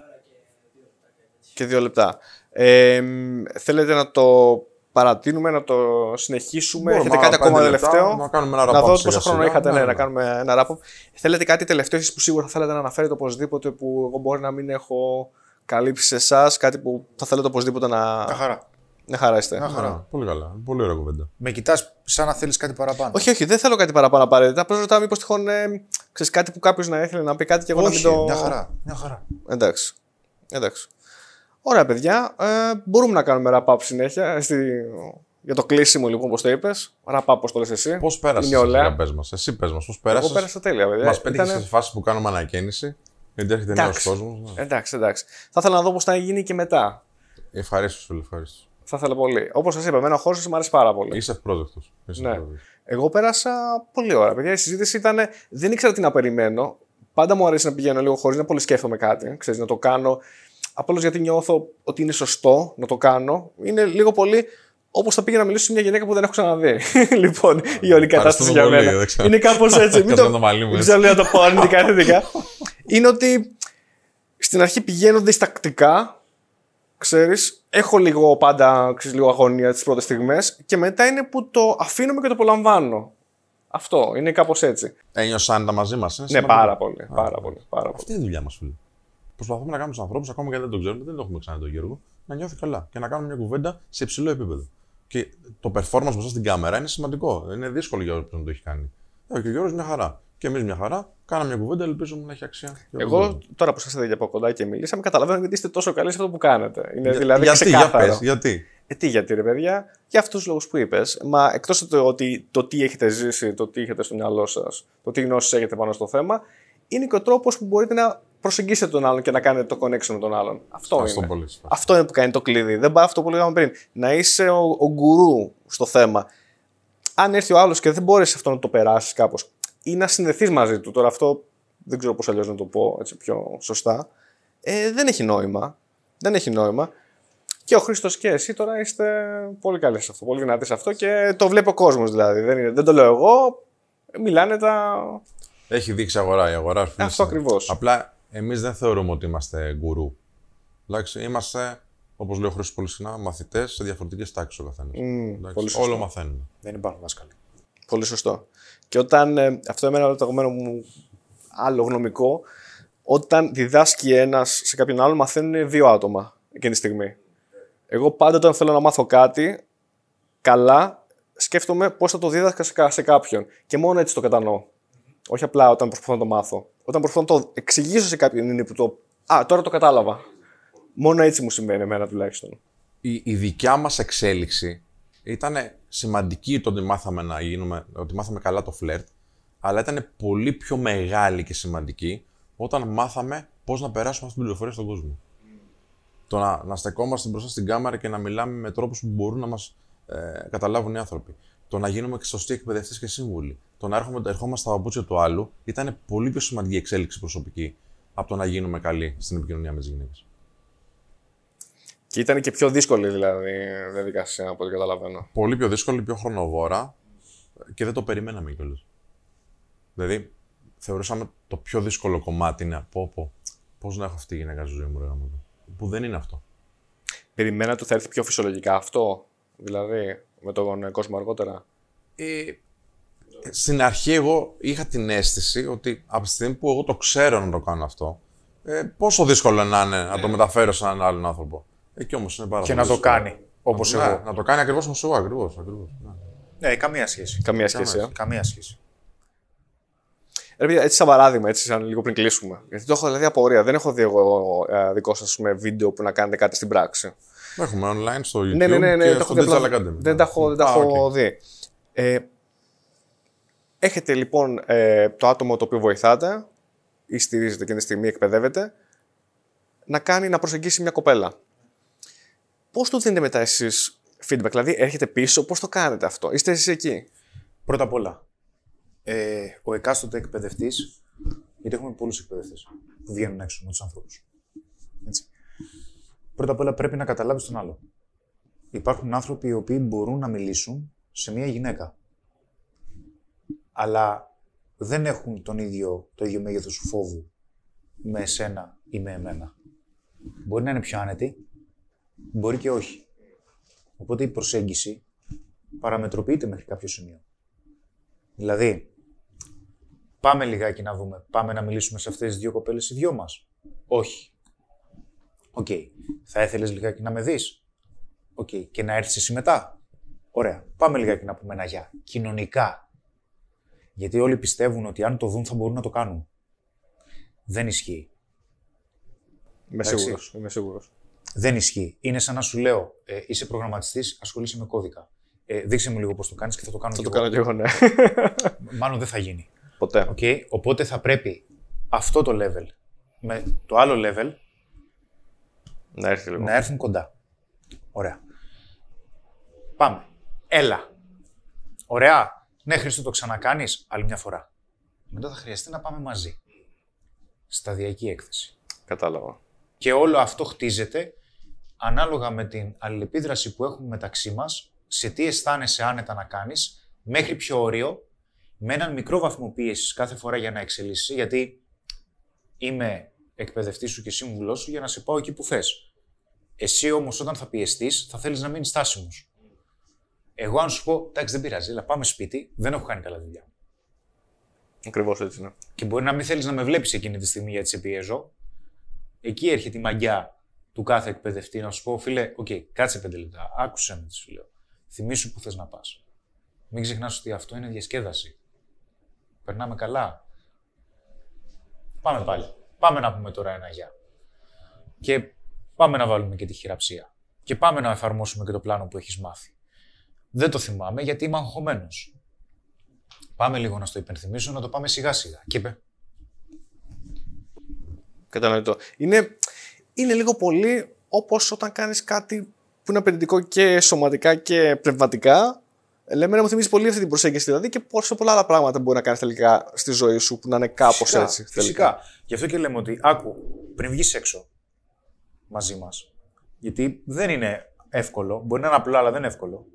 και δύο λεπτά. Ε, μ, θέλετε να το παρατείνουμε, να το συνεχίσουμε, Μπορούμε, έχετε κάτι άρα, ακόμα πέντε λεπτά, τελευταίο; να κάνουμε ένα να wrap-up δω σιγά πόσο χρόνο σιγά. είχατε Ναι, ναι, ναι. να κάνουμε ένα ράπο. Θέλετε κάτι τελευταίο εσείς που σίγουρα θα θέλετε να αναφέρετε οπωσδήποτε που εγώ μπορεί να μην έχω καλύψει σε εσάς, κάτι που θα θέλετε οπωσδήποτε να. Μια χαρά. Ναι, χαρά είστε. Μια χαρά. Α, πολύ καλά. Πολύ ωραία κουβέντα. Με κοιτάς σαν να θέλεις κάτι παραπάνω. Όχι, όχι, δεν θέλω κάτι παραπάνω απαραίτητα. Απλώς ρωτάω μήπως τυχόν ε, ξέρεις, κάτι που κάποιος να ήθελε να πει κάτι και εγώ Όχι, να μην το. μια χαρά. Μια χαρά. Εντάξει. Εντάξει. Ωραία, παιδιά. Ε, μπορούμε να κάνουμε wrap-up συνέχεια. ε, Στη... Για το κλείσιμο, λοιπόν, όπως το είπες. Wrap-up, πώ το λες εσύ. Πώς πέρασες Είναι ωραία. για πες μας. Εσύ πες μας, πώς πέρασες. Εγώ πέρασα τέλεια, παιδιά. Μας πέτυχε Ήτανε- σε φάση που κάνουμε ανακαίνιση. Γιατί έρχεται νέος Εντάξει. κόσμος. Εντάξει, εντάξει. Θα ήθελα να δω πώς θα γίνει και μετά. Ευχαρίστως, φίλε, ευχαρίστως. Θα ήθελα πολύ. Όπως σας είπα, εμένα ο χώρος μου αρέσει πάρα πολύ. Είσαι ευπρόσδεκτος. Ναι. Εγώ πέρασα πολύ ώρα. Παιδιά, η συζήτηση ήταν. Δεν ήξερα τι να περιμένω. Πάντα μου αρέσει να πηγαίνω λίγο χωρίς να πολύ σκέφτομαι κάτι. Ξέρεις, να το κάνω. Απλώς γιατί νιώθω ότι είναι σωστό να το κάνω. Είναι λίγο πολύ όπως θα πήγα να μιλήσω σε μια γυναίκα που δεν έχω ξαναδεί. *laughs* λοιπόν, η όλη κατάσταση για πολύ, μένα. δεν ξέρω. Είναι κάπως *laughs* έτσι. Μην Κάτσε να το μαλλί μου, δεν έτσι. ξέρω να το πω αρνητικά *laughs* θετικά. είναι ότι στην αρχή πηγαίνω διστακτικά ξέρεις, έχω λίγο πάντα ξέρεις, λίγο αγωνία τις πρώτες στιγμές και μετά είναι που το αφήνουμε και το απολαμβάνω. Αυτό, είναι κάπως έτσι. Ένιωσα άνετα μαζί μας. Ναι, πάρα πολύ, πάρα πολύ, πάρα πολύ. Αυτή είναι η δουλειά μας, φίλε. Προσπαθούμε να κάνουμε του ανθρώπους, ακόμα και αν δεν τον ξέρουμε, δεν το έχουμε ξανά τον Γιώργο, να νιώθει καλά και να κάνουμε μια κουβέντα σε υψηλό επίπεδο. Και το performance μπροστά στην κάμερα είναι σημαντικό. Είναι δύσκολο για όποιον το έχει κάνει. Ε, και ο Γιώργος μια χαρά. Και εμείς μια χαρά. Κάναμε μια κουβέντα, ελπίζουμε να έχει αξία. για τον Εγώ κόσμο. τώρα που σας είδα από κοντά και μιλήσαμε, καταλαβαίνω γιατί είστε τόσο καλοί σε αυτό που κάνετε. Είναι Για- δηλαδή γιατί, για ξεκάθαρο. πες, γιατί; Ε, τι γιατί ρε παιδιά, για αυτούς τους λόγους που είπες. Μα εκτός από το ότι το τι έχετε ζήσει, το τι έχετε στο μυαλό σας, το τι γνώσεις έχετε πάνω στο θέμα, είναι και ο τρόπος που μπορείτε να προσεγγίσετε τον άλλον και να κάνετε το connection με τον άλλον. Αυτό Ευχαριστώ είναι. πολύ. Αυτό είναι που κάνει το κλειδί. Δεν πάει αυτό που λέγαμε πριν. Να είσαι ο, ο γκουρού στο θέμα. Αν έρθει ο άλλος και δεν μπορείς αυτό να το περάσεις κάπως ή να συνδεθείς μαζί του, τώρα αυτό δεν ξέρω πώς αλλιώς να το πω έτσι πιο σωστά, ε, δεν έχει νόημα. Δεν έχει νόημα. Και ο Χρήστος και εσύ τώρα είστε πολύ καλοί σε αυτό, πολύ δυνατοί σε αυτό και το βλέπει ο κόσμος δηλαδή. Δεν, είναι, δεν το λέω εγώ. Μιλάνε τα. Έχει δείξει αγορά. Η αγορά Αυτό αφήνει- ακριβώς. Απλά εμείς δεν θεωρούμε ότι είμαστε γκουρού. Εντάξει, είμαστε, όπως λέει ο Χρήστος πολύ συχνά, μαθητές σε διαφορετικές τάξεις ο καθένας. πολύ σωστό. Όλο μαθαίνουμε. Δεν υπάρχουν δάσκαλοι. Πολύ σωστό. Και όταν. ε, αυτό εμένα το αγαπημένο μου άλλο γνωμικό, όταν διδάσκει ένας σε κάποιον άλλον, μαθαίνουν δύο άτομα εκείνη τη στιγμή. Εγώ πάντα όταν θέλω να μάθω κάτι καλά, σκέφτομαι πώς θα το δίδασκα σε, κα- σε κάποιον. Και μόνο έτσι το κατανοώ. Όχι απλά όταν προσπαθώ να το μάθω. Όταν προσπαθώ να το εξηγήσω σε κάποιον είναι που το. Α, τώρα το κατάλαβα. Μόνο έτσι μου συμβαίνει εμένα τουλάχιστον. η, η δικιά μας εξέλιξη ήταν σημαντική το ότι μάθαμε να γίνουμε, ότι μάθαμε καλά το φλερτ, αλλά ήταν πολύ πιο μεγάλη και σημαντική όταν μάθαμε πώς να περάσουμε αυτή την πληροφορία στον κόσμο. Το να, να στεκόμαστε μπροστά στην κάμερα και να μιλάμε με τρόπους που μπορούν να μας ε, καταλάβουν οι άνθρωποι. Το να γίνουμε σωστοί εκπαιδευτές και σύμβουλοι. Το να έρχομαι, ερχόμαστε στα παπούτσια του άλλου ήταν πολύ πιο σημαντική εξέλιξη προσωπική από το να γίνουμε καλοί στην επικοινωνία με τις γυναίκες. Και ήταν και πιο δύσκολη δηλαδή η διαδικασία από ό,τι καταλαβαίνω. πολύ πιο δύσκολη, πιο χρονοβόρα και δεν το περιμέναμε κιόλας. Δηλαδή, θεωρούσαμε το πιο δύσκολο κομμάτι είναι από πω, πώς να έχω αυτή τη γυναίκα στη ζωή μου, ρε γαμώτο. Που δεν είναι αυτό. Περιμένατε ότι θα έρθει πιο φυσιολογικά αυτό, δηλαδή; Με τον κόσμο αργότερα. Ε, στην αρχή εγώ είχα την αίσθηση ότι από τη στιγμή που εγώ το ξέρω να το κάνω αυτό, ε, πόσο δύσκολο να είναι να το μεταφέρω σε έναν άλλον άνθρωπο. Εκεί όμως είναι πάρα Και πολύ να το δύσκολο. κάνει όπως Ναι, εγώ. να το κάνει ακριβώς όπως εγώ, ακριβώς. ακριβώς ναι. Ναι, καμία σχέση. Καμία σχέση. Ε. Καμία σχέση. Ρε παιδιά, έτσι σαν παράδειγμα, έτσι σαν λίγο πριν κλείσουμε. Γιατί το έχω δηλαδή απορία. Δεν έχω δει εγώ ε, δικό σας βίντεο που να κάνετε κάτι στην πράξη. Έχουμε online στο YouTube Ναι, ναι, ναι, ναι, και το στο έχω δει. Digital απλά Academy. Δεν τα έχω, δεν τα Α, έχω οκ. δει. Ε, έχετε λοιπόν ε, το άτομο το οποίο βοηθάτε ή στηρίζετε εκείνη τη στιγμή, εκπαιδεύετε, να κάνει να προσεγγίσει μια κοπέλα. Πώς του δίνετε μετά εσείς feedback, δηλαδή έρχεται πίσω, πώς το κάνετε αυτό, είστε εσείς εκεί; Πρώτα απ' όλα, ε, ο εκάστοτε εκπαιδευτής, γιατί έχουμε πολλούς εκπαιδευτές που βγαίνουν έξω με τους ανθρώπους. Πρώτα απ' όλα πρέπει να καταλάβεις τον άλλο. Υπάρχουν άνθρωποι οι οποίοι μπορούν να μιλήσουν σε μια γυναίκα. Αλλά δεν έχουν τον ίδιο, το ίδιο μέγεθος φόβου με εσένα ή με εμένα. Μπορεί να είναι πιο άνετοι, μπορεί και όχι. Οπότε η προσέγγιση παραμετροποιείται μέχρι κάποιο σημείο. Δηλαδή, πάμε λιγάκι να δούμε, πάμε να μιλήσουμε σε αυτές τις δύο κοπέλες οι δυο μας. Όχι. Οκ. Θα ήθελες λιγάκι να με δεις; Οκ. Και να έρθεις εσύ μετά; Ωραία. Πάμε λιγάκι να πούμε ένα γεια. Κοινωνικά. Γιατί όλοι πιστεύουν ότι αν το δουν θα μπορούν να το κάνουν. Δεν ισχύει. Είμαι Εντάξει. σίγουρος. Είμαι σίγουρος. Δεν ισχύει. Είναι σαν να σου λέω, ε, είσαι προγραμματιστής, ασχολείσαι με κώδικα. Ε, δείξε μου λίγο πώς το κάνεις και θα το κάνω Θα κι το εγώ. κάνω κι εγώ, ναι. *laughs* Μάλλον δεν θα γίνει. Ποτέ. Okay. Οπότε θα πρέπει αυτό το level με το άλλο level Να έρθει λίγο. να έρθουν κοντά. Ωραία. Πάμε. Έλα. Ωραία. Ναι, Χρήστο, το ξανακάνεις άλλη μια φορά. Μετά θα χρειαστεί να πάμε μαζί. Σταδιακή έκθεση. Κατάλαβα. Και όλο αυτό χτίζεται ανάλογα με την αλληλεπίδραση που έχουμε μεταξύ μας, σε τι αισθάνεσαι άνετα να κάνεις, μέχρι ποιο όριο, με έναν μικρό βαθμό πίεσης κάθε φορά για να εξελίσσεις, γιατί είμαι εκπαιδευτής σου και σύμβουλός σου για να σε πάω εκεί που θες. Εσύ όμως, όταν θα πιεστείς, θα θέλεις να μείνεις στάσιμος. Εγώ, αν σου πω, εντάξει, δεν πειράζει, αλλά πάμε σπίτι, δεν έχω κάνει καλά δουλειά. Ακριβώς έτσι είναι. Και μπορεί να μην θέλεις να με βλέπεις εκείνη τη στιγμή γιατί σε πιέζω. Εκεί έρχεται η μαγιά του κάθε εκπαιδευτή να σου πω, φίλε, οκ, κάτσε πέντε λεπτά, άκουσε με, τι σου λέω. Θυμήσου που θες να πας. Μην ξεχνάς ότι αυτό είναι διασκέδαση. Περνάμε καλά. Πάμε πάλι. Πάμε να πούμε τώρα ένα γεια. Και πάμε να βάλουμε και τη χειραψία. Και πάμε να εφαρμόσουμε και το πλάνο που έχεις μάθει. Δεν το θυμάμαι γιατί είμαι αγχωμένος. Πάμε λίγο να στο υπενθυμίσω, να το πάμε σιγά σιγά. Και είπε. Κατανοητό. Είναι, είναι λίγο πολύ όπως όταν κάνεις κάτι που είναι απαιτητικό και σωματικά και πνευματικά. Λέμε να μου θυμίζει πολύ αυτή την προσέγγιση δηλαδή και πόσο πολλά άλλα πράγματα μπορεί να κάνεις τελικά στη ζωή σου που να είναι κάπως Φυσικά, έτσι. Φυσικά. Γι' αυτό και λέμε ότι άκου, πριν βγεις έξω μαζί μας, γιατί δεν είναι εύκολο, μπορεί να είναι απλό, αλλά δεν είναι εύκολο.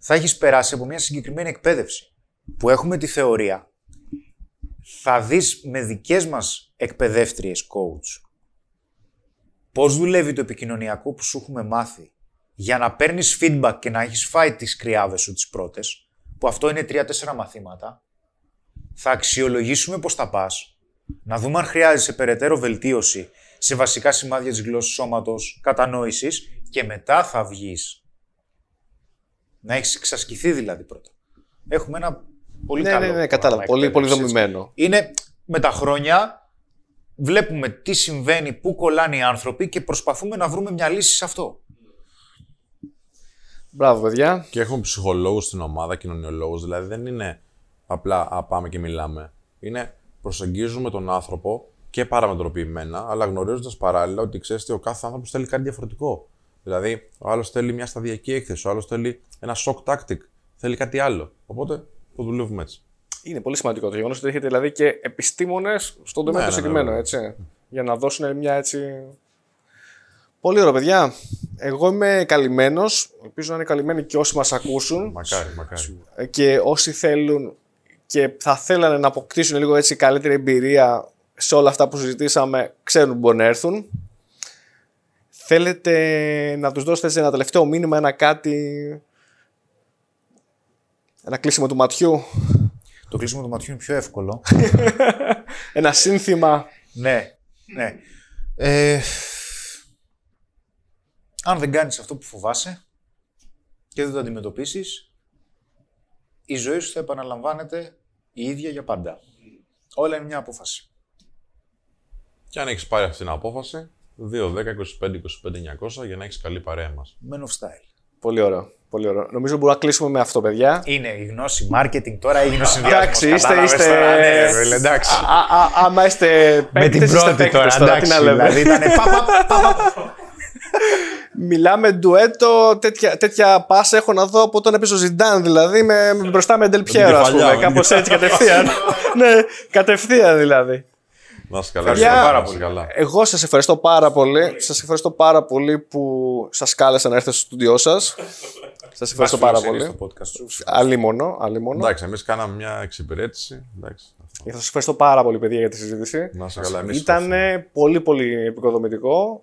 Θα έχεις περάσει από μια συγκεκριμένη εκπαίδευση που έχουμε τη θεωρία. Θα δεις με δικές μας εκπαιδεύτριες coach πώς δουλεύει το επικοινωνιακό που σου έχουμε μάθει για να παίρνεις feedback και να έχεις φάει τις κρυάδες σου τις πρώτες, που αυτό είναι τρία-τέσσερα μαθήματα, θα αξιολογήσουμε πώς θα πας, να δούμε αν χρειάζεσαι περαιτέρω βελτίωση σε βασικά σημάδια της γλώσσας σώματος, κατανόησης και μετά θα βγεις. Να έχεις εξασκηθεί δηλαδή πρώτα. Έχουμε ένα πολύ Ναι, καλό. ναι, ναι, κατάλαβα. πρόγραμμα Πολύ, πολύ εκπαίδευσης. δομημένο. Είναι με τα χρόνια βλέπουμε τι συμβαίνει, πού κολλάνε οι άνθρωποι και προσπαθούμε να βρούμε μια λύση σε αυτό. Μπράβο, παιδιά. Και έχουμε ψυχολόγους στην ομάδα, κοινωνιολόγους. Δηλαδή δεν είναι απλά α, πάμε και μιλάμε. Είναι προσεγγίζουμε τον άνθρωπο και παραμετροποιημένα, αλλά γνωρίζοντας παράλληλα ότι ξέρεις ότι ο κάθε άνθρωπος θέλει κάτι διαφορετικό. Δηλαδή, ο άλλος θέλει μια σταδιακή έκθεση, ο άλλος θέλει ένα shock tactic, θέλει κάτι άλλο. Οπότε το δουλεύουμε έτσι. Είναι πολύ σημαντικό το γεγονός ότι έχετε δηλαδή και επιστήμονες στον τομέα Ναι, το ναι, συγκεκριμένο, βέβαια. έτσι. Για να δώσουν μια έτσι. Πολύ ωραία, παιδιά. Εγώ είμαι καλυμμένος. Ελπίζω να είναι καλυμμένοι και όσοι μας ακούσουν. Μακάρι, μακάρι. Ε, Και όσοι θέλουν και θα θέλανε να αποκτήσουν λίγο έτσι καλύτερη εμπειρία σε όλα αυτά που συζητήσαμε, ξέρουν που μπορεί να έρθουν. Θέλετε να τους δώσετε έτσι ένα τελευταίο μήνυμα, ένα κάτι, ένα κλείσιμο του ματιού, Το κλείσιμο του ματιού είναι πιο εύκολο. *laughs* ένα σύνθημα. ναι, ναι. Ε, αν δεν κάνεις αυτό που φοβάσαι και δεν το αντιμετωπίσεις, η ζωή σου θα επαναλαμβάνεται η ίδια για πάντα. Όλα είναι μια απόφαση. Και αν έχεις πάρει αυτή την απόφαση, 2, 10, 25, 25, 900 για να έχεις καλή παρέα μας. Men of style. Πολύ ωραίο. Πολύ ωραίο. Νομίζω μπορούμε να κλείσουμε με αυτό, παιδιά. Είναι η γνώση marketing, τώρα έγινε ο συνδυασμός. Εντάξει, είστε- κατάλαβες είστε- τώρα, ναι, ρε, εντάξει. Α, α, άμα είστε Με παίκτες, την είστε πρώτη παίκτες τώρα, τώρα, τι εντάξει, να λέμε. δηλαδή ήταν πα, πα, πα, πα. *laughs* Μιλάμε ντουέτο, τέτοια, τέτοια πάσα έχω να δω από τον έπαιζε ο Ζιντάν, δηλαδή με, με μπροστά με Ντελπιέρο, ας κεφαλιά, πούμε. με Κάπως την έτσι κατευθείαν. *laughs* ναι, κατευθείαν δηλαδή. Να είσαι καλά. Παιδιά, να είσαι πάρα πολύ καλά. Εγώ σας ευχαριστώ πάρα πολύ. Σας ευχαριστώ πάρα πολύ που σας κάλεσα να έρθετε στο στούντιό σας. Σας ευχαριστώ πάρα Φιλοσύνη πολύ. στο podcast σου. Αλίμονο, αλίμονο. Εντάξει, εμείς κάναμε μια εξυπηρέτηση. Εντάξει. αυτό. Σας ευχαριστώ πάρα πολύ, παιδιά, για τη συζήτηση. Να είσαι καλά. Εμείς Ήταν πολύ πολύ επικοδομητικό.